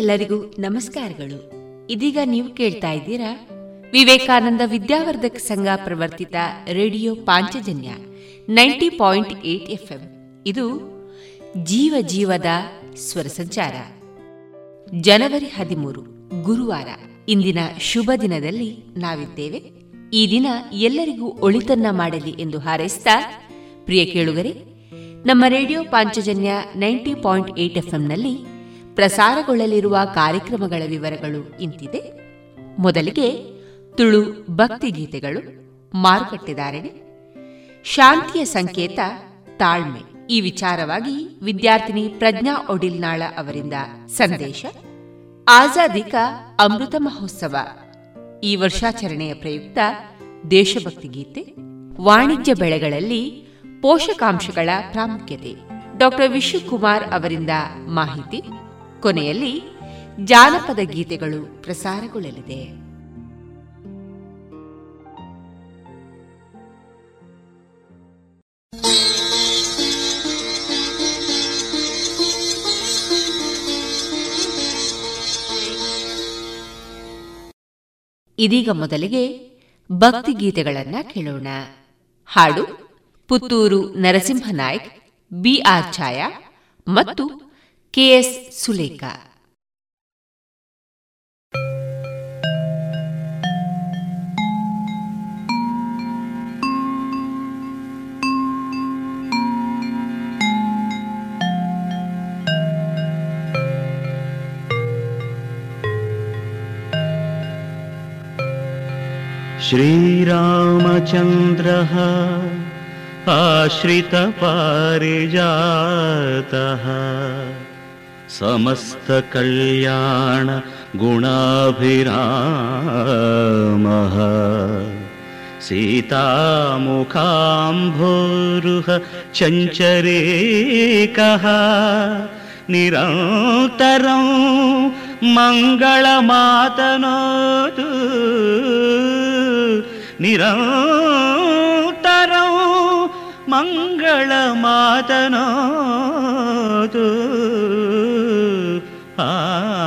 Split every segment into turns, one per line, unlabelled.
ಕೇಳುಗರೆಲ್ಲರಿಗೂ ನಮಸ್ಕಾರಗಳು. ಇದೀಗ ನೀವು ಕೇಳ್ತಾ ಇದ್ದೀರಾ? Vivekananda Vidyavardhaka Sangha ಪ್ರವರ್ತಿತ radio Panchajanya ninety point eight F ಇದು ಜೀವ ಜೀವದ ಸ್ವರ ಸಂಚಾರ. ಜನವರಿ ಹದಿಮೂರು, ಗುರುವಾರ. ಇಂದಿನ ಶುಭ ದಿನದಲ್ಲಿ ನಾವಿದ್ದೇವೆ. ಈ ದಿನ ಎಲ್ಲರಿಗೂ ಒಳಿತನ್ನ ಮಾಡಲಿ ಎಂದು ಹಾರೈಸಿದ ಪ್ರಿಯ ಕೇಳುಗರೆ, ನಮ್ಮ radio Panchajanya ninety point eight ಎಫ್ಎಂನಲ್ಲಿ ಪ್ರಸಾರಗೊಳ್ಳಲಿರುವ ಕಾರ್ಯಕ್ರಮಗಳ ವಿವರಗಳು ಇಂತಿದೆ. ಮೊದಲಿಗೆ ತುಳು ಭಕ್ತಿಗೀತೆಗಳು ಮಾರುಕಟ್ಟೆದಾರಣೆ ಶಾಂತಿಯ ಸಂಕೇತ, ತಾಳ್ಮೆ. ಈ ವಿಚಾರವಾಗಿ ವಿದ್ಯಾರ್ಥಿನಿ ಪ್ರಜ್ಞಾ ಒಡಿಲ್ನಾಳ ಅವರಿಂದ ಸಂದೇಶ ಆಜಾದಿಕ ಅಮೃತ ಮಹೋತ್ಸವ. ಈ ವರ್ಷಾಚರಣೆಯ ಪ್ರಯುಕ್ತ ದೇಶಭಕ್ತಿ ಗೀತೆ, ವಾಣಿಜ್ಯ ಬೆಳೆಗಳಲ್ಲಿ ಪೋಷಕಾಂಶಗಳ ಪ್ರಾಮುಖ್ಯತೆ. ಡಾಕ್ಟರ್ ವಿಶ್ವಕುಮಾರ್ ಅವರಿಂದ ಮಾಹಿತಿ. ಕೊನೆಯಲ್ಲಿ ಜಾನಪದ ಗೀತೆಗಳು ಪ್ರಸಾರಗೊಳ್ಳಲಿದೆ. ಇದೀಗ ಮೊದಲಿಗೆ ಭಕ್ತಿ ಗೀತೆಗಳನ್ನ ಕೇಳೋಣ. ಹಾಡು ಪುತ್ತೂರು ನರಸಿಂಹನಾಯ್ಕ್ ಬಿಆರ್ ಛಾಯಾ ಮತ್ತು que es Zuleika.
श्रीरामचन्द्रः आश्रितपारिजातः समस्तकल्याणगुणाभिरामः सीतामुखाम्भोरुह चञ्चरेकः। निरन्तरं मङ्गलमातनोतु। निरन्तरं मङ्गलमातनोतु
啊。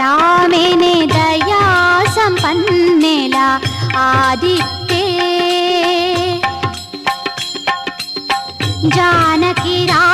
रामेने दया सम्पन्नेला आदित्ये। जानकी रामेने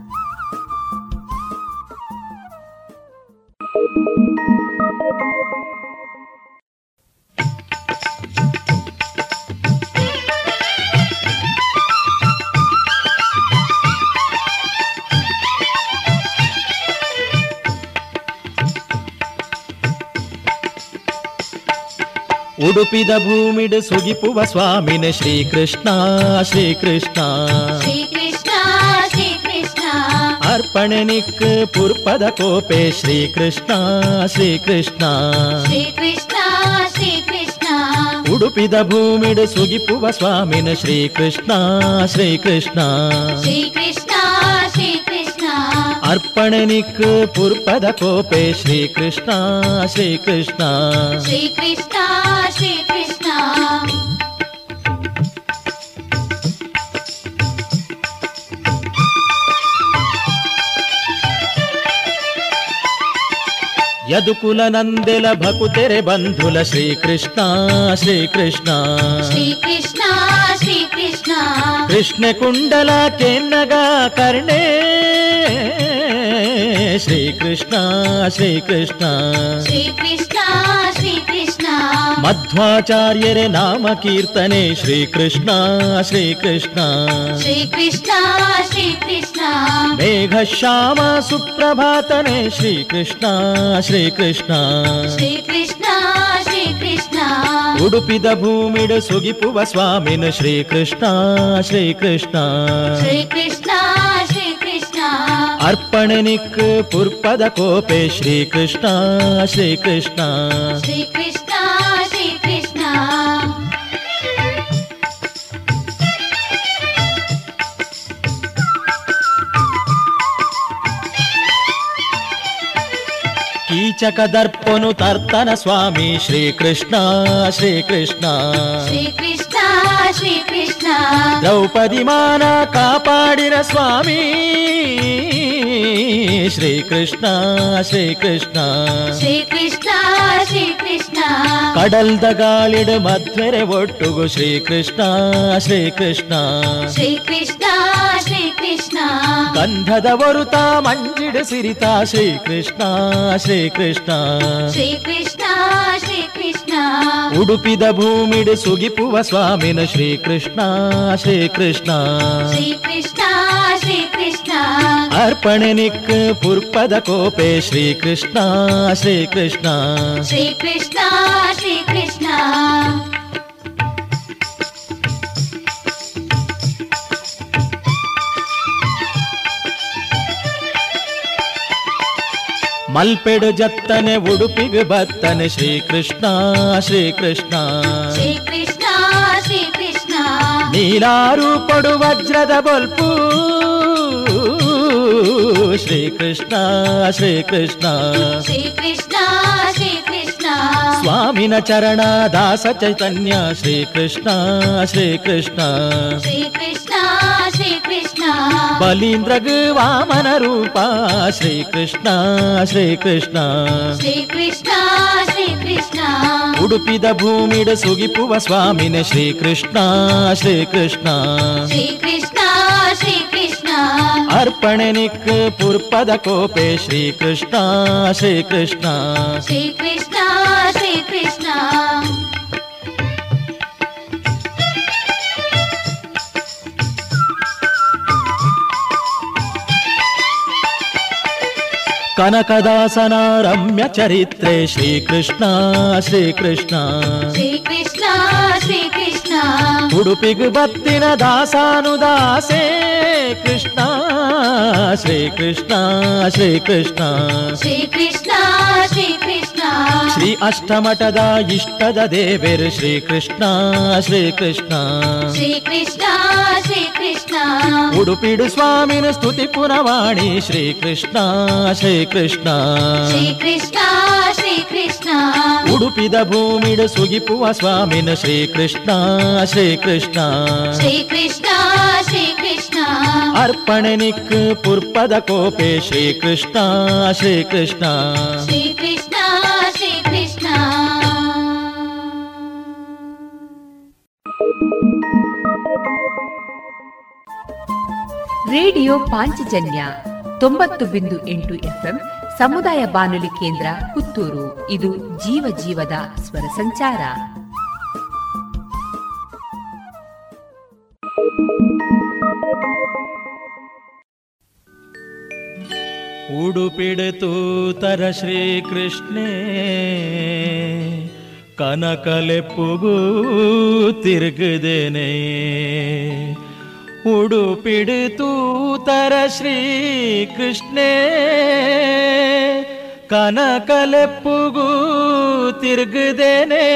ಉಡುಪಿದ ಭೂಮಿಡು ಸುಗಿಪುವ ಸ್ವಾಮಿನ ಶ್ರೀಕೃಷ್ಣ ಶ್ರೀಕೃಷ್ಣ.
ಶ್ರೀಕೃಷ್ಣ ಶ್ರೀಕೃಷ್ಣ.
ಅರ್ಪಣೆ ನಿಕ್ ಪುರ್ಪದ ಕೋಪೆ ಶ್ರೀಕೃಷ್ಣ ಶ್ರೀಕೃಷ್ಣ.
ಶ್ರೀಕೃಷ್ಣ ಶ್ರೀಕೃಷ್ಣ.
ಉಡುಪಿದ ಭೂಮಿಡು ಸುಗಿಪುವ ಸ್ವಾಮಿನ ಶ್ರೀಕೃಷ್ಣ ಶ್ರೀಕೃಷ್ಣ.
ಶ್ರೀಕೃಷ್ಣ. ಶ್ರೀಕೃಷ್ಣ
ಅರ್ಪಣೆ ನಿಕ್ ಪುರ್ಪದ ಕೋಪೆ ಶ್ರೀಕೃಷ್ಣ ಶ್ರೀಕೃಷ್ಣ
ಶ್ರೀಕೃಷ್ಣ ಶ್ರೀಕೃಷ್ಣ
ಯದುಕುಲ ನಂದೆಲ ಭಕುತೆರೆ ಬಂಧುಲ ಶ್ರೀಕೃಷ್ಣ ಶ್ರೀಕೃಷ್ಣ
ಶ್ರೀಕೃಷ್ಣ ಶ್ರೀಕೃಷ್ಣ
ಕೃಷ್ಣ ಕುಂಡಲ ಕೆನ್ನಗ ಕರ್ಣೆ ಶ್ರೀಕೃಷ್ಣ ಶ್ರೀಕೃಷ್ಣ
श्रीकृष्ण श्रीकृष्ण।
श्रीकृष्ण श्रीकृष्ण। मध्वाचार्य नाम कीर्तने
श्रीकृष्ण श्रीकृष्ण।
श्रीकृष्ण श्रीकृष्ण। मेघश्याम सुप्रभातने श्रीकृष्ण
श्रीकृष्ण। श्रीकृष्ण
श्रीकृष्ण। उडुपिद भूमिड सुगिपुव स्वामिन् श्रीकृष्ण
श्रीकृष्ण। श्रीकृष्ण।
ಅರ್ಪಣೆ ನಿಕ್ ಪುರ್ಪದ ಕೋಪೆ ಶ್ರೀಕೃಷ್ಣ ಶ್ರೀಕೃಷ್ಣ
ಶ್ರೀಕೃಷ್ಣ ಶ್ರೀಕೃಷ್ಣ
ಕೀಚಕ ದರ್ಪನು ತರ್ತನ ಸ್ವಾಮಿ ಶ್ರೀಕೃಷ್ಣ ಶ್ರೀಕೃಷ್ಣ
ಶ್ರೀಕೃಷ್ಣ ಶ್ರೀಕೃಷ್ಣ
ದ್ರೌಪದಿ ಮಾನ ಕಾಪಾಡಿನ ಸ್ವಾಮಿ ಶ್ರೀಕೃಷ್ಣ ಶ್ರೀಕೃಷ್ಣ
ಶ್ರೀಕೃಷ್ಣ ಶ್ರೀಕೃಷ್ಣ
ಕಡಲ್ದ ಗಾಳಿಡು ಮಧ್ವರೆ ಒಟ್ಟುಗು ಶ್ರೀಕೃಷ್ಣ ಶ್ರೀಕೃಷ್ಣ
ಶ್ರೀಕೃಷ್ಣ ಶ್ರೀಕೃಷ್ಣ
ಗಂಧದ ವರುತ ಮಂಜಿಡು ಸಿರಿತ ಶ್ರೀಕೃಷ್ಣ ಶ್ರೀಕೃಷ್ಣ
ಶ್ರೀಕೃಷ್ಣ ಶ್ರೀಕೃಷ್ಣ
ಉಡುಪಿದ ಭೂಮಿಡು ಸುಗಿಪುವ ಸ್ವಾಮಿನ ಶ್ರೀಕೃಷ್ಣ ಶ್ರೀಕೃಷ್ಣ.
ಶ್ರೀಕೃಷ್ಣ ಶ್ರೀಕೃಷ್ಣ.
ಅರ್ಪಣೆ ನಿಕ್ ಪುರ್ಪದ ಕೋಪೆ ಶ್ರೀಕೃಷ್ಣ ಶ್ರೀಕೃಷ್ಣ.
ಶ್ರೀಕೃಷ್ಣ ಶ್ರೀಕೃಷ್ಣ.
ಮಲ್ಪೆಡು ಜತ್ತನೆ ಉಡುಪಿಗೆ ಬತ್ತನೆ ಶ್ರೀಕೃಷ್ಣ ಶ್ರೀಕೃಷ್ಣ
ಶ್ರೀಕೃಷ್ಣ ಶ್ರೀಕೃಷ್ಣ
ನೀಲಾರು ಪಡು ವಜ್ರದ ಬೊಲ್ಪು ಶ್ರೀಕೃಷ್ಣ ಶ್ರೀಕೃಷ್ಣ
ಶ್ರೀಕೃಷ್ಣ ಶ್ರೀಕೃಷ್ಣ
ಸ್ವಾಮಿನ ಚರಣ ದಾಸ ಚೈತನ್ಯ ಶ್ರೀಕೃಷ್ಣ ಶ್ರೀಕೃಷ್ಣ
ಶ್ರೀಕೃಷ್ಣ ಶ್ರೀಕೃಷ್ಣ
ಬಲೀಂದ್ರಗ್ ವಾಮನ ರೂಪ ಶ್ರೀಕೃಷ್ಣ ಶ್ರೀಕೃಷ್ಣ
ಶ್ರೀಕೃಷ್ಣ ಶ್ರೀಕೃಷ್ಣ
ಉಡುಪಿದ ಭೂಮಿಡ ಸುಗಿಪುವ ಸ್ವಾಮಿನ ಶ್ರೀಕೃಷ್ಣ ಶ್ರೀಕೃಷ್ಣ
ಶ್ರೀಕೃಷ್ಣ ಶ್ರೀಕೃಷ್ಣ
ಅರ್ಪಣೆ ನಿಕ್ ಪುರ್ಪದ ಕೋಪೆ ಶ್ರೀಕೃಷ್ಣ ಶ್ರೀಕೃಷ್ಣ
ಶ್ರೀಕೃಷ್ಣ ಶ್ರೀಕೃಷ್ಣ
ಕನಕದಾಸನ ರಮ್ಯ ಚರಿತ್ರೆ ಶ್ರೀಕೃಷ್ಣ ಶ್ರೀಕೃಷ್ಣ
ಶ್ರೀಕೃಷ್ಣ ಶ್ರೀಕೃಷ್ಣ
ಉಡುಪಿಗ್ ಬತ್ತಿನ ದಾಸಾನುದಾಸೆ ಕೃಷ್ಣ ಶ್ರೀಕೃಷ್ಣ ಶ್ರೀಕೃಷ್ಣ
ಶ್ರೀಕೃಷ್ಣ ಶ್ರೀಕೃಷ್ಣ
ಶ್ರೀ ಅಷ್ಟಮಠದ ಇಷ್ಟದ ದೇವರು ಶ್ರೀಕೃಷ್ಣ ಶ್ರೀಕೃಷ್ಣ
ಶ್ರೀಕೃಷ್ಣ ಶ್ರೀಕೃಷ್ಣ
ಉಡುಪಿಡು ಸ್ವಾಮಿನ ಸ್ತುತಿ ಪುರವಾಣಿ ಶ್ರೀಕೃಷ್ಣ ಶ್ರೀಕೃಷ್ಣ
ಶ್ರೀಕೃಷ್ಣ ಶ್ರೀಕೃಷ್ಣ
ಉಡುಪಿದ ಭೂಮಿಡು ಸುಗಿಪುವ ಸ್ವಾಮಿನ ಶ್ರೀಕೃಷ್ಣ ಶ್ರೀಕೃಷ್ಣ
ಶ್ರೀಕೃಷ್ಣ ಶ್ರೀಕೃಷ್ಣ
ಅರ್ಪಣೆ ನಿಕ್ ಪುರ್ಪದ ಕೋಪೆ ಶ್ರೀಕೃಷ್ಣ ಶ್ರೀಕೃಷ್ಣ
ಶ್ರೀಕೃಷ್ಣ
ರೇಡಿಯೋ ಪಾಂಚಜನ್ಯ ತೊಂಬತ್ತು ಬಿಂದು ಎಂಟು ಎಫ್ಎಂ ಸಮುದಾಯ ಬಾನುಲಿ ಕೇಂದ್ರ ಪುತ್ತೂರು. ಇದು ಜೀವ ಜೀವದ ಸ್ವರ ಸಂಚಾರ.
ಉಡುಪಿಡತೂತರ ಶ್ರೀಕೃಷ್ಣೇ ಕನಕಲೆಪ್ಪುಗೂ ತಿರುಗದೇನೆ. ಉಡುಪಿಡು ತರ ಶ್ರೀ ಕೃಷ್ಣೇ. ಕನಕಲೆಪ್ಪುಗೂ ತಿರುಗುದೇನೆ.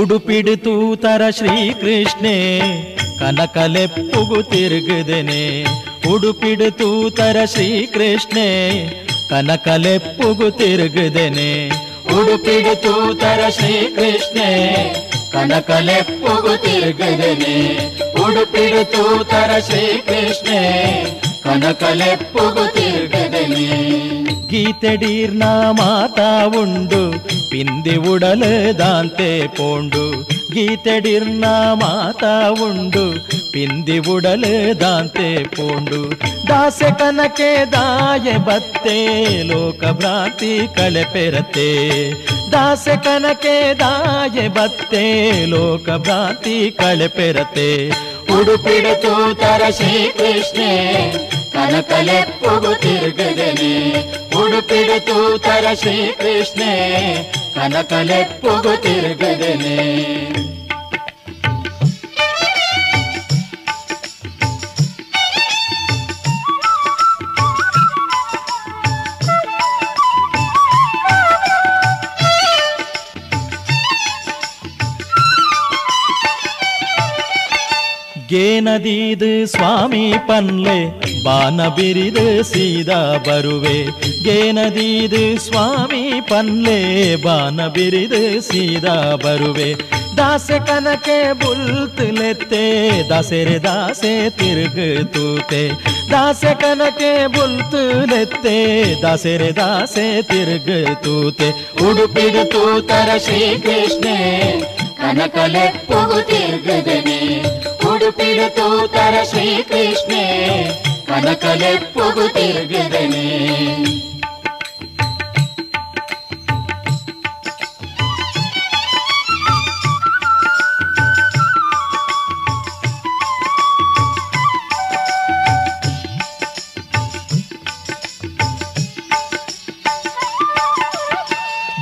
ಉಡುಪಿಡಿತು ತೂತರ ಶ್ರೀಕೃಷ್ಣೇ, ಕನಕಲೆಪ್ಪುಗು ತಿರುಗುದೆನೆ. ಉಡುಪಿಡು ತೂತರ ಶ್ರೀಕೃಷ್ಣೇ, ಕನಕಲೆಪ್ಪುಗು ತಿರುಗುದೆನೆ. ಉಡುಪಿಡು ತೂತರ ಶ್ರೀಕೃಷ್ಣೇ, ಕನಕಲೆಪ್ಪುಗು ತಿರುಗುದೆನೆ. ಉಡುಪಿಡು ತೂತರ ಶ್ರೀಕೃಷ್ಣೇ, ಕನಕಲೆಪ್ಪುಗು ತಿರುಗುದೆನೆ. ಗೀತೆಡೀರ್ನ ಮಾತಾ ಉಂಡು. ಪಿಂದಿ ಉಡಲು ದಾಂತೆ ಪೋಂಡು. ಗೀತೆಡಿರ್ನ ಮಾತಾ ಉಂಡು. ಪಿಂದಿ ಉಡಲು ದಾಂತೆ ಪೋಂಡು. ದಾಸೆ ಕನಕೆ ದಾಯೆ ಬತ್ತೆ, ಲೋಕ ಭ್ರಾಂತಿ ಕಳೆ ಪೆರತೆ ದಾಸೆ ಕನಕೆ ದಾಯೆ ಬತ್ತೆ, ಲೋಕ ಭ್ರಾಂತಿ ಕಳೆ ಪೆರತೆ ಉಡುಪಿಡತು ತರ ಶ್ರೀಕೃಷ್ಣೆ ಕನಕಲೆಪ್ಪುಗು ತಿರುಗದನೆ ಉಡುಪಿಡತು ತರ ಶ್ರೀಕೃಷ್ಣೆ ಕನಕಲೆಪ್ಪುಗು ತಿರುಗದನೆ ಗೇನದೀದು ಸ್ವಾಮಿ ಪನ್ಲೆ, ಬಾನ ಬಿರಿದು ಸೀದಾ ಬರುವೆ. ಗೇನದೀದು ಸ್ವಾಮಿ ಪನ್ಲೆ, ಬಾನ ಬಿರಿದು ಸೀದಾ ಬರುವೆ. ದಾಸೆ ಕನಕೆ ಬುಲ್ತುಲೆತ್ತೆ ದಾಸೆರೆ ದಾಸೆ ತಿರುಗುತ್ತೂತೆ ದಾಸೆ ಕನಕೆ ಬುಲ್ತುಲೆತ್ತೆ ದಾಸೆರೆ ದಾಸೆ ತಿರುಗುತ್ತೂತೆ ಉಡುಪಿಡುತ್ತು ತರ ಶ್ರೀಕೃಷ್ಣೆ ಕನಕಲೆಪ್ಪುಗು ತಿರುಗದನೆ. ಉಡುಪಿಡುತ್ತು ತರ ಶ್ರೀಕೃಷ್ಣೆ ಕನಕಲೆಪ್ಪುಗು ತಿರುಗದನೆ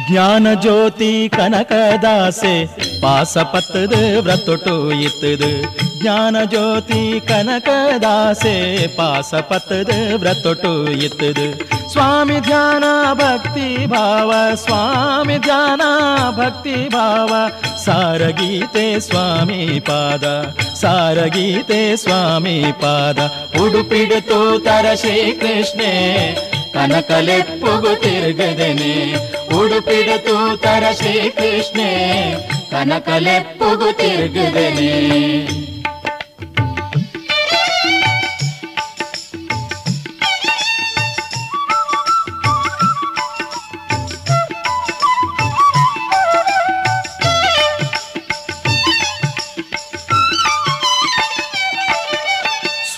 ಜ್ಞಾನ ಜ್ಯೋತಿ ಕನಕದಾಸೆ ಪಾಸಪತ್ತದು ವ್ರತೊಟ್ಟು ಇತ್ತದು ಜ್ಞಾನ ಜ್ಯೋತಿ ಕನಕದಾಸೆ ಪಾಸಪತ್ತದು, ವ್ರತೊಟ್ಟು ಇತ್ತದು. ಸ್ವಾಮಿ ಧ್ಯಾನ ಭಕ್ತಿ ಭಾವ, ಸ್ವಾಮಿ ಧ್ಯಾನ ಭಕ್ತಿ ಭಾವ. ಸಾರಗೀತೆ ಸ್ವಾಮಿ ಪಾದ, ಸಾರಗೀತೆ ಸ್ವಾಮಿ ಪಾದ. ಉಡುಪಿಡುತ್ತು ತರ ಶ್ರೀಕೃಷ್ಣೆ ಕನಕಲೆಪ್ಪುಗು ತಿರುಗದನೆ. ಉಡುಪಿಡುತ್ತು ತರ ಶ್ರೀಕೃಷ್ಣೆ ಕನಕಲೆಪ್ಪುಗು ತಿರುಗದನೆ.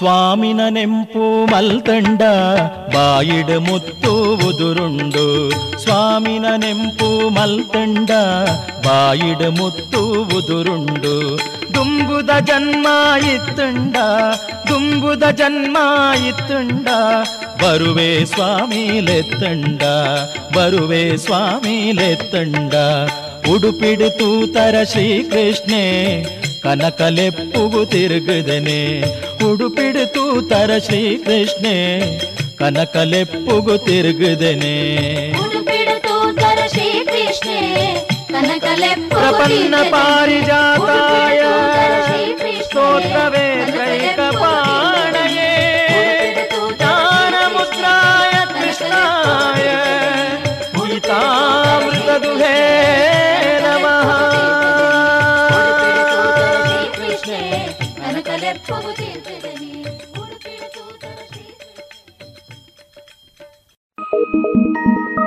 ಸ್ವಾಮಿನ ನೆಂಪು ಮಲ್ತಂಡ, ಬಾಯಿಡ ಮುತ್ತು ಉದುರುಂಡು. ಸ್ವಾಮಿನ ನೆಂಪು ಮಲ್ತಂಡ, ಬಾಯಿಡ ಮುತ್ತು ಉದುರುಂಡು. ದುಂಬುದ ಜನ್ಮ ಇತ್ತುಂಡ, ದುಂಬುದ ಜನ್ಮ ಇತ್ತುಂಡ. ಬರುವೆ ಸ್ವಾಮಿಲೆತ್ತಂಡ ಬರುವೆ ಸ್ವಾಮಿಲೆತ್ತಂಡ ಉಡುಪಿಡಿತು ತೂತರ ಶ್ರೀಕೃಷ್ಣೆ ಕನಕಲೆಪ್ಪುಗು ತಿರುಗದನೆ ಉಡುಪಿಡಿತು ತರ ಶ್ರೀಕೃಷ್ಣೆ ಕನಕಲೆಪ್ಪುಗು ತಿರುಗದನೆ.
ಉಡುಪಿಡುತ್ತು ತರ ಶ್ರೀಕೃಷ್ಣೆ ಕನಕಲೆಪ್ಪು
ಪ್ರಪನ್ನ ಪಾರಿಜಾತಾಯ ಸ್ತೋತ್ರವೇ.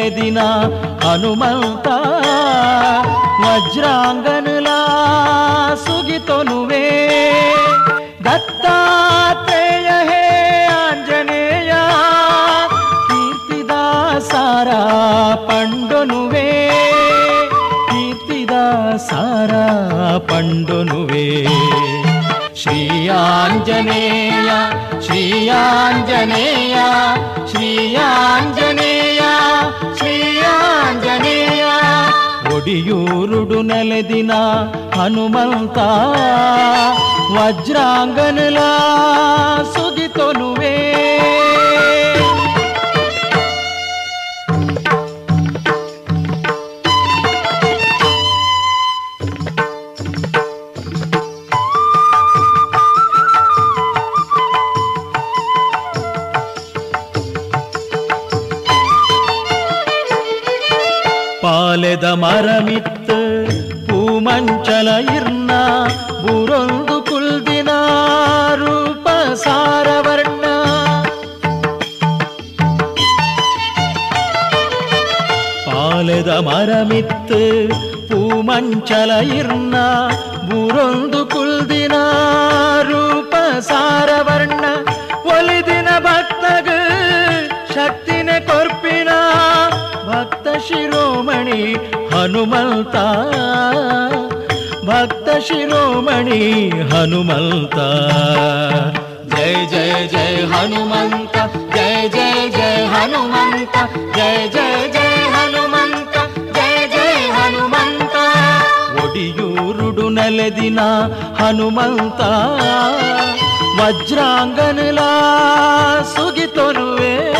నెలదిన హనుమంత వజ్రాంగనులా సుగితొనువే దత్తాత్రేయ హే ఆంజనేయ కీర్తిదాసారా పండునువే కీర్తిదాసారా పండునువే శ్రీ ఆంజనేయ శ్రీ ఆంజనేయ శ్రీ ఆంజనేయ. ఒడియూరుడు నెలదిన హనుమంత వజ్రాంగనులా సుగితొనువే ಪಾಲೆದ ಮರಮಿತ್ತು ಪೂಮಂಚಲ ಇರ್ನ ಬುರೊಂದು ಕುಲ್ದಿನ ರೂಪ ಸಾರವರ್ಣ ಪಾಲೆದ ಮರಮಿತ್ತು ಪೂಮಂಚಲ ಇರ್ನ ಬುರೊಂದು ಕುಲ್ದಿನ ರೂಪ ಸಾರವರ್ಣ హనుమంత. భక్త శిరోమణి హనుమంత. జయ జయ జయ హనుమంత జయ జయ జయ హనుమంత జయ జయ జయ హనుమంత జయ జయ హనుమంత. ఒడియూరుడు నెలదిన హనుమంత. వజ్రాంగనులా సుగితొనువే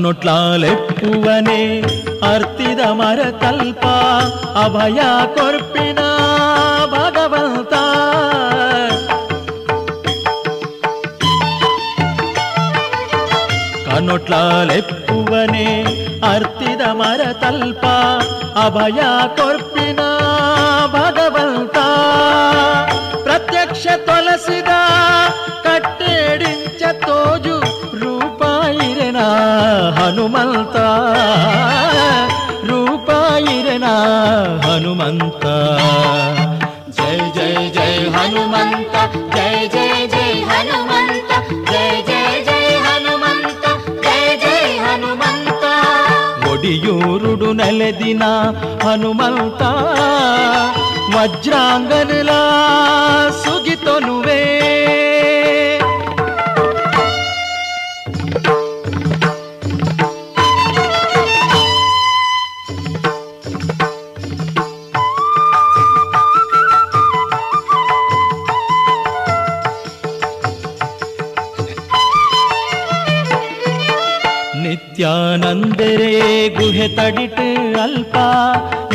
ಕಣ್ಣುಟ್ಲಾಲೆಪ್ಪುವನೆ ಅರ್ತಿದ ಮರ ಕಲ್ಪ ಅಭಯ ಕೊರ್ಪಿನ ಭಗವಂತ ಕಣ್ಣುಟ್ಲಾಲೆಪ್ಪುವನೆ ಅರ್ತಿದ ಮರ ತಲ್ಪ ಅಭಯ ಕೊರ್ಪಿನ ಹನುಮಂತ ರೂಪಾಯಿರನ ಹನುಮಂತ ಜಯ ಜಯ ಜಯ ಹನುಮಂತ ಜಯ ಜಯ ಜಯ ಹನುಮಂತ ಜಯ ಜಯ ಜಯ ಹನುಮಂತ ಜಯ ಜಯ ಹನುಮಂತ ಒಡಿಯೂರುಡು ನೆಲೆದಿನ ಹನುಮಂತ ವಜ್ರಾಂಗನಲಾ சிக தடிட்டு அல்பா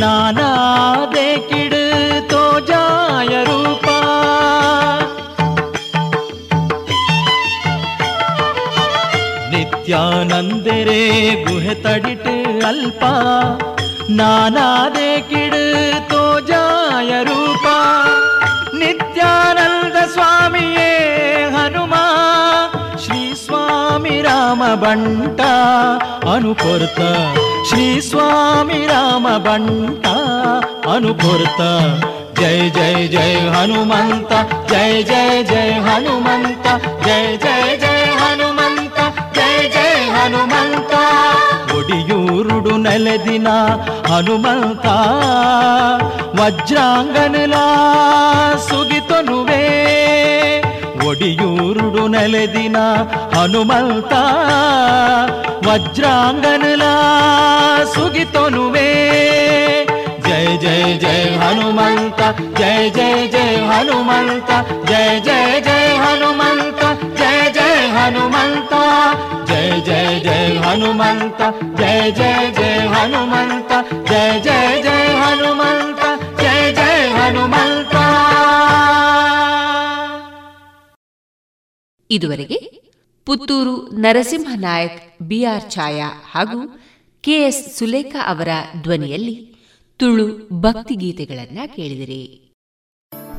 நானாதே கிடு தோஜாய ரூபா நித்யானந்தரே குஹ தடிட்டு அல்பா நானாதே கிடு தோஜாய ரூபா నిత్యానంద స్వామియే హనుమా శ్రీ స్వామి రామ బంట అనుకొర్త శ్రీ స్వామి రామ బంట అనుకొర్త. జయ జయ జయ హనుమంత జయ జయ జయ హనుమంత జయ జయ జయ హనుమంత జయ జయ హనుమంత. ఒడియూరుడు నెలదిన హనుమంత వజ్రాంగనులా సుగితనువే. ओडियूर नलदीना हनुमता वज्रांगनला सुगितनुवे जय जय जय हनुमता जय जय जय हनुमता जय जय जय हनुमता जय जय हनुमता जय जय जय हनुमता जय जय जय हनुमता जय जय जय हनुमता जय जय हनुमता
ಇದುವರೆಗೆ ಪುತ್ತೂರು ನರಸಿಂಹ ನಾಯಕ್ ಬಿಆರ್ ಛಾಯಾ ಹಾಗೂ ಕೆಎಸ್ ಸುಲೇಖಾ ಅವರ ಧ್ವನಿಯಲ್ಲಿ ತುಳು ಭಕ್ತಿಗೀತೆಗಳನ್ನ ಕೇಳಿದಿರಿ.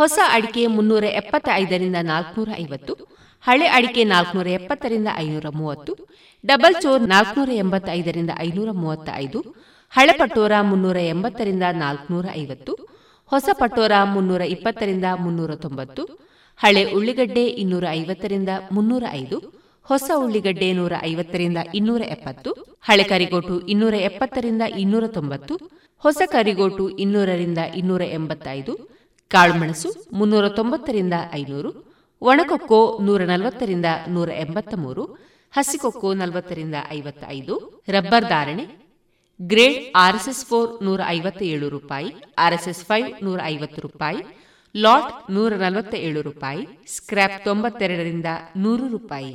ಹೊಸ ಅಡಿಕೆ ಮುನ್ನೂರ ಎಪ್ಪತ್ತೈದರಿಂದ ನಾಲ್ಕನೂರ ಐವತ್ತು, ಹಳೆ ಅಡಿಕೆ ನಾಲ್ಕನೂರ ಎಪ್ಪತ್ತರಿಂದ ಐನೂರ ಮೂವತ್ತು, ಡಬಲ್ ಚೋರ್ ನಾಲ್ಕನೂರ ಎಂಬತ್ತೈದರಿಂದ ಐನೂರ ಮೂವತ್ತ ಐದು ಹಳೆ ಪಟೋರ ಮುನ್ನೂರ ಎಂಬತ್ತರಿಂದ ನಾಲ್ಕನೂರ ಐವತ್ತು, ಹೊಸ ಪಟೋರ ಮುನ್ನೂರ ಇಪ್ಪತ್ತರಿಂದ ಮುನ್ನೂರ ತೊಂಬತ್ತು, ಹಳೆ ಉಳ್ಳಿಗಡ್ಡೆ ಇನ್ನೂರ ಐವತ್ತರಿಂದ ಮುನ್ನೂರ ಐದು, ಹೊಸ ಉಳ್ಳಿಗಡ್ಡೆ ನೂರ ಐವತ್ತರಿಂದ ಇನ್ನೂರ ಎಪ್ಪತ್ತು, ಹಳೆ ಕರಿಗೋಟು ಇನ್ನೂರ ಎಪ್ಪತ್ತರಿಂದ ಇನ್ನೂರ ತೊಂಬತ್ತು, ಹೊಸ ಕರಿಗೋಟು ಇನ್ನೂರರಿಂದ ಇನ್ನೂರ ಎಂಬತ್ತೈದು ಕಾಳುಮೆಣಸು ಮುನ್ನೂರ ತೊಂಬತ್ತರಿಂದ ಐನೂರು, ಒಣಕೊಕ್ಕೋ ನೂರ ನಲವತ್ತರಿಂದ ನೂರ ಎಂಬತ್ತ ಮೂರು ಹಸಿಕೊಕ್ಕೋ ನಲವತ್ತರಿಂದ ಐವತ್ತ ಐದು ರಬ್ಬರ್ ಧಾರಣೆ ಗ್ರೇಡ್ ಆರ್ಎಸ್ಎಸ್ ಫೋರ್ ನೂರ ಐವತ್ತ ಏಳು ರೂಪಾಯಿ, ಆರ್ಎಸ್ಎಸ್ ಫೈವ್ ನೂರ ಐವತ್ತು ರೂಪಾಯಿ, ಲಾಟ್ ನೂರ ನಲವತ್ತ ಏಳು ರೂಪಾಯಿ, ಸ್ಕ್ರ್ಯಾಪ್ ತೊಂಬತ್ತೆರಡರಿಂದ ನೂರು ರೂಪಾಯಿ.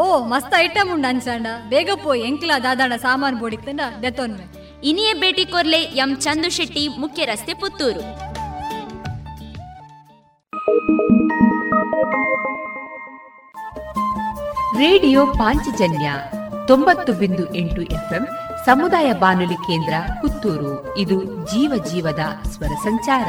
ಓ ಮಸ್ತ್ ಐಟಮ್ ಉಂಡು ಅನ್ಸಂಡ. ಬೇಗ ಪೋಯ್ ಎಂಕ್ಲ ದಾದಾಣ ಸಾಮಾನು ಬೋಡಿತ್ತಂಡ ದೆತ್ತೊನ್ವೆ
ಇನಿಯೇ ಭೇಟಿ ಕೊರ್ಲೆ ಎಂ ಚಂದು ಶೆಟ್ಟಿ ಮುಖ್ಯ ರಸ್ತೆ ಪುತ್ತೂರು.
ರೇಡಿಯೋ ಪಾಂಚಜನ್ಯ ತೊಂಬತ್ತು ಬಿಂದು ಎಂಟು ಎಫ್ಎಂ ಸಮುದಾಯ ಬಾನುಲಿ ಕೇಂದ್ರ ಪುತ್ತೂರು. ಇದು ಜೀವ ಜೀವದ ಸ್ವರ ಸಂಚಾರ.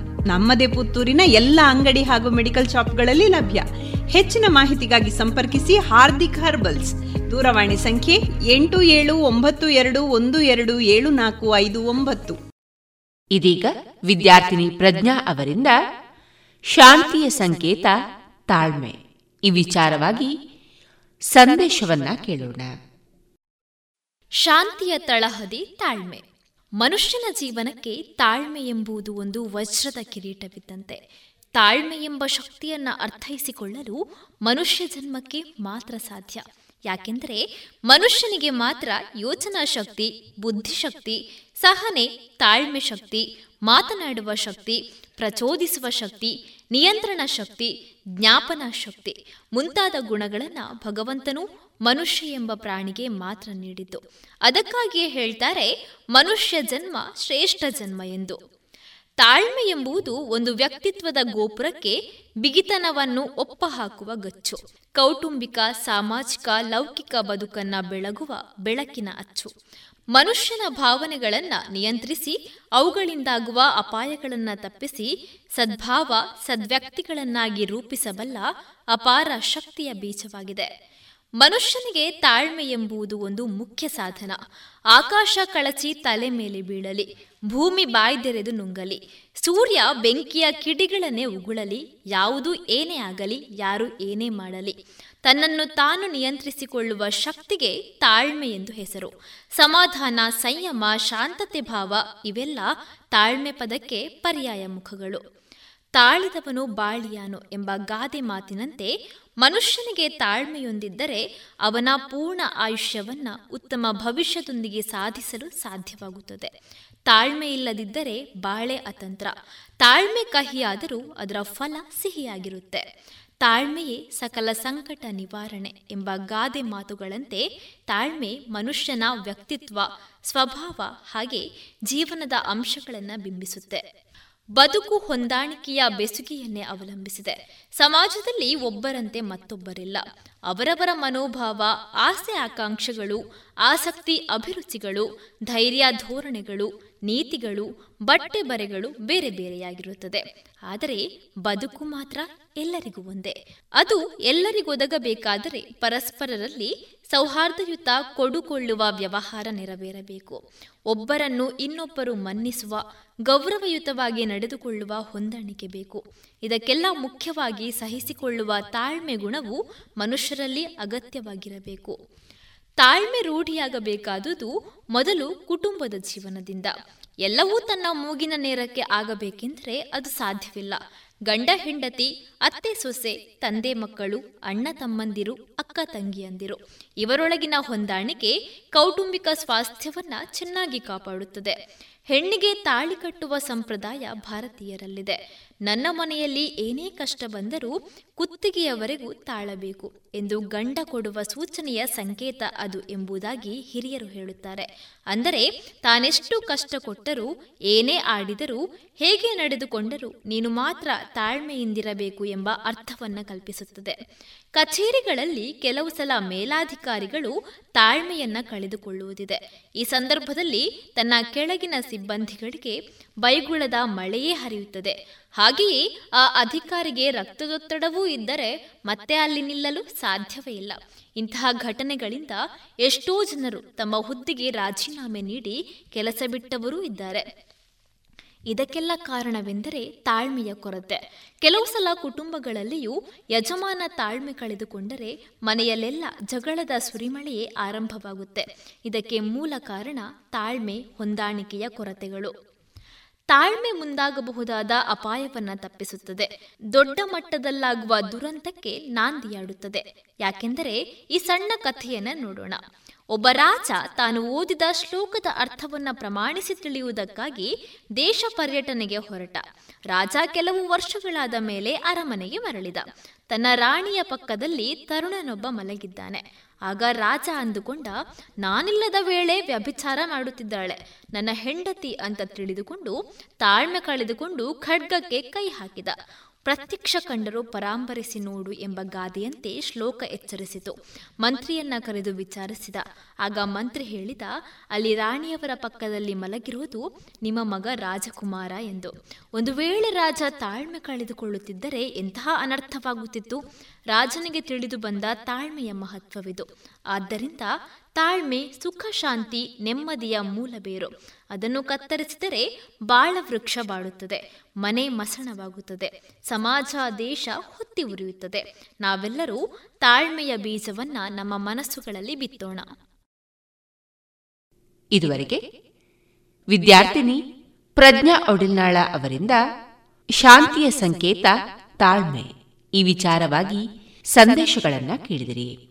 ನಮ್ಮದೇ ಪುತ್ತೂರಿನ ಎಲ್ಲ ಅಂಗಡಿ ಹಾಗೂ ಮೆಡಿಕಲ್ ಶಾಪ್ಗಳಲ್ಲಿ ಲಭ್ಯ. ಹೆಚ್ಚಿನ ಮಾಹಿತಿಗಾಗಿ ಸಂಪರ್ಕಿಸಿ ಹಾರ್ದಿಕ್ ಹರ್ಬಲ್ಸ್. ದೂರವಾಣಿ ಸಂಖ್ಯೆ ಎಂಟು ಏಳು ಒಂಬತ್ತು ಎರಡು ಒಂದು ಎರಡು ಏಳು ನಾಲ್ಕು ಐದು ಒಂಬತ್ತು.
ಇದೀಗ ವಿದ್ಯಾರ್ಥಿನಿ ಪ್ರಜ್ಞಾ ಅವರಿಂದ ಶಾಂತಿಯ ಸಂಕೇತ ತಾಳ್ಮೆ. ಈ ವಿಚಾರವಾಗಿ ಸಂದೇಶವನ್ನ ಕೇಳೋಣ.
ಶಾಂತಿಯ ತಳಹದಿ ತಾಳ್ಮೆ. ಮನುಷ್ಯನ ಜೀವನಕ್ಕೆ ತಾಳ್ಮೆ ಎಂಬುದು ಒಂದು ವಜ್ರದ ಕಿರೀಟವಿದ್ದಂತೆ. ತಾಳ್ಮೆ ಎಂಬ ಶಕ್ತಿಯನ್ನ ಅರ್ಥೈಸಿಕೊಳ್ಳಲು ಮನುಷ್ಯ ಜನ್ಮಕ್ಕೆ ಮಾತ್ರ ಸಾಧ್ಯ. ಯಾಕೆಂದರೆ ಮನುಷ್ಯನಿಗೆ ಮಾತ್ರ ಯೋಚನಾ ಶಕ್ತಿ ಬುದ್ಧಿಶಕ್ತಿ ಸಹನೆ, ತಾಳ್ಮೆ ಶಕ್ತಿ, ಮಾತನಾಡುವ ಶಕ್ತಿ, ಪ್ರಚೋದಿಸುವ ಶಕ್ತಿ, ನಿಯಂತ್ರಣ ಶಕ್ತಿ, ಜ್ಞಾಪನ ಶಕ್ತಿ ಮುಂತಾದ ಗುಣಗಳನ್ನು ಭಗವಂತನು ಮನುಷ್ಯ ಎಂಬ ಪ್ರಾಣಿಗೆ ಮಾತ್ರ ನೀಡಿದ್ದು. ಅದಕ್ಕಾಗಿಯೇ ಹೇಳ್ತಾರೆ, ಮನುಷ್ಯ ಜನ್ಮ ಶ್ರೇಷ್ಠ ಜನ್ಮ ಎಂದು. ತಾಳ್ಮೆ ಎಂಬುದು ಒಂದು ವ್ಯಕ್ತಿತ್ವದ ಗೋಪುರಕ್ಕೆ ಬಿಗಿತನವನ್ನು ಒಪ್ಪ ಹಾಕುವ ಗಚ್ಚು. ಕೌಟುಂಬಿಕ, ಸಾಮಾಜಿಕ, ಲೌಕಿಕ ಬದುಕನ್ನ ಬೆಳಗುವ ಬೆಳಕಿನ ಅಚ್ಚು. ಮನುಷ್ಯನ ಭಾವನೆಗಳನ್ನು ನಿಯಂತ್ರಿಸಿ, ಅವುಗಳಿಂದಾಗುವ ಅಪಾಯಗಳನ್ನು ತಪ್ಪಿಸಿ, ಸದ್ಭಾವ, ಸದ್ವ್ಯಕ್ತಿಗಳನ್ನಾಗಿ ರೂಪಿಸಬಲ್ಲ ಅಪಾರ ಶಕ್ತಿಯ ಬೀಜವಾಗಿದೆ. ಮನುಷ್ಯನಿಗೆ ತಾಳ್ಮೆ ಎಂಬುದು ಒಂದು ಮುಖ್ಯ ಸಾಧನ. ಆಕಾಶ ಕಳಚಿ ತಲೆ ಮೇಲೆ ಬೀಳಲಿ, ಭೂಮಿ ಬಾಯ್ದೆರೆದು ನುಂಗಲಿ, ಸೂರ್ಯ ಬೆಂಕಿಯ ಕಿಡಿಗಳನ್ನೇ ಉಗುಳಲಿ, ಯಾವುದು ಏನೇ ಆಗಲಿ, ಯಾರು ಏನೇ ಮಾಡಲಿ, ತನ್ನನ್ನು ತಾನು ನಿಯಂತ್ರಿಸಿಕೊಳ್ಳುವ ಶಕ್ತಿಗೆ ತಾಳ್ಮೆ ಎಂದು ಹೆಸರು. ಸಮಾಧಾನ, ಸಂಯಮ, ಶಾಂತತೆ, ಭಾವ ಇವೆಲ್ಲ ತಾಳ್ಮೆ ಪದಕ್ಕೆ ಪರ್ಯಾಯ ಮುಖಗಳು. ತಾಳಿದವನು ಬಾಳಿಯಾನು ಎಂಬ ಗಾದೆ ಮಾತಿನಂತೆ ಮನುಷ್ಯನಿಗೆ ತಾಳ್ಮೆಯೊಂದಿದ್ದರೆ ಅವನ ಪೂರ್ಣ ಆಯುಷ್ಯವನ್ನ ಉತ್ತಮ ಭವಿಷ್ಯದೊಂದಿಗೆ ಸಾಧಿಸಲು ಸಾಧ್ಯವಾಗುತ್ತದೆ. ತಾಳ್ಮೆ ಇಲ್ಲದಿದ್ದರೆ ಬಾಳೆ ಅತಂತ್ರ. ತಾಳ್ಮೆ ಕಹಿಯಾದರೂ ಅದರ ಫಲ ಸಿಹಿಯಾಗಿರುತ್ತೆ. ತಾಳ್ಮೆಯೇ ಸಕಲ ಸಂಕಟ ನಿವಾರಣೆ ಎಂಬ ಗಾದೆ ಮಾತುಗಳಂತೆ ತಾಳ್ಮೆ ಮನುಷ್ಯನ ವ್ಯಕ್ತಿತ್ವ, ಸ್ವಭಾವ ಹಾಗೆ ಜೀವನದ ಅಂಶಗಳನ್ನು ಬಿಂಬಿಸುತ್ತೆ. ಬದುಕು ಹೊಂದಾಣಿಕೆಯ ಬೆಸುಗೆಯನ್ನೇ ಅವಲಂಬಿಸಿದೆ. ಸಮಾಜದಲ್ಲಿ ಒಬ್ಬರಂತೆ ಮತ್ತೊಬ್ಬರಿಲ್ಲ. ಅವರವರ ಮನೋಭಾವ, ಆಸೆ ಆಕಾಂಕ್ಷೆಗಳು, ಆಸಕ್ತಿ ಅಭಿರುಚಿಗಳು, ಧೈರ್ಯ ಧೋರಣೆಗಳು, ನೀತಿಗಳು, ಬಟ್ಟೆ ಬರೆಗಳು ಬೇರೆ ಬೇರೆಯಾಗಿರುತ್ತದೆ. ಆದರೆ ಬದುಕು ಮಾತ್ರ ಎಲ್ಲರಿಗೂ ಒಂದೇ. ಅದು ಎಲ್ಲರಿಗೊದಗಬೇಕಾದರೆ ಪರಸ್ಪರರಲ್ಲಿ ಸೌಹಾರ್ದಯುತ ಕೊಡುಕೊಳ್ಳುವ ವ್ಯವಹಾರ ನೆರವೇರಬೇಕು. ಒಬ್ಬರನ್ನು ಇನ್ನೊಬ್ಬರು ಮನ್ನಿಸುವ, ಗೌರವಯುತವಾಗಿ ನಡೆದುಕೊಳ್ಳುವ ಹೊಂದಾಣಿಕೆ ಬೇಕು. ಇದಕ್ಕೆಲ್ಲ ಮುಖ್ಯವಾಗಿ ಸಹಿಸಿಕೊಳ್ಳುವ ತಾಳ್ಮೆ ಗುಣವು ಮನುಷ್ಯರಲ್ಲಿ ಅಗತ್ಯವಾಗಿರಬೇಕು. ತಾಳ್ಮೆ ರೂಢಿಯಾಗಬೇಕಾದುದು ಮೊದಲು ಕುಟುಂಬದ ಜೀವನದಿಂದ. ಎಲ್ಲವೂ ತನ್ನ ಮೂಗಿನ ನೇರಕ್ಕೆ ಆಗಬೇಕೆಂದರೆ ಅದು ಸಾಧ್ಯವಿಲ್ಲ. ಗಂಡ, ಹೆಂಡತಿ, ಅತ್ತೆ, ಸೊಸೆ, ತಂದೆ ಮಕ್ಕಳು, ಅಣ್ಣ ತಮ್ಮಂದಿರು, ಅಕ್ಕ ತಂಗಿಯಂದಿರು. ಇವರೊಳಗಿನ ಹೊಂದಾಣಿಕೆ ಕೌಟುಂಬಿಕ ಸ್ವಾಸ್ಥ್ಯವನ್ನ ಚೆನ್ನಾಗಿ ಕಾಪಾಡುತ್ತದೆ. ಹೆಣ್ಣಿಗೆ ತಾಳಿ ಕಟ್ಟುವ ಸಂಪ್ರದಾಯ ಭಾರತೀಯರಲ್ಲಿದೆ. ನನ್ನ ಮನೆಯಲ್ಲಿ ಏನೇ ಕಷ್ಟ ಬಂದರೂ ಕುತ್ತಿಗೆಯವರೆಗೂ ತಾಳಬೇಕು ಎಂದು ಗಂಡ ಕೊಡುವ ಸೂಚನೆಯ ಸಂಕೇತ ಅದು ಎಂಬುದಾಗಿ ಹಿರಿಯರು ಹೇಳುತ್ತಾರೆ. ಅಂದರೆ, ತಾನೆಷ್ಟು ಕಷ್ಟ ಕೊಟ್ಟರೂ, ಏನೇ ಆಡಿದರೂ, ಹೇಗೆ ನಡೆದುಕೊಂಡರೂ ನೀನು ಮಾತ್ರ ತಾಳ್ಮೆಯಿಂದಿರಬೇಕು ಎಂಬ ಅರ್ಥವನ್ನು ಕಲ್ಪಿಸುತ್ತದೆ. ಕಚೇರಿಗಳಲ್ಲಿ ಕೆಲವು ಸಲ ಮೇಲಾಧಿಕಾರಿಗಳು ತಾಳ್ಮೆಯನ್ನ ಕಳೆದುಕೊಳ್ಳುವುದಿದೆ. ಈ ಸಂದರ್ಭದಲ್ಲಿ ತನ್ನ ಕೆಳಗಿನ ಸಿಬ್ಬಂದಿಗಳಿಗೆ ಬೈಗುಳದ ಮಳೆಯೇ ಹರಿಯುತ್ತದೆ. ಹಾಗೆಯೇ ಆ ಅಧಿಕಾರಿಗೆ ರಕ್ತದೊತ್ತಡವೂ ಇದ್ದರೆ ಮತ್ತೆ ಅಲ್ಲಿ ನಿಲ್ಲಲು ಸಾಧ್ಯವೇ ಇಲ್ಲ. ಇಂತಹ ಘಟನೆಗಳಿಂದ ಎಷ್ಟೋ ಜನರು ತಮ್ಮ ಹುದ್ದೆಗೆ ರಾಜೀನಾಮೆ ನೀಡಿ ಕೆಲಸ ಬಿಟ್ಟವರೂ ಇದ್ದಾರೆ. ಇದಕ್ಕೆಲ್ಲ ಕಾರಣವೆಂದರೆ ತಾಳ್ಮೆಯ ಕೊರತೆ. ಕೆಲವು ಸಲ ಕುಟುಂಬಗಳಲ್ಲಿಯೂ ಯಜಮಾನ ತಾಳ್ಮೆ ಕಳೆದುಕೊಂಡರೆ ಮನೆಯಲ್ಲೆಲ್ಲ ಜಗಳದ ಸುರಿಮಳೆಯೇ ಆರಂಭವಾಗುತ್ತೆ. ಇದಕ್ಕೆ ಮೂಲ ಕಾರಣ ತಾಳ್ಮೆ, ಹೊಂದಾಣಿಕೆಯ ಕೊರತೆಗಳು. ತಾಳ್ಮೆ ಮುಂದಾಗಬಹುದಾದ ಅಪಾಯವನ್ನ ತಪ್ಪಿಸುತ್ತದೆ. ದೊಡ್ಡ ಮಟ್ಟದಲ್ಲಾಗುವ ದುರಂತಕ್ಕೆ ನಾಂದಿಯಾಡುತ್ತದೆ. ಯಾಕೆಂದರೆ ಈ ಸಣ್ಣ ಕಥೆಯನ್ನ ನೋಡೋಣ. ಒಬ್ಬ ರಾಜ ತಾನು ಓದಿದ ಶ್ಲೋಕದ ಅರ್ಥವನ್ನ ಪ್ರಮಾಣಿಸಿ ತಿಳಿಯುವುದಕ್ಕಾಗಿ ದೇಶ ಪರ್ಯಟನೆಗೆ ಹೊರಟ. ರಾಜ ಕೆಲವು ವರ್ಷಗಳಾದ ಮೇಲೆ ಅರಮನೆಗೆ ಮರಳಿದ. ತನ್ನ ರಾಣಿಯ ಪಕ್ಕದಲ್ಲಿ ತರುಣನೊಬ್ಬ ಮಲಗಿದ್ದಾನೆ. ಆಗ ರಾಜ ಅಂದುಕೊಂಡ, ನಾನಿಲ್ಲದ ವೇಳೆ ವ್ಯಭಿಚಾರ ಮಾಡುತ್ತಿದ್ದಾಳೆ. ನನ್ನ ಹೆಂಡತಿ ಅಂತ ತಿಳಿದುಕೊಂಡು, ತಾಳ್ಮೆ ಕಳೆದುಕೊಂಡು ಖಡ್ಗಕ್ಕೆ ಕೈ ಹಾಕಿದ. ಪ್ರತ್ಯಕ್ಷ ಕಂಡರೂ ಪರಾಂಬರಿಸಿ ನೋಡು ಎಂಬ ಗಾದೆಯಂತೆ ಶ್ಲೋಕ ಎಚ್ಚರಿಸಿತು. ಮಂತ್ರಿಯನ್ನ ಕರೆದು ವಿಚಾರಿಸಿದ. ಆಗ ಮಂತ್ರಿ ಹೇಳಿದ, ಅಲ್ಲಿ ರಾಣಿಯವರ ಪಕ್ಕದಲ್ಲಿ ಮಲಗಿರುವುದು ನಿಮ್ಮ ಮಗ ರಾಜಕುಮಾರ ಎಂದು. ಒಂದು ವೇಳೆ ರಾಜ ತಾಳ್ಮೆ ಕಳೆದುಕೊಳ್ಳುತ್ತಿದ್ದರೆ ಎಂತಹ ಅನರ್ಥವಾಗುತ್ತಿತ್ತು? ರಾಜನಿಗೆ ತಿಳಿದು ಬಂದ ತಾಳ್ಮೆಯ ಮಹತ್ವವಿದು. ಆದ್ದರಿಂದ ತಾಳ್ಮೆ, ಸುಖ, ಶಾಂತಿ, ನೆಮ್ಮದಿಯ ಮೂಲ ಬೇರು ಅದನ್ನು ಕತ್ತರಿಸಿದರೆ ಬಾಳ ವೃಕ್ಷ ಬಾಳುತ್ತದೆ, ಮನೆ ಮಸಣವಾಗುತ್ತದೆ, ಸಮಾಜ, ದೇಶ ಹೊತ್ತಿ ಉರಿಯುತ್ತದೆ. ನಾವೆಲ್ಲರೂ ತಾಳ್ಮೆಯ ಬೀಜವನ್ನ ನಮ್ಮ ಮನಸ್ಸುಗಳಲ್ಲಿ ಬಿತ್ತೋಣ.
ಇದುವರೆಗೆ ವಿದ್ಯಾರ್ಥಿನಿ ಪ್ರಜ್ಞಾ ಒಡಿಲ್ನಾಳ ಅವರಿಂದ ಶಾಂತಿಯ ಸಂಕೇತ ತಾಳ್ಮೆ. ಈ ವಿಚಾರವಾಗಿ ಸಂದೇಶಗಳನ್ನು ಕೇಳಿದಿರಿ.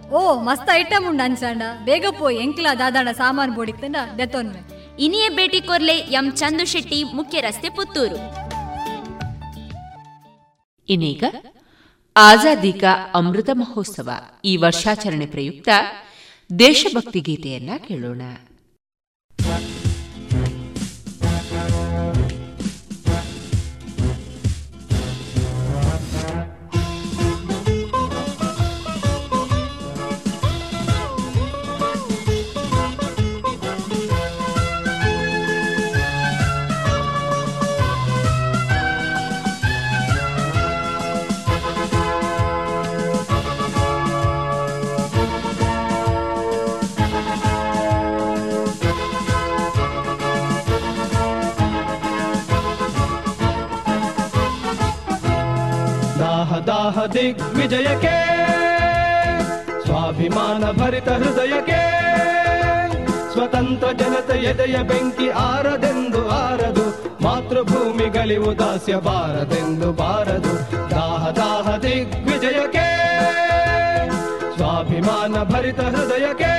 ಓ ಮಸ್ತ್ ಐಟಮ್ ಉಂಡ ಅನ್ಸಾಂಡ ಬೇಗ ಪೋಯ್ ಎಂಕ್ಲ ದಾದಾಣ ಸಾಮಾನು ಬೋಡಿತ್ತಂಡ ದೆತ್ತೊನ್ಮೆ.
ಇನಿಯೇ ಭೇಟಿ ಕೊರ್ಲೆ ಎಂ ಚಂದು ಶೆಟ್ಟಿ ಮುಖ್ಯ ರಸ್ತೆ ಪುತ್ತೂರು.
ಇನ್ನೀಗ ಆಜಾದಿ ಕಾ ಅಮೃತ ಮಹೋತ್ಸವ. ಈ ವರ್ಷಾಚರಣೆ ಪ್ರಯುಕ್ತ ದೇಶಭಕ್ತಿ ಗೀತೆಯನ್ನ ಕೇಳೋಣ.
ದಿಗ್ವಿಜಯಕ್ಕೆ ಸ್ವಾಭಿಮಾನ ಭರಿತ ಹೃದಯಕ್ಕೆ, ಸ್ವತಂತ್ರ ಜನತೆ ಎದೆಯ ಬೆಂಕಿ ಆರದೆಂದು ಆರದು, ಮಾತೃಭೂಮಿ ಗಳಿವು ದಾಸ್ಯ ಬಾರದೆಂದು ಬಾರದು. ದಾಹ ದಾಹ ದಿಗ್ವಿಜಯಕ್ಕೆ, ಸ್ವಾಭಿಮಾನ ಭರಿತ ಹೃದಯಕ್ಕೆ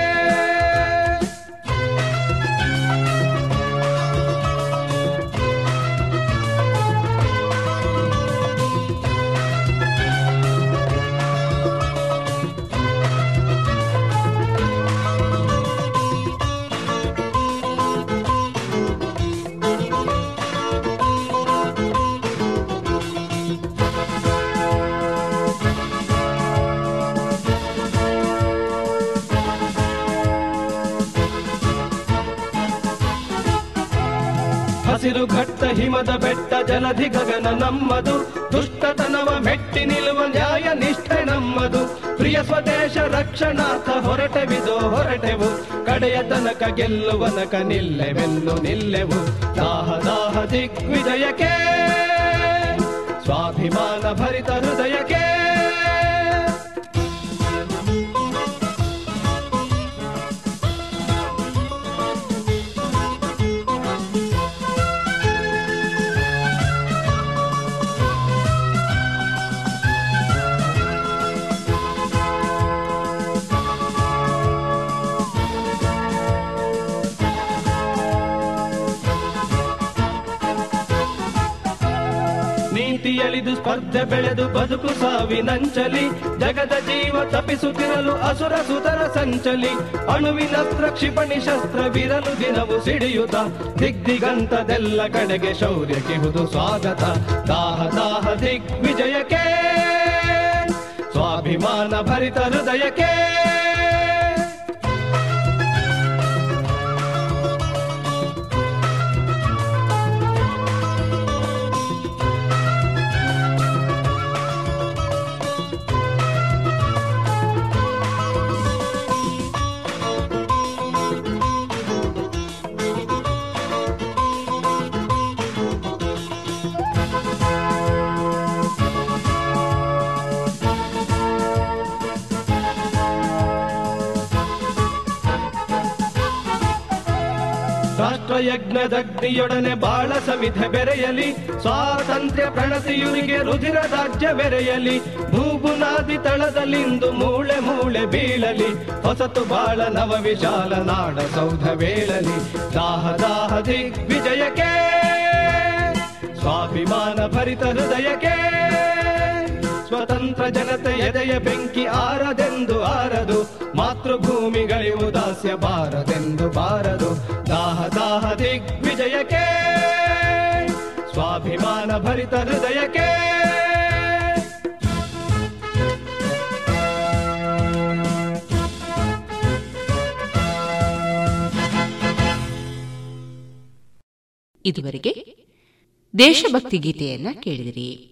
ಹಿಮದ ಬೆಟ್ಟ ಜಲಧಿ ಗಗನ ನಮ್ಮದು. ದುಷ್ಟತನವ ಮೆಟ್ಟಿ ನಿಲ್ಲುವ ನ್ಯಾಯ ನಿಷ್ಠೆ ನಮ್ಮದು. ಪ್ರಿಯ ಸ್ವದೇಶ ರಕ್ಷಣಾರ್ಥ ಹೊರಟೆವಿದೋ ಹೊರಟೆವು. ಕಡೆಯ ತನಕ ಗೆಲ್ಲುವನಕ ನಿಲ್ಲೆವೆಲ್ಲು ನಿಲ್ಲೆವು. ದಾಹ ದಾಹ ದಿಗ್ವಿಜಯಕ್ಕೆ. ಸ್ವಾಭಿಮಾನ ಭರಿತ ಹೃದಯಕ್ಕೆ. ಸ್ಪರ್ಧೆ ಬೆಳೆದು ಬದುಕು ಸಾವಿನಂಚಲಿ, ಜಗದ ಜೀವ ತಪಿಸುತ್ತಿರಲು ಅಸುರ ಸುತರ ಸಂಚಲಿ ಅಣುವಿನಸ್ತ್ರ ಕ್ಷಿಪಣಿ ಶಸ್ತ್ರವಿರಲು ದಿನವು ಸಿಡಿಯುತ್ತ ದಿಗ್ದಿಗಂತದೆಲ್ಲ ಕಡೆಗೆ ಶೌರ್ಯ ಕಿಹುದು ಸ್ವಾಗತ. ದಾಹ ದಾಹ, ದಿಗ್ವಿಜಯಕ್ಕೆ, ಸ್ವಾಭಿಮಾನ ಭರಿತ ಹೃದಯಕ್ಕೆ. ಯಜ್ಞದಗ್ನಿಯೊಡನೆ ಬಾಳ ಸವಿಧ ಬೆರೆಯಲಿ. ಸ್ವಾತಂತ್ರ್ಯ ಪ್ರಣತಿಯುರಿಗೆ ರುಧಿರ ರಾಜ್ಯ ಬೆರೆಯಲಿ ಭೂಬುನಾದಿ ತಳದಲ್ಲಿಂದು ಮೂಳೆ ಮೂಳೆ ಬೀಳಲಿ. ಹೊಸತು ಬಾಳ ನವ ವಿಶಾಲ ನಾಡ ಸೌಧ ಬೇಳಲಿ. ದಾಹ ದಾಹ ದಿಗ್ವಿಜಯಕ್ಕೆ, ಸ್ವಾಭಿಮಾನ ಭರಿತ ಹೃದಯಕ್ಕೆ. ಸ್ವತಂತ್ರ ಜನತೆ ಎದೆಯ ಬೆಂಕಿ ಆರದೆಂದು ಆರದು, ಮಾತೃಭೂಮಿಗಳಿವು ದಾಸ್ಯ ಬಾರದೆಂದು ಬಾರದು. ದಾಹ ದಾಹ ದಿಗ್ವಿಜಯಕ್ಕೆ, ಸ್ವಾಭಿಮಾನ ಭರಿತ ಹೃದಯಕ್ಕೆ.
ಇದುವರೆಗೆ ದೇಶಭಕ್ತಿ ಗೀತೆಯನ್ನ ಕೇಳಿದಿರಿ.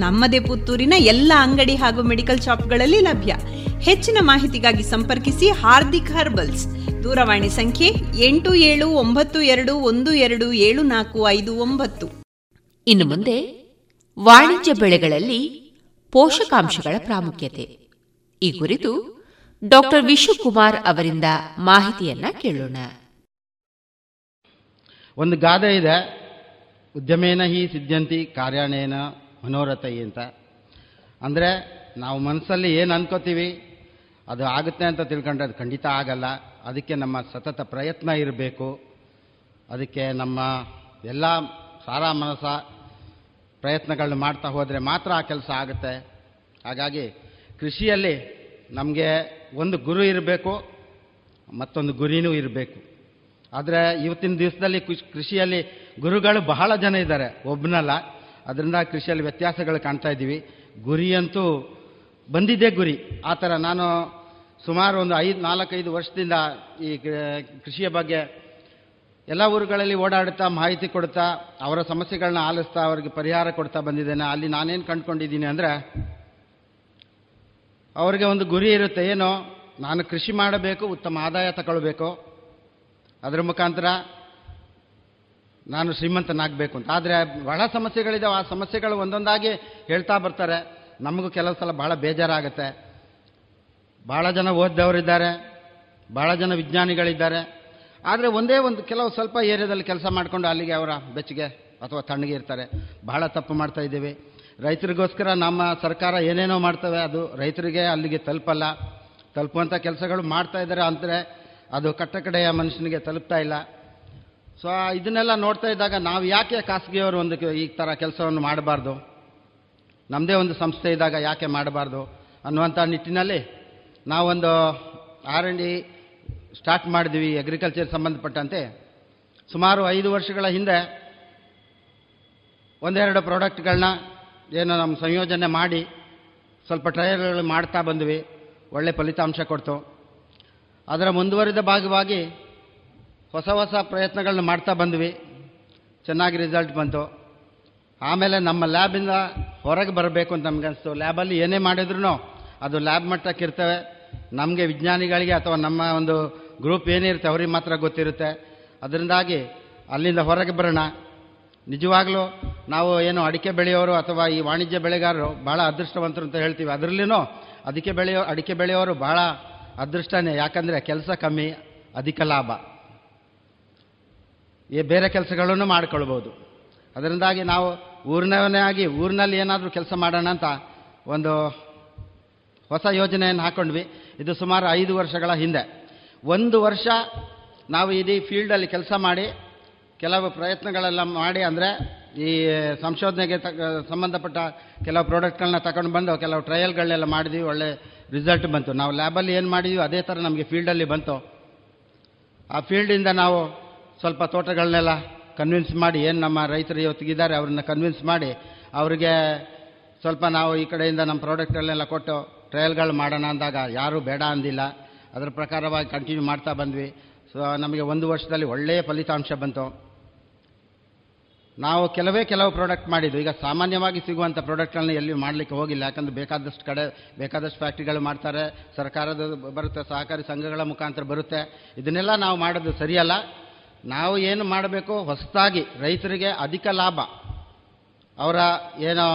ನಮ್ಮದೇ ಪುತ್ತೂರಿನ ಎಲ್ಲ ಅಂಗಡಿ ಹಾಗೂ ಮೆಡಿಕಲ್ ಶಾಪ್ಗಳಲ್ಲಿ ಲಭ್ಯ. ಹೆಚ್ಚಿನ ಮಾಹಿತಿಗಾಗಿ ಸಂಪರ್ಕಿಸಿ ಹಾರ್ದಿಕ್ ಹರ್ಬಲ್ಸ್. ದೂರವಾಣಿ ಸಂಖ್ಯೆ ಎಂಟು ಏಳು ಒಂಬತ್ತು ಎರಡು ಒಂದು ಎರಡು ಏಳು ನಾಲ್ಕು ಐದು ಒಂಬತ್ತು.
ಇನ್ನು ಮುಂದೆ ವಾಣಿಜ್ಯ ಬೆಳೆಗಳಲ್ಲಿ ಪೋಷಕಾಂಶಗಳ ಪ್ರಾಮುಖ್ಯತೆ. ಈ ಕುರಿತು ಡಾಕ್ಟರ್ ವಿಶ್ವಕುಮಾರ್ ಅವರಿಂದ ಮಾಹಿತಿಯನ್ನ ಕೇಳೋಣ.
ಒಂದು ಗಾದೆ ಇದೆ. ಉದ್ಯಮೇನ ಹಿ ಸಿದ್ಧಂತಿ ಕಾರ್ಯಾಣೇನ ಮನೋರಥೈ ಅಂತ. ಅಂದರೆ ನಾವು ಮನಸ್ಸಲ್ಲಿ ಏನು ಅನ್ಕೋತೀವಿ, ಅದು ಆಗುತ್ತೆ ಅಂತ ತಿಳ್ಕೊಂಡ್ರೆ ಅದು ಖಂಡಿತ ಆಗಲ್ಲ. ಅದಕ್ಕೆ ನಮ್ಮ ಸತತ ಪ್ರಯತ್ನ ಇರಬೇಕು. ಅದಕ್ಕೆ ನಮ್ಮ ಎಲ್ಲ ಸಾರಾ ಮನಸ್ಸ ಪ್ರಯತ್ನಗಳನ್ನ ಮಾಡ್ತಾ ಹೋದರೆ ಮಾತ್ರ ಆ ಕೆಲಸ ಆಗುತ್ತೆ. ಹಾಗಾಗಿ ಕೃಷಿಯಲ್ಲಿ ನಮಗೆ ಒಂದು ಗುರು ಇರಬೇಕು, ಮತ್ತೊಂದು ಗುರಿನೂ ಇರಬೇಕು. ಆದರೆ ಇವತ್ತಿನ ದಿವಸದಲ್ಲಿ ಕೃಷಿಯಲ್ಲಿ ಗುರುಗಳು ಬಹಳ ಜನ ಇದ್ದಾರೆ. ಒಬ್ಬನಲ್ಲ ಅದರಿಂದ ಕೃಷಿಯಲ್ಲಿ ವ್ಯತ್ಯಾಸಗಳು ಕಾಣ್ತಾ ಇದ್ದೀವಿ. ಗುರಿಯಂತೂ ಬಂದಿದ್ದೇ ಗುರಿ. ಆ ಥರ ನಾನು ಸುಮಾರು ಒಂದು ಐದು, ನಾಲ್ಕೈದು ವರ್ಷದಿಂದ ಈ ಕೃಷಿಯ ಬಗ್ಗೆ ಎಲ್ಲ ಊರುಗಳಲ್ಲಿ ಓಡಾಡುತ್ತಾ, ಮಾಹಿತಿ ಕೊಡ್ತಾ ಅವರ ಸಮಸ್ಯೆಗಳನ್ನ ಆಲಿಸ್ತಾ, ಅವರಿಗೆ ಪರಿಹಾರ ಕೊಡ್ತಾ ಬಂದಿದ್ದೇನೆ. ಅಲ್ಲಿ ನಾನೇನು ಕಂಡುಕೊಂಡಿದ್ದೀನಿ ಅಂದರೆ, ಅವರಿಗೆ ಒಂದು ಗುರಿ ಇರುತ್ತೆ. ಏನೋ, ನಾನು ಕೃಷಿ ಮಾಡಬೇಕು, ಉತ್ತಮ ಆದಾಯ ತಗೊಳ್ಬೇಕು. ಅದರ ಮುಖಾಂತರ ನಾನು ಶ್ರೀಮಂತನಾಗಬೇಕು ಅಂತ. ಆದರೆ ಬಹಳ ಸಮಸ್ಯೆಗಳಿದ್ದಾವೆ ಆ ಸಮಸ್ಯೆಗಳು ಒಂದೊಂದಾಗಿ ಹೇಳ್ತಾ ಬರ್ತಾರೆ. ನಮಗೂ ಕೆಲವು ಸಲ ಭಾಳ ಬೇಜಾರಾಗುತ್ತೆ. ಭಾಳ ಜನ ಓದ್ದವರಿದ್ದಾರೆ. ಭಾಳ ಜನ ವಿಜ್ಞಾನಿಗಳಿದ್ದಾರೆ. ಆದರೆ ಒಂದೇ ಒಂದು ಕೆಲವು ಸ್ವಲ್ಪ ಏರಿಯಾದಲ್ಲಿ ಕೆಲಸ ಮಾಡಿಕೊಂಡು ಅಲ್ಲಿಗೆ ಅವರ ಬೆಚ್ಚಗೆ ಅಥವಾ ತಣ್ಣಗೆ ಇರ್ತಾರೆ. ಭಾಳ ತಪ್ಪು ಮಾಡ್ತಾ ಇದ್ದೀವಿ. ರೈತರಿಗೋಸ್ಕರ ನಮ್ಮ ಸರ್ಕಾರ ಏನೇನೋ ಮಾಡ್ತವೆ, ಅದು ರೈತರಿಗೆ ಅಲ್ಲಿಗೆ ತಲುಪಲ್ಲ. ತಲುಪುವಂಥ ಕೆಲಸಗಳು ಮಾಡ್ತಾ ಇದ್ದಾರೆ ಅಂದರೆ ಅದು ಕಟ್ಟಕಡೆಯ ಮನುಷ್ಯನಿಗೆ ತಲುಪ್ತಾ ಇಲ್ಲ. ಸೊ ಇದನ್ನೆಲ್ಲ ನೋಡ್ತಾ ಇದ್ದಾಗ ನಾವು ಯಾಕೆ ಖಾಸಗಿಯವರು ಒಂದು ಈ ಥರ ಕೆಲಸವನ್ನು ಮಾಡಬಾರ್ದು? ನಮ್ಮದೇ ಒಂದು ಸಂಸ್ಥೆ ಇದ್ದಾಗ ಯಾಕೆ ಮಾಡಬಾರ್ದು? ಅನ್ನುವಂಥ ನಿಟ್ಟಿನಲ್ಲಿ ನಾವೊಂದು ಆರ್ ಎನ್ ಡಿ ಸ್ಟಾರ್ಟ್ ಮಾಡಿದ್ವಿ ಅಗ್ರಿಕಲ್ಚರ್ ಸಂಬಂಧಪಟ್ಟಂತೆ. ಸುಮಾರು ಐದು ವರ್ಷಗಳ ಹಿಂದೆ ಒಂದೆರಡು ಪ್ರಾಡಕ್ಟ್ಗಳನ್ನ ಏನು ನಮ್ಮ ಸಂಯೋಜನೆ ಮಾಡಿ ಸ್ವಲ್ಪ ಟ್ರಯಲ್ಗಳು ಮಾಡ್ತಾ ಬಂದ್ವಿ. ಒಳ್ಳೆ ಫಲಿತಾಂಶ ಕೊಡ್ತು. ಅದರ ಮುಂದುವರಿದ ಭಾಗವಾಗಿ ಹೊಸ ಹೊಸ ಪ್ರಯತ್ನಗಳನ್ನ ಮಾಡ್ತಾ ಬಂದ್ವಿ. ಚೆನ್ನಾಗಿ ರಿಸಲ್ಟ್ ಬಂತು. ಆಮೇಲೆ ನಮ್ಮ ಲ್ಯಾಬಿಂದ ಹೊರಗೆ ಬರಬೇಕು ಅಂತ ನಮ್ಗೆ ಅನಿಸ್ತು. ಲ್ಯಾಬಲ್ಲಿ ಏನೇ ಮಾಡಿದ್ರು ಅದು ಲ್ಯಾಬ್ ಮಟ್ಟಕ್ಕೆ ಇರ್ತವೆ. ನಮಗೆ ವಿಜ್ಞಾನಿಗಳಿಗೆ ಅಥವಾ ನಮ್ಮ ಒಂದು ಗ್ರೂಪ್ ಏನಿರುತ್ತೆ ಅವ್ರಿಗೆ ಮಾತ್ರ ಗೊತ್ತಿರುತ್ತೆ. ಅದರಿಂದಾಗಿ ಅಲ್ಲಿಂದ ಹೊರಗೆ ಬರೋಣ. ನಿಜವಾಗ್ಲೂ ನಾವು ಏನು ಅಡಿಕೆ ಬೆಳೆಯೋರು ಅಥವಾ ಈ ವಾಣಿಜ್ಯ ಬೆಳೆಗಾರರು ಭಾಳ ಅದೃಷ್ಟವಂತರು ಅಂತ ಹೇಳ್ತೀವಿ. ಅದರಲ್ಲಿನೂ ಅದಕ್ಕೆ ಬೆಳೆಯೋ, ಅಡಿಕೆ ಬೆಳೆಯೋರು ಭಾಳ ಅದೃಷ್ಟನೇ. ಯಾಕಂದರೆ ಕೆಲಸ ಕಮ್ಮಿ, ಅಧಿಕ ಲಾಭ. ಈ ಬೇರೆ ಕೆಲಸಗಳನ್ನು ಮಾಡ್ಕೊಳ್ಬೋದು. ಅದರಿಂದಾಗಿ ನಾವು ಊರಿನವನೇ ಆಗಿ ಊರಿನಲ್ಲಿ ಏನಾದರೂ ಕೆಲಸ ಮಾಡೋಣ ಅಂತ ಒಂದು ಹೊಸ ಯೋಜನೆಯನ್ನು ಹಾಕ್ಕೊಂಡ್ವಿ ಇದು ಸುಮಾರು ಐದು ವರ್ಷಗಳ ಹಿಂದೆ. ಒಂದು ವರ್ಷ ನಾವು ಇಡೀ ಫೀಲ್ಡಲ್ಲಿ ಕೆಲಸ ಮಾಡಿ, ಕೆಲವು ಪ್ರಯತ್ನಗಳೆಲ್ಲ ಮಾಡಿ ಅಂದರೆ ಈ ಸಂಶೋಧನೆಗೆ ತಕ್ಕ, ಸಂಬಂಧಪಟ್ಟ ಕೆಲವು ಪ್ರಾಡಕ್ಟ್ಗಳನ್ನ ತಗೊಂಡು ಬಂದು ಕೆಲವು ಟ್ರಯಲ್ಗಳನ್ನೆಲ್ಲ ಮಾಡಿದ್ವಿ. ಒಳ್ಳೆ ರಿಸಲ್ಟ್ ಬಂತು. ನಾವು ಲ್ಯಾಬಲ್ಲಿ ಏನು ಮಾಡಿದ್ವಿ, ಅದೇ ಥರ ನಮಗೆ ಫೀಲ್ಡಲ್ಲಿ ಬಂತು. ಆ ಫೀಲ್ಡಿಂದ ನಾವು ಸ್ವಲ್ಪ ತೋಟಗಳನ್ನೆಲ್ಲ ಕನ್ವಿನ್ಸ್ ಮಾಡಿ, ಏನು ನಮ್ಮ ರೈತರು ಇವತ್ತಿಗಿದ್ದಾರೆ ಅವ್ರನ್ನ ಕನ್ವಿನ್ಸ್ ಮಾಡಿ, ಅವರಿಗೆ ಸ್ವಲ್ಪ ನಾವು ಈ ಕಡೆಯಿಂದ ನಮ್ಮ ಪ್ರಾಡಕ್ಟ್ಗಳನ್ನೆಲ್ಲ ಕೊಟ್ಟು ಟ್ರಯಲ್ಗಳು ಮಾಡೋಣ ಅಂದಾಗ ಯಾರೂ ಬೇಡ ಅಂದಿಲ್ಲ. ಅದರ ಪ್ರಕಾರವಾಗಿ ಕಂಟಿನ್ಯೂ ಮಾಡ್ತಾ ಬಂದ್ವಿ. ಸೊ ನಮಗೆ ಒಂದು ವರ್ಷದಲ್ಲಿ ಒಳ್ಳೆಯ ಫಲಿತಾಂಶ ಬಂತು. ನಾವು ಕೆಲವೇ ಕೆಲವು ಪ್ರಾಡಕ್ಟ್ ಮಾಡಿದ್ದು. ಈಗ ಸಾಮಾನ್ಯವಾಗಿ ಸಿಗುವಂಥ ಪ್ರಾಡಕ್ಟ್ಗಳನ್ನ ಎಲ್ಲಿ ಮಾಡಲಿಕ್ಕೆ ಹೋಗಿಲ್ಲ. ಯಾಕಂದ್ರೆ ಬೇಕಾದಷ್ಟು ಕಡೆ, ಬೇಕಾದಷ್ಟು ಫ್ಯಾಕ್ಟ್ರಿಗಳು ಮಾಡ್ತಾರೆ. ಸರ್ಕಾರದ ಬರುತ್ತೆ, ಸಹಕಾರಿ ಸಂಘಗಳ ಮುಖಾಂತರ ಬರುತ್ತೆ. ಇದನ್ನೆಲ್ಲ ನಾವು ಮಾಡೋದು ಸರಿಯಲ್ಲ. ನಾವು ಏನು ಮಾಡಬೇಕು? ಹೊಸದಾಗಿ ರೈತರಿಗೆ ಅಧಿಕ ಲಾಭ. ಅವರ ಏನೋ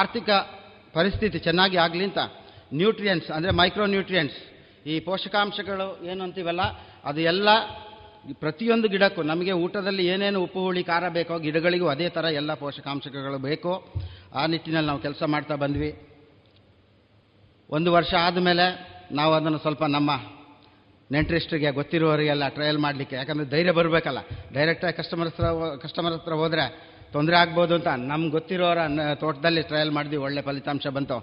ಆರ್ಥಿಕ ಪರಿಸ್ಥಿತಿ ಚೆನ್ನಾಗಿ ಆಗಲಿ ಅಂತ ನ್ಯೂಟ್ರಿಯೆಂಟ್ಸ್ ಅಂದರೆ ಮೈಕ್ರೋ ನ್ಯೂಟ್ರಿಯೆಂಟ್ಸ್ ಈ ಪೋಷಕಾಂಶಗಳು ಏನು ಅಂತೀವಲ್ಲ, ಅದು ಎಲ್ಲ ಪ್ರತಿಯೊಂದು ಗಿಡಕ್ಕೂ, ನಮಗೆ ಊಟದಲ್ಲಿ ಏನೇನು ಉಪ್ಪು, ಹುಳಿ, ಖಾರ ಬೇಕೋ ಗಿಡಗಳಿಗೂ ಅದೇ ಥರ ಎಲ್ಲ ಪೋಷಕಾಂಶಗಳು ಬೇಕು. ಆ ನಿಟ್ಟಿನಲ್ಲಿ ನಾವು ಕೆಲಸ ಮಾಡ್ತಾ ಬಂದ್ವಿ. ಒಂದು ವರ್ಷ ಆದಮೇಲೆ ನಾವು ಅದನ್ನು ಸ್ವಲ್ಪ ನಮ್ಮ ನೆಂಟ್ರಿಸ್ಟ್ರಿಗೆ ಗೊತ್ತಿರುವವರಿಗೆಲ್ಲ ಟ್ರಯಲ್ ಮಾಡಲಿಕ್ಕೆ. ಯಾಕಂದರೆ ಧೈರ್ಯ ಬರಬೇಕಲ್ಲ. ಡೈರೆಕ್ಟಾಗಿ ಕಸ್ಟಮರ್ ಹತ್ರ ಕಸ್ಟಮರ್ ಹತ್ರ ಹೋದರೆ ತೊಂದರೆ ಆಗ್ಬೋದು ಅಂತ ನಮ್ಗೆ ಗೊತ್ತಿರೋರ ತೋಟದಲ್ಲಿ ಟ್ರಯಲ್ ಮಾಡಿದ್ವಿ, ಒಳ್ಳೆ ಫಲಿತಾಂಶ ಬಂತು.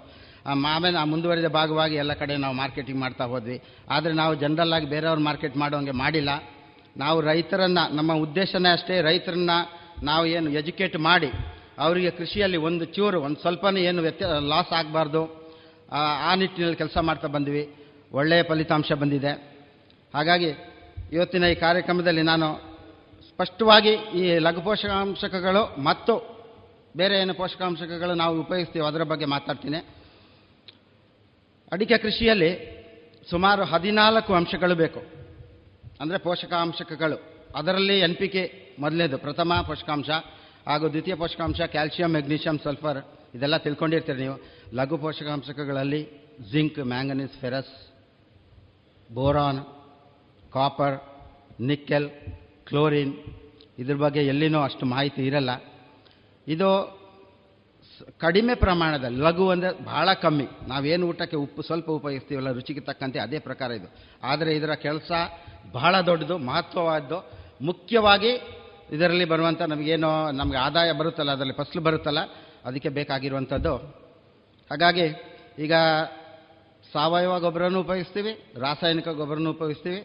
ಆಮೇಲೆ ಆ ಮುಂದುವರಿದ ಭಾಗವಾಗಿ ಎಲ್ಲ ಕಡೆ ನಾವು ಮಾರ್ಕೆಟಿಂಗ್ ಮಾಡ್ತಾ ಹೋದ್ವಿ. ಆದರೆ ನಾವು ಜನರಲ್ಲಾಗಿ ಬೇರೆಯವ್ರು ಮಾರ್ಕೆಟ್ ಮಾಡೋಂಗೆ ಮಾಡಿಲ್ಲ. ನಾವು ರೈತರನ್ನು, ನಮ್ಮ ಉದ್ದೇಶನೇ ಅಷ್ಟೇ, ರೈತರನ್ನ ನಾವು ಏನು ಎಜುಕೇಟ್ ಮಾಡಿ, ಅವರಿಗೆ ಕೃಷಿಯಲ್ಲಿ ಒಂದು ಚೂರು ಒಂದು ಸ್ವಲ್ಪನೇ ಏನು ವ್ಯತ್ಯ ಲಾಸ್ ಆಗಬಾರ್ದು. ಆ ನಿಟ್ಟಿನಲ್ಲಿ ಕೆಲಸ ಮಾಡ್ತಾ ಬಂದ್ವಿ. ಒಳ್ಳೆಯ ಫಲಿತಾಂಶ ಬಂದಿದೆ. ಹಾಗಾಗಿ ಇವತ್ತಿನ ಈ ಕಾರ್ಯಕ್ರಮದಲ್ಲಿ ನಾನು ಸ್ಪಷ್ಟವಾಗಿ ಈ ಲಘು ಪೋಷಕಾಂಶಕಗಳು ಮತ್ತು ಬೇರೆ ಏನು ಪೋಷಕಾಂಶಕಗಳು ನಾವು ಉಪಯೋಗಿಸ್ತೀವಿ ಅದರ ಬಗ್ಗೆ ಮಾತಾಡ್ತೀನಿ. ಅಡಿಕೆ ಕೃಷಿಯಲ್ಲಿ ಸುಮಾರು ಹದಿನಾಲ್ಕು ಅಂಶಗಳು ಬೇಕು. ಅಂದರೆ ಪೋಷಕಾಂಶಕಗಳು. ಅದರಲ್ಲಿ ಎನ್ ಪಿ ಕೆ ಮೊದಲನೇದು, ಪ್ರಥಮ ಪೋಷಕಾಂಶ, ಹಾಗೂ ದ್ವಿತೀಯ ಪೋಷಕಾಂಶ, ಕ್ಯಾಲ್ಸಿಯಂ, ಮೆಗ್ನೀಷಿಯಂ, ಸಲ್ಫರ್, ಇದೆಲ್ಲ ತಿಳ್ಕೊಂಡಿರ್ತೀರಿ ನೀವು. ಲಘು ಪೋಷಕಾಂಶಕಗಳಲ್ಲಿ zinc, manganese, ferrous, boron copper nickel chlorine ಇದ್ರ ಬಗ್ಗೆ ಎಲ್ಲಿನೂ ಅಷ್ಟು ಮಾಹಿತಿ ಇರಲ್ಲ. ಇದು ಕಡಿಮೆ ಪ್ರಮಾಣದಲ್ಲಿ ಲಘು ಅಂದರೆ ಬಹಳ ಕಮ್ಮಿ. ನಾವೇನು ಊಟಕ್ಕೆ ಉಪ್ಪು ಸ್ವಲ್ಪ ಉಪಯೋಗಿಸ್ತೀವಲ್ಲ, ರುಚಿಗೆ ತಕ್ಕಂತೆ ಅದೇ ಪ್ರಕಾರ ಇದು. ಆದರೆ ಇದರ ಕೆಲಸ ಬಹಳ ದೊಡ್ಡದು, ಮಹತ್ವವಾದ್ದು. ಮುಖ್ಯವಾಗಿ ಇದರಲ್ಲಿ ಬರುವಂಥ ನಮಗೇನೋ, ನಮಗೆ ಆದಾಯ ಬರುತ್ತಲ್ಲ, ಅದರಲ್ಲಿ ಫಸಲು ಬರುತ್ತಲ್ಲ, ಅದಕ್ಕೆ ಬೇಕಾಗಿರುವಂಥದ್ದು. ಹಾಗಾಗಿ ಈಗ ಸಾವಯವ ಗೊಬ್ಬರನೂ ಉಪಯೋಗಿಸ್ತೀವಿ, ರಾಸಾಯನಿಕ ಗೊಬ್ಬರನೂ ಉಪಯೋಗಿಸ್ತೀವಿ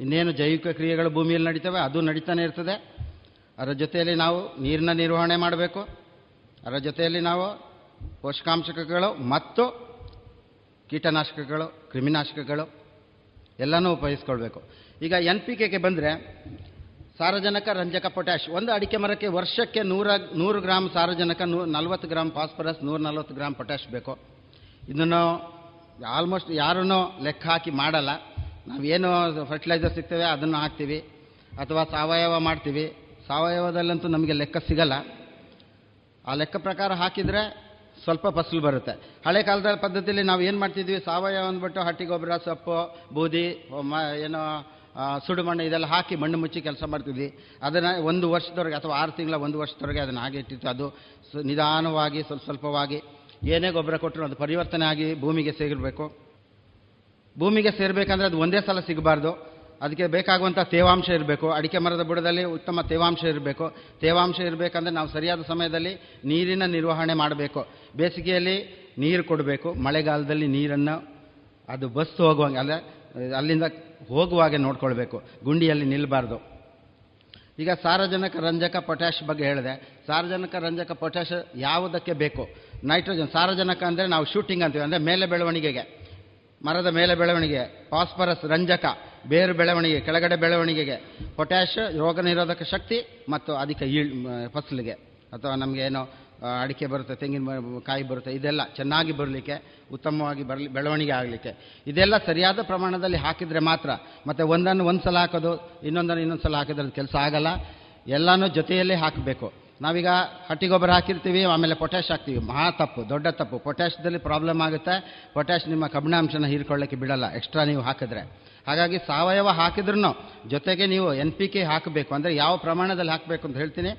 ಇನ್ನೇನು ಜೈವಿಕ ಕ್ರಿಯೆಗಳು ಭೂಮಿಯಲ್ಲಿ ನಡೀತವೆ, ಅದು ನಡೀತಾನೆ ಇರ್ತದೆ. ಅದರ ಜೊತೆಯಲ್ಲಿ ನಾವು ನೀರಿನ ನಿರ್ವಹಣೆ ಮಾಡಬೇಕು. ಅದರ ಜೊತೆಯಲ್ಲಿ ನಾವು ಪೋಷಕಾಂಶಕಗಳು ಮತ್ತು ಕೀಟನಾಶಕಗಳು, ಕ್ರಿಮಿನಾಶಕಗಳು ಎಲ್ಲನೂ ಉಪಯೋಗಿಸ್ಕೊಳ್ಬೇಕು. ಈಗ ಎನ್ ಪಿ ಕೆಗೆ ಬಂದರೆ ಸಾರಜನಕ, ರಂಜಕ, ಪೊಟ್ಯಾಶ್ ಒಂದು ಅಡಿಕೆ ಮರಕ್ಕೆ ವರ್ಷಕ್ಕೆ ನೂರ, ನೂರು ಗ್ರಾಮ್ ಸಾರಜನಕ, ನೂ, ನಲ್ವತ್ತು ಗ್ರಾಮ್ ಫಾಸ್ಫರಸ್, ನೂರ ನಲ್ವತ್ತು ಗ್ರಾಮ್ ಪೊಟ್ಯಾಶ್ ಬೇಕು. ಇದನ್ನು ಆಲ್ಮೋಸ್ಟ್ ಯಾರೂ ಲೆಕ್ಕ ಹಾಕಿ ಮಾಡಲ್ಲ. ನಾವೇನು ಫರ್ಟಿಲೈಸರ್ ಸಿಗ್ತೇವೆ, ಅದನ್ನು ಹಾಕ್ತೀವಿ, ಅಥವಾ ಸಾವಯವ ಮಾಡ್ತೀವಿ. ಸಾವಯವದಲ್ಲಂತೂ ನಮಗೆ ಲೆಕ್ಕ ಸಿಗಲ್ಲ. ಆ ಲೆಕ್ಕ ಪ್ರಕಾರ ಹಾಕಿದರೆ ಸ್ವಲ್ಪ ಫಸಲು ಬರುತ್ತೆ. ಹಳೆ ಕಾಲದ ಪದ್ಧತಿಯಲ್ಲಿ ನಾವು ಏನು ಮಾಡ್ತಿದ್ವಿ? ಸಾವಯವ ಅಂದ್ಬಿಟ್ಟು ಹಟ್ಟಿ ಗೊಬ್ಬರ ಸೊಪ್ಪು, ಬೂದಿ, ಮ, ಏನೋ ಸುಡು ಮಣ್ಣು ಇದೆಲ್ಲ ಹಾಕಿ ಮಣ್ಣು ಮುಚ್ಚಿ ಕೆಲಸ ಮಾಡ್ತಿದ್ವಿ. ಅದನ್ನು ಒಂದು ವರ್ಷದವರೆಗೆ ಅಥವಾ ಆರು ತಿಂಗಳ ಒಂದು ವರ್ಷದವರೆಗೆ ಅದನ್ನು ಹಾಗೆ ಇಟ್ಟಿತ್ತು. ಅದು ನಿಧಾನವಾಗಿ ಸ್ವಲ್ಪ ಸ್ವಲ್ಪವಾಗಿ ಏನೇ ಗೊಬ್ಬರ ಕೊಟ್ಟರು ಅದು ಪರಿವರ್ತನೆ ಆಗಿ ಭೂಮಿಗೆ ಸೇರಿರಬೇಕು ಭೂಮಿಗೆ ಸೇರಬೇಕಂದ್ರೆ ಅದು ಒಂದೇ ಸಲ ಸಿಗಬಾರ್ದು. ಅದಕ್ಕೆ ಬೇಕಾಗುವಂಥ ತೇವಾಂಶ ಇರಬೇಕು. ಅಡಿಕೆ ಮರದ ಬುಡದಲ್ಲಿ ಉತ್ತಮ ತೇವಾಂಶ ಇರಬೇಕು. ತೇವಾಂಶ ಇರಬೇಕಂದ್ರೆ ನಾವು ಸರಿಯಾದ ಸಮಯದಲ್ಲಿ ನೀರಿನ ನಿರ್ವಹಣೆ ಮಾಡಬೇಕು. ಬೇಸಿಗೆಯಲ್ಲಿ ನೀರು ಕೊಡಬೇಕು. ಮಳೆಗಾಲದಲ್ಲಿ ನೀರನ್ನು ಅದು ಬಸ್ ಹೋಗುವಂಗೆ, ಅಂದರೆ ಅಲ್ಲಿಂದ ಹೋಗುವಾಗೆ ನೋಡ್ಕೊಳ್ಬೇಕು. ಗುಂಡಿಯಲ್ಲಿ ನಿಲ್ಲಬಾರ್ದು ಈಗ ಸಾರಜನಕ ರಂಜಕ ಪೊಟ್ಯಾಶ್ ಬಗ್ಗೆ ಹೇಳಿದೆ. ಸಾರಜನಕ ರಂಜಕ ಪೊಟ್ಯಾಶ್ ಯಾವುದಕ್ಕೆ ಬೇಕು? ನೈಟ್ರೋಜನ್. ಸಾರಜನಕ ಅಂದರೆ ನಾವು ಶೂಟಿಂಗ್ ಅಂತೀವಿ, ಅಂದರೆ ಮೇಲೆ ಬೆಳವಣಿಗೆಗೆ. ಮರದ ಮೇಲೆ ಬೆಳವಣಿಗೆ, ಫಾಸ್ಫರಸ್ ರಂಜಕ, ಬೇರು ಬೆಳವಣಿಗೆ, ಕೆಳಗಡೆ ಬೆಳವಣಿಗೆಗೆ ಪೊಟ್ಯಾಶ್ ರೋಗ ನಿರೋಧಕ ಶಕ್ತಿ ಮತ್ತು ಅಧಿಕ ಈಳ್ ಫಸಲಿಗೆ ಅಥವಾ ನಮಗೆ ಏನೋ ಅಡಿಕೆ ಬರುತ್ತೆ, ತೆಂಗಿನ ಕಾಯಿ ಬರುತ್ತೆ, ಇದೆಲ್ಲ ಚೆನ್ನಾಗಿ ಬರಲಿಕ್ಕೆ, ಉತ್ತಮವಾಗಿ ಬರಲಿ, ಬೆಳವಣಿಗೆ ಆಗಲಿಕ್ಕೆ. ಇದೆಲ್ಲ ಸರಿಯಾದ ಪ್ರಮಾಣದಲ್ಲಿ ಹಾಕಿದರೆ ಮಾತ್ರ, ಮತ್ತು ಒಂದನ್ನು ಒಂದು ಸಲ ಹಾಕೋದು, ಇನ್ನೊಂದನ್ನು ಇನ್ನೊಂದು ಸಲ ಹಾಕಿದ್ರೆ ಕೆಲಸ ಆಗಲ್ಲ. ಎಲ್ಲನೂ ಜೊತೆಯಲ್ಲೇ ಹಾಕಬೇಕು. ನಾವೀಗ ಹಟ್ಟಿ ಗೊಬ್ಬರ ಹಾಕಿರ್ತೀವಿ, ಆಮೇಲೆ ಪೊಟ್ಯಾಶ್ ಹಾಕ್ತೀವಿ. ಮಹಾ ತಪ್ಪು, ದೊಡ್ಡ ತಪ್ಪು. ಪೊಟ್ಯಾಶ್ದಲ್ಲಿ ಪ್ರಾಬ್ಲಮ್ ಆಗುತ್ತೆ. ಪೊಟ್ಯಾಶ್ ನಿಮ್ಮ ಕಬ್ಬಿಣಾಂಶನ ಹೀರ್ಕೊಳ್ಳೋಕ್ಕೆ ಬಿಡಲ್ಲ. ಎಕ್ಸ್ಟ್ರಾ ನೀವು ಹಾಕಿದ್ರೆ. ಹಾಗಾಗಿ ಸಾವಯವ ಹಾಕಿದ್ರೂ ಜೊತೆಗೆ ನೀವು ಎನ್ ಪಿ ಕೆ ಹಾಕಬೇಕು. ಅಂದರೆ ಯಾವ ಪ್ರಮಾಣದಲ್ಲಿ ಹಾಕಬೇಕು ಅಂತ ಹೇಳ್ತೀನಿ.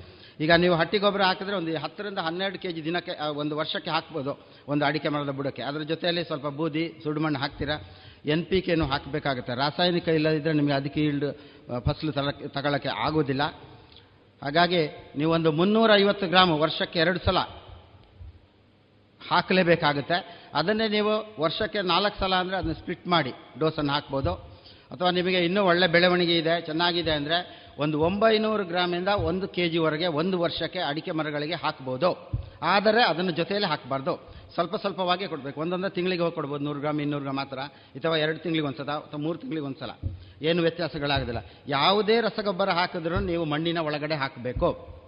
ಈಗ ನೀವು ಹಟ್ಟಿ ಗೊಬ್ಬರ ಹಾಕಿದ್ರೆ ಒಂದು ಹತ್ತರಿಂದ ಹನ್ನೆರಡು ಕೆ ಜಿ ದಿನಕ್ಕೆ ಒಂದು ವರ್ಷಕ್ಕೆ ಹಾಕ್ಬೋದು. ಒಂದು ಅಡಿಕೆ ಮರದ ಬುಡಕ್ಕೆ. ಅದರ ಜೊತೆಯಲ್ಲಿ ಸ್ವಲ್ಪ ಬೂದಿ ಸುಡುಮಣ್ಣು ಹಾಕ್ತೀರಾ? ಎನ್ ಪಿ ಕೆನು ಹಾಕಬೇಕಾಗುತ್ತೆ. ರಾಸಾಯನಿಕ ಇಲ್ಲದಿದ್ದರೆ ನಿಮಗೆ ಅದಕ್ಕೆ ಈಲ್ಡ್ ಫಸಲು ತಗೊಳ್ಳೋಕ್ಕೆ ಆಗೋದಿಲ್ಲ. ಹಾಗಾಗಿ ನೀವೊಂದು ಮುನ್ನೂರ ಐವತ್ತು ಗ್ರಾಮ್ ವರ್ಷಕ್ಕೆ ಎರಡು ಸಲ ಹಾಕಲೇಬೇಕಾಗುತ್ತೆ. ಅದನ್ನೇ ನೀವು ವರ್ಷಕ್ಕೆ ನಾಲ್ಕು ಸಲ ಅಂದರೆ ಅದನ್ನು ಸ್ಪ್ಲಿಟ್ ಮಾಡಿ, ಡೋಸನ್ನು ಹಾಕ್ಬೋದು. ಅಥವಾ ನಿಮಗೆ ಇನ್ನೂ ಒಳ್ಳೆ ಬೆಳವಣಿಗೆ ಇದೆ, ಚೆನ್ನಾಗಿದೆ ಅಂದರೆ ಒಂದು ಒಂಬೈನೂರು ಗ್ರಾಮಿಂದ ಒಂದು ಕೆ ಜಿವರೆಗೆ ಒಂದು ವರ್ಷಕ್ಕೆ ಅಡಿಕೆ ಮರಗಳಿಗೆ ಹಾಕ್ಬೋದು. ಆದರೆ ಅದನ್ನು ಜೊತೆಯಲ್ಲಿ ಹಾಕಬಾರ್ದು. ಸ್ವಲ್ಪ ಸ್ವಲ್ಪವಾಗಿ ಕೊಡಬೇಕು. ಒಂದೊಂದು ತಿಂಗಳಿಗೆ ಹೋಗಿ ಕೊಡ್ಬೋದು. ನೂರು ಗ್ರಾಮ್, ಇನ್ನೂರು ಗ್ರಾಮ್ ಮಾತ್ರ ಅಥವಾ ಎರಡು ತಿಂಗಳಿಗೆ ಒಂದು ಸಲ ಅಥವಾ ಮೂರು ತಿಂಗಳಿಗೆ ಒಂದು ಸಲ ಏನು ವ್ಯತ್ಯಾಸಗಳಾಗೋದಿಲ್ಲ. ಯಾವುದೇ ರಸಗೊಬ್ಬರ ಹಾಕಿದ್ರೂ ನೀವು ಮಣ್ಣಿನ ಒಳಗಡೆ ಹಾಕಬೇಕು.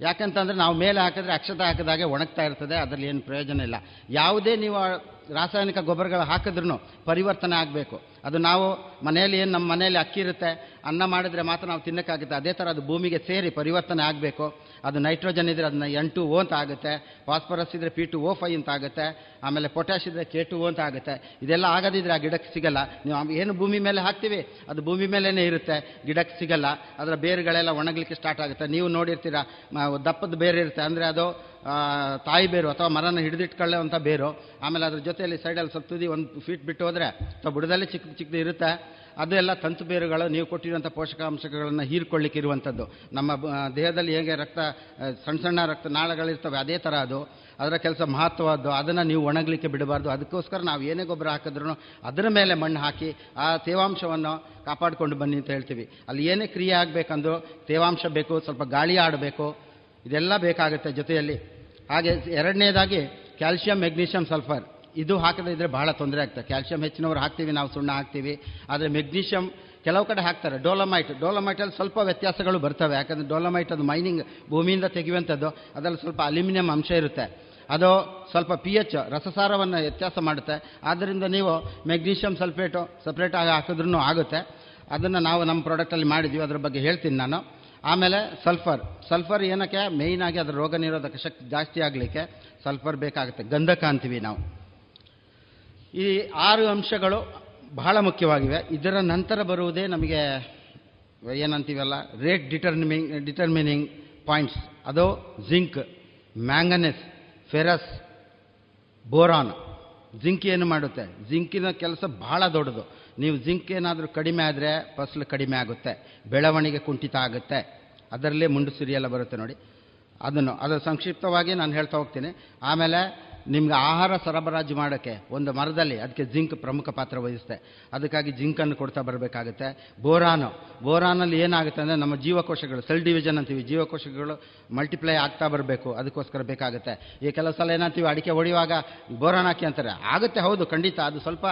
ಯಾಕಂತಂದರೆ ನಾವು ಮೇಲೆ ಹಾಕಿದ್ರೆ ಅಕ್ಷತೆ ಹಾಕಿದಾಗೆ ಒಣಗ್ತಾ ಇರ್ತದೆ. ಅದರಲ್ಲಿ ಏನು ಪ್ರಯೋಜನ ಇಲ್ಲ. ಯಾವುದೇ ನೀವು ರಾಸಾಯನಿಕ ಗೊಬ್ಬರಗಳು ಹಾಕಿದ್ರೂ ಪರಿವರ್ತನೆ ಆಗಬೇಕು. ಅದು ನಾವು ಮನೆಯಲ್ಲಿ ಏನು ನಮ್ಮ ಮನೆಯಲ್ಲಿ ಅಕ್ಕಿ ಇರುತ್ತೆ, ಅನ್ನ ಮಾಡಿದರೆ ಮಾತ್ರ ನಾವು ತಿನ್ನೋಕ್ಕಾಗುತ್ತೆ. ಅದೇ ಥರ ಅದು ಭೂಮಿಗೆ ಸೇರಿ ಪರಿವರ್ತನೆ ಆಗಬೇಕು. ಅದು ನೈಟ್ರೋಜನ್ ಇದ್ದರೆ ಅದನ್ನ ಎನ್ ಟು ಓ ಅಂತ ಆಗುತ್ತೆ, ಫಾಸ್ಫರಸ್ ಇದ್ದರೆ ಪಿ ಟು ಓ ಫೈ ಅಂತ ಆಗುತ್ತೆ, ಆಮೇಲೆ ಪೊಟ್ಯಾಶ್ ಇದ್ದರೆ ಕೆ ಟು ಓ ಅಂತ ಆಗುತ್ತೆ. ಇದೆಲ್ಲ ಆಗದಿದ್ರೆ ಆ ಗಿಡಕ್ಕೆ ಸಿಗಲ್ಲ. ನೀವು ಏನು ಭೂಮಿ ಮೇಲೆ ಹಾಕ್ತೀವಿ? ಅದು ಭೂಮಿ ಮೇಲೇ ಇರುತ್ತೆ, ಗಿಡಕ್ಕೆ ಸಿಗಲ್ಲ. ಅದರ ಬೇರುಗಳೆಲ್ಲ ಒಣಗಲಿಕ್ಕೆ ಸ್ಟಾರ್ಟ್ ಆಗುತ್ತೆ. ನೀವು ನೋಡಿರ್ತೀರ ದಪ್ಪದ ಬೇರು ಇರುತ್ತೆ. ಅಂದರೆ ಅದು ತಾಯಿ ಬೇರು ಅಥವಾ ಮರನ ಹಿಡಿದಿಟ್ಕೊಳ್ಳುವಂಥ ಬೇರು. ಆಮೇಲೆ ಅದ್ರ ಜೊತೆಯಲ್ಲಿ ಸೈಡಲ್ಲಿ ಸ್ವಲ್ಪ ತುದಿ ಒಂದು ಫೀಟ್ ಬಿಟ್ಟು ಹೋದರೆ, ಅಥವಾ ಬುಡದಲ್ಲಿ ಚಿಕ್ಕ ಚಿಕ್ಕದು ಇರುತ್ತೆ. ಅದು ಎಲ್ಲ ತಂತು ಬೇರುಗಳು ನೀವು ಕೊಟ್ಟಿರುವಂಥ ಪೋಷಕಾಂಶಗಳನ್ನು ಹೀರ್ಕೊಳ್ಳಿಕ್ಕೆ ಇರುವಂಥದ್ದು ನಮ್ಮ ದೇಹದಲ್ಲಿ ಹೇಗೆ ರಕ್ತ ಸಣ್ಣ ಸಣ್ಣ ರಕ್ತ ನಾಳಗಳಿರ್ತವೆ, ಅದೇ ಥರ ಅದು. ಅದರ ಕೆಲಸ ಮಹತ್ವದ್ದು, ಅದನ್ನು ನೀವು ಒಣಗಲಿಕ್ಕೆ ಬಿಡಬಾರ್ದು. ಅದಕ್ಕೋಸ್ಕರ ನಾವು ಏನೇ ಗೊಬ್ಬರ ಹಾಕಿದ್ರೂ ಅದರ ಮೇಲೆ ಮಣ್ಣು ಹಾಕಿ ಆ ತೇವಾಂಶವನ್ನು ಕಾಪಾಡಿಕೊಂಡು ಬನ್ನಿ ಅಂತ ಹೇಳ್ತೀವಿ. ಅಲ್ಲಿ ಏನೇ ಕ್ರಿಯೆ ಆಗಬೇಕಂದ್ರೂ ತೇವಾಂಶ ಬೇಕು, ಸ್ವಲ್ಪ ಗಾಳಿ ಆಡಬೇಕು, ಇದೆಲ್ಲ ಬೇಕಾಗುತ್ತೆ ಜೊತೆಯಲ್ಲಿ. ಹಾಗೆ ಎರಡನೇದಾಗಿ ಕ್ಯಾಲ್ಶಿಯಂ ಮೆಗ್ನೀಷಿಯಂ ಸಲ್ಫರ್. ಇದು ಹಾಕದೇ ಇದ್ರೆ ಬಹಳ ತೊಂದರೆ ಆಗ್ತದೆ. ಕ್ಯಾಲ್ಶಿಯಂ ಹೆಚ್ಚಿನವರು ಹಾಕ್ತೀವಿ, ನಾವು ಸುಣ್ಣ ಹಾಕ್ತೀವಿ. ಆದರೆ ಮೆಗ್ನೀಷಿಯಂ ಕೆಲವು ಕಡೆ ಹಾಕ್ತಾರೆ. ಡೋಲಮೈಟ್, ಡೋಲಮೈಟಲ್ಲಿ ಸ್ವಲ್ಪ ವ್ಯತ್ಯಾಸಗಳು ಬರ್ತವೆ. ಯಾಕಂದರೆ ಡೋಲಮೈಟ್ ಅದು ಮೈನಿಂಗ್ ಭೂಮಿಯಿಂದ ತೆಗೆಯುವಂಥದ್ದು. ಅದರಲ್ಲಿ ಸ್ವಲ್ಪ ಅಲ್ಯೂಮಿನಿಯಂ ಅಂಶ ಇರುತ್ತೆ. ಅದು ಸ್ವಲ್ಪ ಪಿ ಎಚ್ ರಸಸಾರವನ್ನು ವ್ಯತ್ಯಾಸ ಮಾಡುತ್ತೆ. ಆದ್ದರಿಂದ ನೀವು ಮೆಗ್ನೀಷಿಯಂ ಸಲ್ಫೇಟು ಸಪ್ರೇಟ್ ಆಗಿ ಹಾಕಿದ್ರೂ ಆಗುತ್ತೆ. ಅದನ್ನು ನಾವು ನಮ್ಮ ಪ್ರಾಡಕ್ಟಲ್ಲಿ ಮಾಡಿದ್ದೀವಿ ಅದ್ರ ಬಗ್ಗೆ ಹೇಳ್ತೀನಿ ನಾನು. ಆಮೇಲೆ ಸಲ್ಫರ್. ಸಲ್ಫರ್ ಏನಕ್ಕೆ? ಮೇಯ್ನಾಗಿ ಅದರ ರೋಗ ನಿರೋಧಕ ಶಕ್ತಿ ಜಾಸ್ತಿ ಆಗಲಿಕ್ಕೆ ಸಲ್ಫರ್ ಬೇಕಾಗುತ್ತೆ. ಗಂಧಕ ಅಂತೀವಿ ನಾವು. ಈ ಆರು ಅಂಶಗಳು ಬಹಳ ಮುಖ್ಯವಾಗಿವೆ. ಇದರ ನಂತರ ಬರುವುದೇ ನಮಗೆ ಏನಂತೀವಲ್ಲ, ರೇಟ್ ಡಿಟರ್ಮಿಂಗ್ ಡಿಟರ್ಮಿನಿಂಗ್ ಪಾಯಿಂಟ್ಸ್. ಅದು zinc, manganese, ferrous, boron. Zinc ಏನು ಮಾಡುತ್ತೆ? ಜಿಂಕಿನ ಕೆಲಸ ಬಹಳ ದೊಡ್ಡದು. ನೀವು ಜಿಂಕ್ ಏನಾದರೂ ಕಡಿಮೆ ಆದರೆ ಫಸಲು ಕಡಿಮೆ ಆಗುತ್ತೆ, ಬೆಳವಣಿಗೆ ಕುಂಠಿತ ಆಗುತ್ತೆ. ಅದರಲ್ಲೇ ಮುಂಡು ಸಿರಿಯೆಲ್ಲ ಬರುತ್ತೆ ನೋಡಿ. ಅದನ್ನು ಅದು ಸಂಕ್ಷಿಪ್ತವಾಗಿ ನಾನು ಹೇಳ್ತಾ ಹೋಗ್ತೀನಿ. ಆಮೇಲೆ ನಿಮ್ಗೆ ಆಹಾರ ಸರಬರಾಜು ಮಾಡೋಕ್ಕೆ ಒಂದು ಮರದಲ್ಲಿ, ಅದಕ್ಕೆ ಜಿಂಕ್ ಪ್ರಮುಖ ಪಾತ್ರ ವಹಿಸುತ್ತೆ. ಅದಕ್ಕಾಗಿ ಜಿಂಕನ್ನು ಕೊಡ್ತಾ ಬರಬೇಕಾಗುತ್ತೆ. ಬೋರಾನು. ಬೋರಾನಲ್ಲಿ ಏನಾಗುತ್ತೆ ಅಂದರೆ ನಮ್ಮ ಜೀವಕೋಶಗಳು, ಸೆಲ್ ಡಿವಿಷನ್ ಅಂತೀವಿ, ಜೀವಕೋಶಗಳು ಮಲ್ಟಿಪ್ಲೈ ಆಗ್ತಾ ಬರಬೇಕು. ಅದಕ್ಕೋಸ್ಕರ ಬೇಕಾಗುತ್ತೆ. ಈ ಕೆಲವು ಏನಂತೀವಿ ಅಡಿಕೆ ಹೊಡೆಯುವಾಗ ಬೋರಾನ್ ಹಾಕಿ ಅಂತಾರೆ. ಆಗುತ್ತೆ, ಹೌದು, ಖಂಡಿತ. ಅದು ಸ್ವಲ್ಪ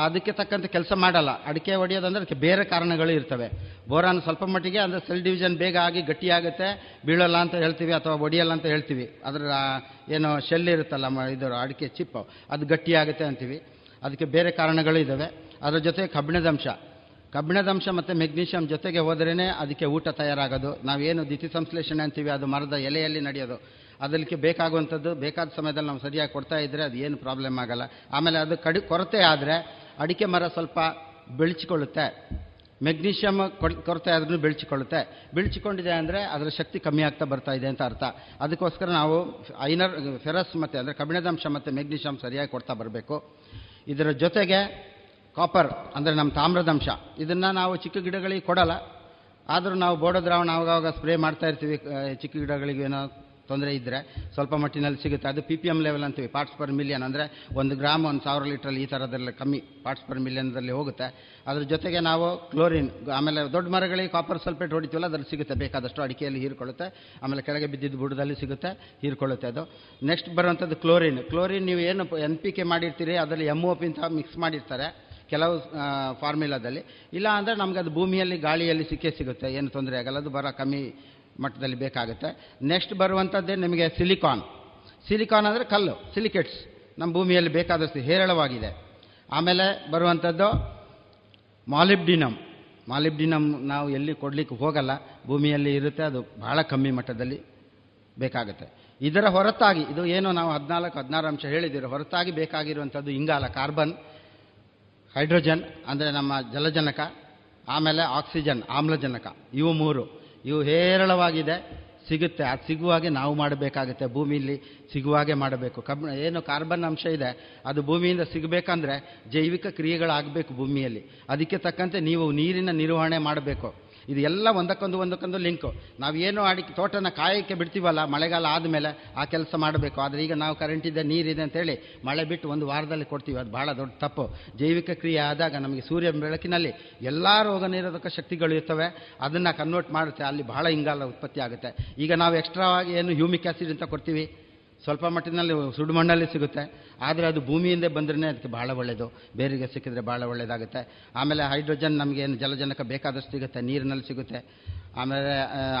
ಅದಕ್ಕೆ ತಕ್ಕಂತೆ ಕೆಲಸ ಮಾಡಲ್ಲ. ಅಡಿಕೆ ಹೊಡೆಯೋದಂದ್ರೆ ಅದಕ್ಕೆ ಬೇರೆ ಕಾರಣಗಳು ಇರ್ತವೆ. ಬೋರಾನ್ ಸ್ವಲ್ಪ ಮಟ್ಟಿಗೆ ಅಂದರೆ ಸೆಲ್ ಡಿವಿಷನ್ ಬೇಗ ಆಗಿ ಗಟ್ಟಿಯಾಗುತ್ತೆ. ಬೀಳಲ್ಲ ಅಂತ ಹೇಳ್ತೀವಿ ಅಥವಾ ಒಡೆಯಲ್ಲ ಅಂತ ಹೇಳ್ತೀವಿ. ಅದರ ಏನು ಶೆಲ್ ಇರುತ್ತಲ್ಲ ಇದು ಅಡಿಕೆ ಚಿಪ್ಪು ಅದು ಗಟ್ಟಿಯಾಗುತ್ತೆ ಅಂತೀವಿ. ಅದಕ್ಕೆ ಬೇರೆ ಕಾರಣಗಳು ಇದ್ದಾವೆ ಅದರ ಜೊತೆ ಕಬ್ಬಿಣದ ಅಂಶ ಮತ್ತು ಮೆಗ್ನೀಷಿಯಂ ಜೊತೆಗೆ ಹೋದ್ರೇ ಅದಕ್ಕೆ ಊಟ ತಯಾರಾಗೋದು. ನಾವೇನು ದಿತಿ ಸಂಶ್ಲೇಷಣೆ ಅಂತೀವಿ, ಅದು ಮರದ ಎಲೆಯಲ್ಲಿ ನಡೆಯೋದು. ಅದಕ್ಕೆ ಬೇಕಾಗುವಂಥದ್ದು, ಬೇಕಾದ ಸಮಯದಲ್ಲಿ ನಾವು ಸರಿಯಾಗಿ ಕೊಡ್ತಾ ಇದ್ದರೆ ಅದು ಏನು ಪ್ರಾಬ್ಲಮ್ ಆಗಲ್ಲ. ಆಮೇಲೆ ಅದು ಕಡಿ, ಕೊರತೆ ಆದರೆ ಅಡಿಕೆ ಮರ ಸ್ವಲ್ಪ ಬೆಳೆಸಿಕೊಳ್ಳುತ್ತೆ ಮೆಗ್ನೀಷಿಯಮ್ ಕೊರತೆ ಆದ್ರೂ ಬೆಳೆಸಿಕೊಳ್ಳುತ್ತೆ ಬೆಳೆಸಿಕೊಂಡಿದೆ ಅಂದರೆ ಅದರ ಶಕ್ತಿ ಕಮ್ಮಿ ಆಗ್ತಾ ಬರ್ತಾ ಇದೆ ಅಂತ ಅರ್ಥ. ಅದಕ್ಕೋಸ್ಕರ ನಾವು ಐನರ್, ಫೆರಸ್ ಮತ್ತು ಅಂದರೆ ಕಬ್ಬಿಣದಂಶ ಮತ್ತು ಮೆಗ್ನೀಷಿಯಮ್ ಸರಿಯಾಗಿ ಕೊಡ್ತಾ ಬರಬೇಕು. ಇದರ ಜೊತೆಗೆ ಕಾಪರ್ ಅಂದರೆ ನಮ್ಮ ತಾಮ್ರದಂಶ. ಇದನ್ನು ನಾವು ಚಿಕ್ಕ ಗಿಡಗಳಿಗೆ ಕೊಡಲ್ಲ. ಆದರೂ ನಾವು ಬೋಡೋ ದ್ರಾವಣ ಆವಾಗ ಸ್ಪ್ರೇ ಮಾಡ್ತಾ ಇರ್ತೀವಿ ಚಿಕ್ಕ ಗಿಡಗಳಿಗೆ ಏನೋ ತೊಂದರೆ ಇದ್ದರೆ ಸ್ವಲ್ಪ ಮಟ್ಟಿನಲ್ಲಿ ಸಿಗುತ್ತೆ. ಅದು ಪಿ ಪಿ ಎಂ ಲೆವೆಲ್ ಅಂತೀವಿ ಪಾರ್ಟ್ಸ್ ಪರ್ ಮಿಲಿಯನ್ ಅಂದರೆ ಒಂದು ಗ್ರಾಮ್ ಒಂದು ಸಾವಿರ ಲೀಟ್ರಲ್ಲಿ ಈ ಥರದ್ದೆಲ್ಲ ಕಮ್ಮಿ ಪಾರ್ಟ್ಸ್ ಪರ್ ಮಿಲಿಯನ್ದಲ್ಲಿ ಹೋಗುತ್ತೆ. ಅದ್ರ ಜೊತೆಗೆ ನಾವು ಕ್ಲೋರಿನ್ ಆಮೇಲೆ ದೊಡ್ಡ ಮರಗಳಿಗೆ ಕಾಪರ್ ಸಲ್ಫೇಟ್ ಹೊಡಿತೀವಲ್ಲ, ಅದರಲ್ಲಿ ಸಿಗುತ್ತೆ. ಬೇಕಾದಷ್ಟು ಅಡಿಕೆಯಲ್ಲಿ ಹೀರ್ಕೊಳ್ಳುತ್ತೆ. ಆಮೇಲೆ ಕೆಳಗೆ ಬಿದ್ದಿದ್ದ ಬುಡದಲ್ಲಿ ಸಿಗುತ್ತೆ, ಹೀರ್ಕೊಳ್ಳುತ್ತೆ ಅದು. ನೆಕ್ಸ್ಟ್ ಬರುವಂಥದ್ದು ಕ್ಲೋರಿನ್ ಕ್ಲೋರಿನ್ ನೀವು ಏನು ಎನ್ ಪಿ ಕೆ ಮಾಡಿರ್ತೀರಿ, ಅದರಲ್ಲಿ ಎಂ ಒ ಪಿ ಅಂತ ಮಿಕ್ಸ್ ಮಾಡಿರ್ತಾರೆ ಕೆಲವು ಫಾರ್ಮುಲಾದಲ್ಲಿ ಇಲ್ಲ ಅಂದರೆ ನಮಗೆ ಅದು ಭೂಮಿಯಲ್ಲಿ, ಗಾಳಿಯಲ್ಲಿ ಸಿಕ್ಕೇ ಸಿಗುತ್ತೆ. ಏನು ತೊಂದರೆ ಆಗಲ್ಲ. ಅದು ಬರೋ ಕಮ್ಮಿ ಮಟ್ಟದಲ್ಲಿ ಬೇಕಾಗುತ್ತೆ. ನೆಕ್ಸ್ಟ್ ಬರುವಂಥದ್ದೇ ನಿಮಗೆ ಸಿಲಿಕಾನ್ ಸಿಲಿಕಾನ್ ಅಂದರೆ ಕಲ್ಲು ಸಿಲಿಕೇಟ್ಸ್ ನಮ್ಮ ಭೂಮಿಯಲ್ಲಿ ಬೇಕಾದಷ್ಟು ಹೇರಳವಾಗಿದೆ. ಆಮೇಲೆ ಬರುವಂಥದ್ದು ಮಾಲಿಬ್ಡಿನಮ್. ಮಾಲಿಬ್ಡಿನಮ್ ನಾವು ಎಲ್ಲಿ ಕೊಡಲಿಕ್ಕೆ ಹೋಗಲ್ಲ, ಭೂಮಿಯಲ್ಲಿ ಇರುತ್ತೆ, ಅದು ಬಹಳ ಕಮ್ಮಿ ಮಟ್ಟದಲ್ಲಿ ಬೇಕಾಗುತ್ತೆ. ಇದರ ಹೊರತಾಗಿ, ಇದು ಏನು ನಾವು ಹದಿನಾಲ್ಕು, ಹದಿನಾರು ಅಂಶ ಹೇಳಿದ್ದೀರೋ ಹೊರತಾಗಿ ಬೇಕಾಗಿರುವಂಥದ್ದು ಇಂಗಾಲ ಕಾರ್ಬನ್ ಹೈಡ್ರೋಜನ್ ಅಂದರೆ ನಮ್ಮ ಜಲಜನಕ, ಆಮೇಲೆ ಆಕ್ಸಿಜನ್ ಆಮ್ಲಜನಕ, ಇವು ಮೂರು. ಇವು ಹೇರಳವಾಗಿದೆ. ಸಿಗುತ್ತೆ. ಅದು ಸಿಗುವಾಗೆ ನಾವು ಮಾಡಬೇಕಾಗುತ್ತೆ. ಭೂಮಿಯಲ್ಲಿ ಸಿಗುವಾಗೆ ಮಾಡಬೇಕು. ಕಬ್ಬ ಏನು ಕಾರ್ಬನ್ ಅಂಶ ಇದೆ. ಅದು ಭೂಮಿಯಿಂದ ಸಿಗಬೇಕಂದ್ರೆ ಜೈವಿಕ ಕ್ರಿಯೆಗಳಾಗಬೇಕು ಭೂಮಿಯಲ್ಲಿ. ಅದಕ್ಕೆ ತಕ್ಕಂತೆ ನೀವು ನೀರಿನ ನಿರ್ವಹಣೆ ಮಾಡಬೇಕು. ಇದು ಎಲ್ಲ ಒಂದಕ್ಕೊಂದು ಒಂದಕ್ಕೊಂದು ಲಿಂಕು. ನಾವೇನು ಅಡಿಕೆ ತೋಟನ ಕಾಯಕ್ಕೆ ಬಿಡ್ತೀವಲ್ಲ, ಮಳೆಗಾಲ ಆದಮೇಲೆ ಆ ಕೆಲಸ ಮಾಡಬೇಕು. ಆದರೆ ಈಗ ನಾವು ಕರೆಂಟ್ ಇದೆ ನೀರಿದೆ ಅಂತೇಳಿ ಮಳೆ ಬಿಟ್ಟು ಒಂದು ವಾರದಲ್ಲಿ ಕೊಡ್ತೀವಿ. ಅದು ಭಾಳ ದೊಡ್ಡ ತಪ್ಪು. ಜೈವಿಕ ಕ್ರಿಯೆ ಆದಾಗ ನಮಗೆ ಸೂರ್ಯ ಬೆಳಕಿನಲ್ಲಿ ಎಲ್ಲ ರೋಗ ನಿರೋಧಕ ಶಕ್ತಿಗಳು ಇರ್ತವೆ. ಅದನ್ನು ಕನ್ವರ್ಟ್ ಮಾಡುತ್ತೆ. ಅಲ್ಲಿ ಬಹಳ ಇಂಗಾಲ ಉತ್ಪತ್ತಿ ಆಗುತ್ತೆ. ಈಗ ನಾವು ಎಕ್ಸ್ಟ್ರಾ ಆಗಿ ಏನು ಹ್ಯೂಮಿಕ್ ಆಸಿಡ್ ಅಂತ ಕೊಡ್ತೀವಿ? ಸ್ವಲ್ಪ ಮಟ್ಟಿನಲ್ಲಿ ಸುಡು ಮಣ್ಣಲ್ಲಿ ಸಿಗುತ್ತೆ. ಆದರೆ ಅದು ಭೂಮಿಯಿಂದ ಬಂದ್ರೇ ಅದಕ್ಕೆ ಭಾಳ ಒಳ್ಳೆಯದು ಬೇರಿಗೆ ಸಿಕ್ಕಿದ್ರೆ ಭಾಳ ಒಳ್ಳೆಯದಾಗುತ್ತೆ ಆಮೇಲೆ ಹೈಡ್ರೋಜನ್ ನಮಗೇನು ಜಲಜನಕ ಬೇಕಾದಷ್ಟು ಸಿಗುತ್ತೆ. ನೀರಿನಲ್ಲಿ ಸಿಗುತ್ತೆ. ಆಮೇಲೆ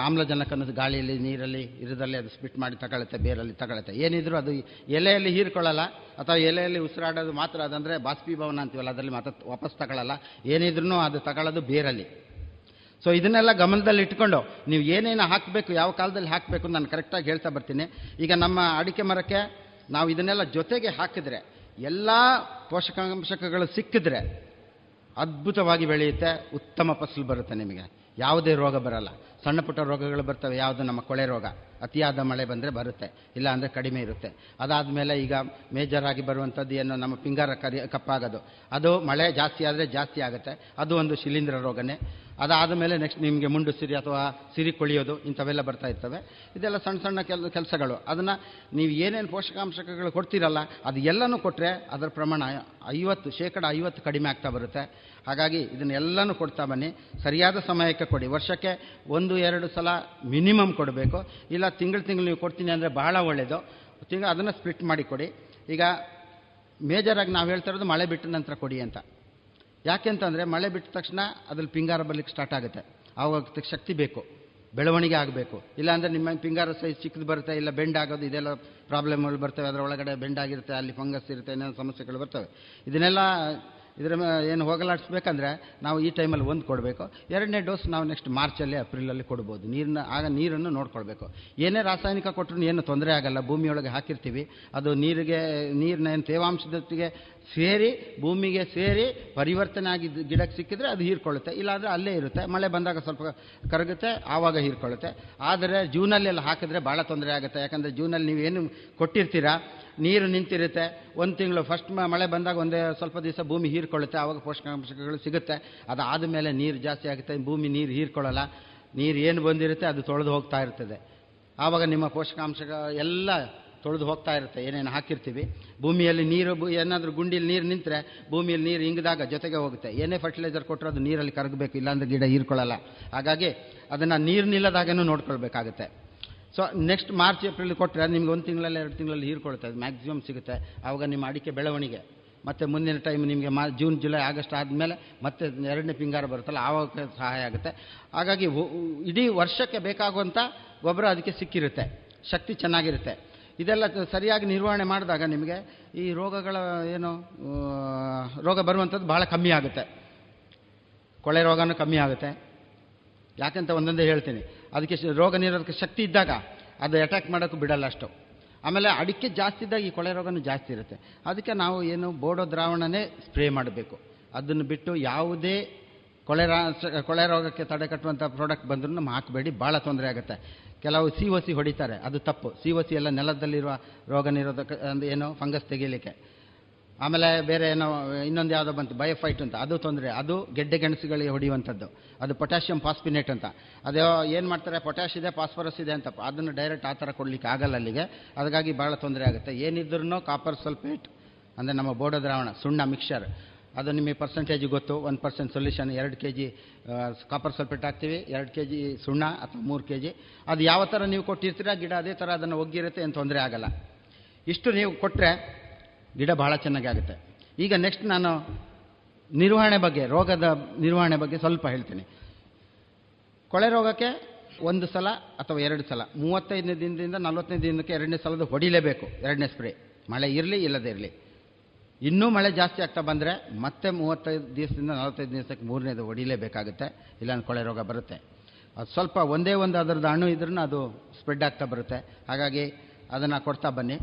ಆಮ್ಲಜನಕ ಅನ್ನೋದು ಗಾಳಿಯಲ್ಲಿ, ನೀರಲ್ಲಿ, ಇರದಲ್ಲಿ ಅದು ಸ್ಪಿಟ್ ಮಾಡಿ ತಗೊಳುತ್ತೆ, ಬೇರಲ್ಲಿ ತಗೊಳುತ್ತೆ. ಏನಿದ್ರು ಅದು ಎಲೆಯಲ್ಲಿ ಹೀರ್ಕೊಳ್ಳಲ್ಲ. ಅಥವಾ ಎಲೆಯಲ್ಲಿ ಉಸಿರಾಡೋದು ಮಾತ್ರ ಅದಂದರೆ ಬಾಷ್ಪೀಭವನ ಅಂತೀವಲ್ಲ, ಅದರಲ್ಲಿ ಮಾತ್ರ ವಾಪಸ್ ತಗೊಳ್ಳಲ್ಲ ಏನಿದ್ರೂ ಅದು ತಗೊಳ್ಳೋದು ಬೇರಲ್ಲಿ. ಸೊ ಇದನ್ನೆಲ್ಲ ಗಮನದಲ್ಲಿ ಇಟ್ಕೊಂಡು, ನೀವು ಏನೇನು ಹಾಕಬೇಕು, ಯಾವ ಕಾಲದಲ್ಲಿ ಹಾಕಬೇಕು ನಾನು ಕರೆಕ್ಟಾಗಿ ಹೇಳ್ತಾ ಬರ್ತೀನಿ. ಈಗ ನಮ್ಮ ಅಡಿಕೆ ಮರಕ್ಕೆ ನಾವು ಇದನ್ನೆಲ್ಲ ಜೊತೆಗೆ ಹಾಕಿದ್ರೆ, ಎಲ್ಲ ಪೋಷಕಾಂಶಗಳು ಸಿಕ್ಕಿದ್ರೆ ಅದ್ಭುತವಾಗಿ ಬೆಳೆಯುತ್ತೆ, ಉತ್ತಮ ಫಸಲು ಬರುತ್ತೆ ನಿಮಗೆ. ಯಾವುದೇ ರೋಗ ಬರಲ್ಲ. ಸಣ್ಣ ಪುಟ್ಟ ರೋಗಗಳು ಬರ್ತವೆ, ಯಾವುದು ನಮ್ಮ ಕೊಳೆ ರೋಗ. ಅತಿಯಾದ ಮಳೆ ಬಂದರೆ ಬರುತ್ತೆ, ಇಲ್ಲ ಅಂದರೆ ಕಡಿಮೆ ಇರುತ್ತೆ. ಅದಾದಮೇಲೆ ಈಗ ಮೇಜರ್ ಆಗಿ ಬರುವಂಥದ್ದು ಏನು, ನಮ್ಮ ಪಿಂಗಾರ ಕರಿ ಕಪ್ಪಾಗೋದು. ಅದು ಮಳೆ ಜಾಸ್ತಿ ಆದರೆ ಜಾಸ್ತಿ ಆಗುತ್ತೆ. ಅದು ಒಂದು ಶಿಲೀಂಧ್ರ ರೋಗನೇ. ಅದಾದ ಮೇಲೆ ನೆಕ್ಸ್ಟ್ ನಿಮಗೆ ಮುಂಡು ಸಿರಿ ಅಥವಾ ಸಿರಿ ಕೊಳಿಯೋದು ಇಂಥವೆಲ್ಲ ಬರ್ತಾ ಇರ್ತವೆ. ಇದೆಲ್ಲ ಸಣ್ಣ ಸಣ್ಣ ಕೆಲ, ಕೆಲಸಗಳು. ಅದನ್ನು ನೀವು ಏನೇನು ಪೋಷಕಾಂಶಗಳು ಕೊಡ್ತೀರಲ್ಲ, ಅದು ಎಲ್ಲನೂ ಕೊಟ್ಟರೆ ಅದರ ಪ್ರಮಾಣ ಐವತ್ತು, ಶೇಕಡ ಐವತ್ತು ಕಡಿಮೆ ಆಗ್ತಾ ಬರುತ್ತೆ. ಹಾಗಾಗಿ ಇದನ್ನೆಲ್ಲನೂ ಕೊಡ್ತಾ ಬನ್ನಿ. ಸರಿಯಾದ ಸಮಯಕ್ಕೆ ಕೊಡಿ. ವರ್ಷಕ್ಕೆ ಒಂದು, ಎರಡು ಸಲ ಮಿನಿಮಮ್ ಕೊಡಬೇಕು. ಇಲ್ಲ, ತಿಂಗಳು ತಿಂಗಳು ನೀವು ಕೊಡ್ತೀನಿ ಅಂದರೆ ಬಹಳ ಒಳ್ಳೆಯದು ತಿಂಗಳು ಅದನ್ನು ಸ್ಪ್ಲಿಟ್ ಮಾಡಿ ಕೊಡಿ. ಈಗ ಮೇಜರಾಗಿ ನಾವು ಹೇಳ್ತಾ ಇರೋದು ಮಳೆ ಬಿಟ್ಟ ನಂತರ ಕೊಡಿ ಅಂತ. ಯಾಕೆಂತಂದರೆ ಮಳೆ ಬಿಟ್ಟ ತಕ್ಷಣ ಅದ್ರಲ್ಲಿ ಪಿಂಗಾರ ಬರಲಿಕ್ಕೆ ಸ್ಟಾರ್ಟ್ ಆಗುತ್ತೆ. ಆವಾಗ ಶಕ್ತಿ ಬೇಕು. ಬೆಳವಣಿಗೆ ಆಗಬೇಕು. ಇಲ್ಲಾಂದರೆ ನಿಮ್ಮ ಪಿಂಗಾರ ಸೈಜ್ ಚಿಕ್ಕದು ಬರುತ್ತೆ, ಇಲ್ಲ ಬೆಂಡ್ ಆಗೋದು, ಇದೆಲ್ಲ ಪ್ರಾಬ್ಲಮ್ಗಳು ಬರ್ತವೆ. ಅದರ ಒಳಗಡೆ ಬೆಂಡ್ ಆಗಿರುತ್ತೆ, ಅಲ್ಲಿ ಫಂಗಸ್ ಇರುತ್ತೆ, ಏನೇನೋ ಸಮಸ್ಯೆಗಳು ಬರ್ತವೆ. ಇದನ್ನೆಲ್ಲ, ಇದರ ಏನು ಹೋಗಲಾಡಿಸ್ಬೇಕಂದ್ರೆ ನಾವು ಈ ಟೈಮಲ್ಲಿ ಒಂದು ಕೊಡಬೇಕು. ಎರಡನೇ ಡೋಸ್ ನಾವು ನೆಕ್ಸ್ಟ್ ಮಾರ್ಚಲ್ಲಿ ಏಪ್ರಿಲಲ್ಲಿ ಕೊಡ್ಬೋದು. ನೀರನ್ನ ಆಗ ನೀರನ್ನು ನೋಡ್ಕೊಳ್ಬೇಕು. ಏನೇ ರಾಸಾಯನಿಕ ಕೊಟ್ಟರು ಏನು ತೊಂದರೆ ಆಗಲ್ಲ. ಭೂಮಿಯೊಳಗೆ ಹಾಕಿರ್ತೀವಿ. ಅದು ನೀರಿಗೆ, ನೀರಿನ ಏನು ತೇವಾಂಶದೊಟ್ಟಿಗೆ ಸೇರಿ, ಭೂಮಿಗೆ ಸೇರಿ ಪರಿವರ್ತನೆ ಆಗಿ ಗಿಡಕ್ಕೆ ಸಿಕ್ಕಿದ್ರೆ ಅದು ಹೀರ್ಕೊಳ್ಳುತ್ತೆ. ಇಲ್ಲಾಂದರೆ ಅಲ್ಲೇ ಇರುತ್ತೆ. ಮಳೆ ಬಂದಾಗ ಸ್ವಲ್ಪ ಕರಗುತ್ತೆ, ಆವಾಗ ಹೀರ್ಕೊಳ್ಳುತ್ತೆ. ಆದರೆ ಜೂನಲ್ಲೆಲ್ಲ ಹಾಕಿದ್ರೆ ಭಾಳ ತೊಂದರೆ ಆಗುತ್ತೆ. ಯಾಕಂದರೆ ಜೂನಲ್ಲಿ ನೀವೇನು ಕೊಟ್ಟಿರ್ತೀರಾ? ನೀರು ನಿಂತಿರುತ್ತೆ. ಒಂದು ತಿಂಗಳು ಫಸ್ಟ್ ಮಳೆ ಬಂದಾಗ ಒಂದೇ ಸ್ವಲ್ಪ ದಿವಸ ಭೂಮಿ ಹೀರ್ಕೊಳ್ಳುತ್ತೆ. ಆವಾಗ ಪೋಷಕಾಂಶಗಳು ಸಿಗುತ್ತೆ. ಅದಾದ ಮೇಲೆ ನೀರು ಜಾಸ್ತಿ ಆಗುತ್ತೆ. ಭೂಮಿ ನೀರು ಹೀರ್ಕೊಳ್ಳಲ್ಲ. ನೀರು ಏನು ಬಂದಿರುತ್ತೆ ಅದು ತೊಳೆದು ಹೋಗ್ತಾ ಇರ್ತದೆ. ಆವಾಗ ನಿಮ್ಮ ಪೋಷಕಾಂಶ ಎಲ್ಲ ತೊಳೆದು ಹೋಗ್ತಾ ಇರುತ್ತೆ. ಏನೇನು ಹಾಕಿರ್ತೀವಿ? ಭೂಮಿಯಲ್ಲಿ ನೀರು ಏನಾದರೂ ಗುಂಡಿಲಿ ನೀರು ನಿಂತರೆ ಭೂಮಿಯಲ್ಲಿ ನೀರು ಹಿಂಗಿದಾಗ ಜೊತೆಗೆ ಹೋಗುತ್ತೆ. ಏನೇ ಫರ್ಟಿಲೈಸರ್ ಕೊಟ್ಟರು ಅದು ನೀರಲ್ಲಿ ಕರಗಬೇಕು, ಇಲ್ಲಾಂದ್ರೆ ಗಿಡ ಹೀರ್ಕೊಳ್ಳಲ್ಲ. ಹಾಗಾಗಿ ಅದನ್ನು ನೀರು ನಿಲ್ಲದಾಗನೂ ನೋಡ್ಕೊಳ್ಬೇಕಾಗುತ್ತೆ. ಸೊ ನೆಕ್ಸ್ಟ್ ಮಾರ್ಚ್, ಏಪ್ರಿಲ್ ಕೊಟ್ಟರೆ ನಿಮ್ಗೆ ಒಂದು ತಿಂಗಳಲ್ಲಿ, ಎರಡು ತಿಂಗಳಲ್ಲಿ ಹೀರ್ಕೊಳ್ತದೆ ಅದು ಮ್ಯಾಕ್ಸಿಮಮ್ ಸಿಗುತ್ತೆ ಆವಾಗ ನಿಮ್ಮ ಅಡಿಕೆ ಬೆಳವಣಿಗೆ. ಮತ್ತು ಮುಂದಿನ ಟೈಮ್ ನಿಮಗೆ ಮಾ ಜೂನ್ ಜುಲೈ ಆಗಸ್ಟ್ ಆದಮೇಲೆ ಮತ್ತೆ ಎರಡನೇ ಪಿಂಗಾರ ಬರುತ್ತಲ್ಲ, ಆವಾಗ ಸಹಾಯ ಆಗುತ್ತೆ. ಹಾಗಾಗಿ ಇಡೀ ವರ್ಷಕ್ಕೆ ಬೇಕಾಗುವಂಥ ಗೊಬ್ಬರ ಅದಕ್ಕೆ ಸಿಕ್ಕಿರುತ್ತೆ. ಶಕ್ತಿ ಚೆನ್ನಾಗಿರುತ್ತೆ. ಇದೆಲ್ಲ ಸರಿಯಾಗಿ ನಿರ್ವಹಣೆ ಮಾಡಿದಾಗ ನಿಮಗೆ ಈ ರೋಗಗಳ ಏನು ರೋಗ ಬರುವಂಥದ್ದು ಭಾಳ ಕಮ್ಮಿ ಆಗುತ್ತೆ. ಕೊಳೆ ರೋಗನೂ ಕಮ್ಮಿ ಆಗುತ್ತೆ. ಯಾಕಂತ ಒಂದೊಂದೇ ಹೇಳ್ತೀನಿ. ಅದಕ್ಕೆ ರೋಗ ನಿರೋಧಕ ಶಕ್ತಿ ಇದ್ದಾಗ ಅದು ಅಟ್ಯಾಕ್ ಮಾಡೋಕ್ಕೂ ಬಿಡಲ್ಲ ಅಷ್ಟು. ಆಮೇಲೆ ಅಡಿಕೆ ಜಾಸ್ತಿ ಇದ್ದಾಗ ಈ ಕೊಳೆ ರೋಗನೂ ಜಾಸ್ತಿ ಇರುತ್ತೆ. ಅದಕ್ಕೆ ನಾವು ಏನು, ಬೋಡೋ ದ್ರಾವಣನೇ ಸ್ಪ್ರೇ ಮಾಡಬೇಕು. ಅದನ್ನು ಬಿಟ್ಟು ಯಾವುದೇ ಕೊಳೆ ರಾ ಕೊಳೆ ರೋಗಕ್ಕೆ ತಡೆ ಕಟ್ಟುವಂಥ ಪ್ರಾಡಕ್ಟ್ ಬಂದರೂ ನಮ್ಮ ಹಾಕಬೇಡಿ ಭಾಳ ತೊಂದರೆ ಆಗುತ್ತೆ. ಕೆಲವು ಸಿ ಒ ಸಿ ಹೊಡಿತಾರೆ. ಅದು ತಪ್ಪು. ಸಿ ಒ ಸಿ ಎಲ್ಲ ನೆಲದಲ್ಲಿರುವ ರೋಗ ನಿರೋಧಕ, ಅಂದ್ರೆ ಏನು ಫಂಗಸ್ ತೆಗೀಲಿಕ್ಕೆ. ಆಮೇಲೆ ಬೇರೆ ಏನೋ, ಇನ್ನೊಂದು ಯಾವುದೋ ಬಂತು, ಬಯೋಫೈಟ್ ಅಂತ. ಅದು ತೊಂದರೆ. ಅದು ಗೆಡ್ಡೆ ಗೆಣಸುಗಳಿಗೆ ಹೊಡೆಯುವಂಥದ್ದು. ಅದು ಪೊಟ್ಯಾಷಿಯಂ ಫಾಸ್ಪಿನೇಟ್ ಅಂತ. ಅದು ಏನು ಮಾಡ್ತಾರೆ? ಪೊಟ್ಯಾಷ್ ಇದೆ, ಫಾಸ್ಫರಸ್ ಇದೆ ಅಂತ. ಅದನ್ನು ಡೈರೆಕ್ಟ್ ಆ ಥರ ಕೊಡಲಿಕ್ಕೆ ಆಗಲ್ಲ ಅಲ್ಲಿಗೆ. ಅದಕ್ಕಾಗಿ ಭಾಳ ತೊಂದರೆ ಆಗುತ್ತೆ. ಏನಿದ್ರೂ ಕಾಪರ್ ಸಲ್ಫೇಟ್ ಅಂದರೆ ನಮ್ಮ ಬೋಡೋ ದ್ರಾವಣ, ಸುಣ್ಣ ಮಿಕ್ಸರ್ ಅದು ನಿಮಗೆ ಪರ್ಸೆಂಟೇಜ್ ಗೊತ್ತು. ಒಂದು ಪರ್ಸೆಂಟ್ ಸೊಲ್ಯೂಷನ್ ಎರಡು ಕೆ ಜಿ ಕಾಪರ್ ಸಲ್ಫೇಟ್ ಹಾಕ್ತೀವಿ. ಎರಡು ಕೆ ಜಿ ಸುಣ್ಣ ಅಥವಾ ಮೂರು ಕೆ ಜಿ ಅದು ಯಾವ ಥರ ನೀವು ಕೊಟ್ಟಿರ್ತೀರ ಗಿಡ ಅದೇ ಥರ ಅದನ್ನು ಒಗ್ಗಿರುತ್ತೆ ಏನು ತೊಂದರೆ ಆಗಲ್ಲ. ಇಷ್ಟು ನೀವು ಕೊಟ್ಟರೆ ಗಿಡ ಬಹಳ ಚೆನ್ನಾಗಿ ಆಗುತ್ತೆ. ಈಗ ನೆಕ್ಸ್ಟ್ ನಾನು ನಿರ್ವಹಣೆ ಬಗ್ಗೆ, ರೋಗದ ನಿರ್ವಹಣೆ ಬಗ್ಗೆ ಸ್ವಲ್ಪ ಹೇಳ್ತೀನಿ. ಕೊಳೆ ರೋಗಕ್ಕೆ ಒಂದು ಸಲ ಅಥವಾ ಎರಡು ಸಲ, ಮೂವತ್ತೈದನೇ ದಿನದಿಂದ ನಲವತ್ತನೇ ದಿನಕ್ಕೆ ಎರಡನೇ ಸಲದ ಹೊಡಿಲೇಬೇಕು. ಎರಡನೇ ಸ್ಪ್ರೇ ಮಳೆ ಇರಲಿ, ಇಲ್ಲದೇ ಇರಲಿ. ಇನ್ನೂ ಮಳೆ ಜಾಸ್ತಿ ಆಗ್ತಾ ಬಂದರೆ ಮತ್ತೆ ಮೂವತ್ತೈದು ದಿವಸದಿಂದ ನಲವತ್ತೈದು ದಿವಸಕ್ಕೆ ಮೂರನೇದು ಹೊಡಿಲೇಬೇಕಾಗುತ್ತೆ. ಇಲ್ಲಾಂದ್ರೆ ಕೊಳೆ ರೋಗ ಬರುತ್ತೆ. ಅದು ಸ್ವಲ್ಪ ಒಂದೇ ಒಂದು ಅದರದ್ದು ಹಣ್ಣು ಇದ್ರೂ ಅದು ಸ್ಪ್ರೆಡ್ ಆಗ್ತಾ ಬರುತ್ತೆ. ಹಾಗಾಗಿ ಅದನ್ನು ಕೊಡ್ತಾ ಬನ್ನಿ.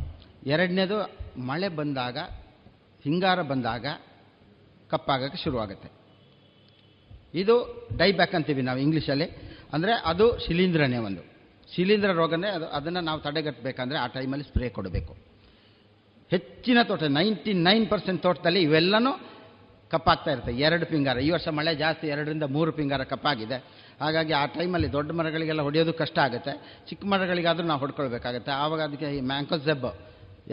ಎರಡನೇದು ಮಳೆ ಬಂದಾಗ, ಹಿಂಗಾರ ಬಂದಾಗ ಕಪ್ಪಾಗಕ್ಕೆ ಶುರುವಾಗುತ್ತೆ. ಇದು ಡೈಬ್ಯಾಕ್ ಅಂತೀವಿ ನಾವು ಇಂಗ್ಲೀಷಲ್ಲಿ. ಅಂದರೆ ಅದು ಶಿಲೀಂಧ್ರನೇ ಒಂದು. ಶಿಲೀಂಧ್ರ ರೋಗನೇ ಅದು ಅದನ್ನು ನಾವು ತಡೆಗಟ್ಟಬೇಕಂದ್ರೆ ಆ ಟೈಮಲ್ಲಿ ಸ್ಪ್ರೇ ಕೊಡಬೇಕು. ಹೆಚ್ಚಿನ ತೋಟ ನೈಂಟಿ ನೈನ್ ಪರ್ಸೆಂಟ್ ತೋಟದಲ್ಲಿ ಇವೆಲ್ಲನೂ ಕಪ್ಪಾಗ್ತಾ ಇರುತ್ತೆ. ಎರಡು ಪಿಂಗಾರ. ಈ ವರ್ಷ ಮಳೆ ಜಾಸ್ತಿ, ಎರಡರಿಂದ ಮೂರು ಪಿಂಗಾರ ಕಪ್ಪಾಗಿದೆ. ಹಾಗಾಗಿ ಆ ಟೈಮಲ್ಲಿ ದೊಡ್ಡ ಮರಗಳಿಗೆಲ್ಲ ಹೊಡೆಯೋದು ಕಷ್ಟ ಆಗುತ್ತೆ. ಚಿಕ್ಕ ಮರಗಳಿಗಾದರೂ ನಾವು ಹೊಡ್ಕೊಳ್ಬೇಕಾಗುತ್ತೆ. ಆವಾಗ ಅದಕ್ಕೆ ಈ ಮ್ಯಾಂಕೋಸೆಬ್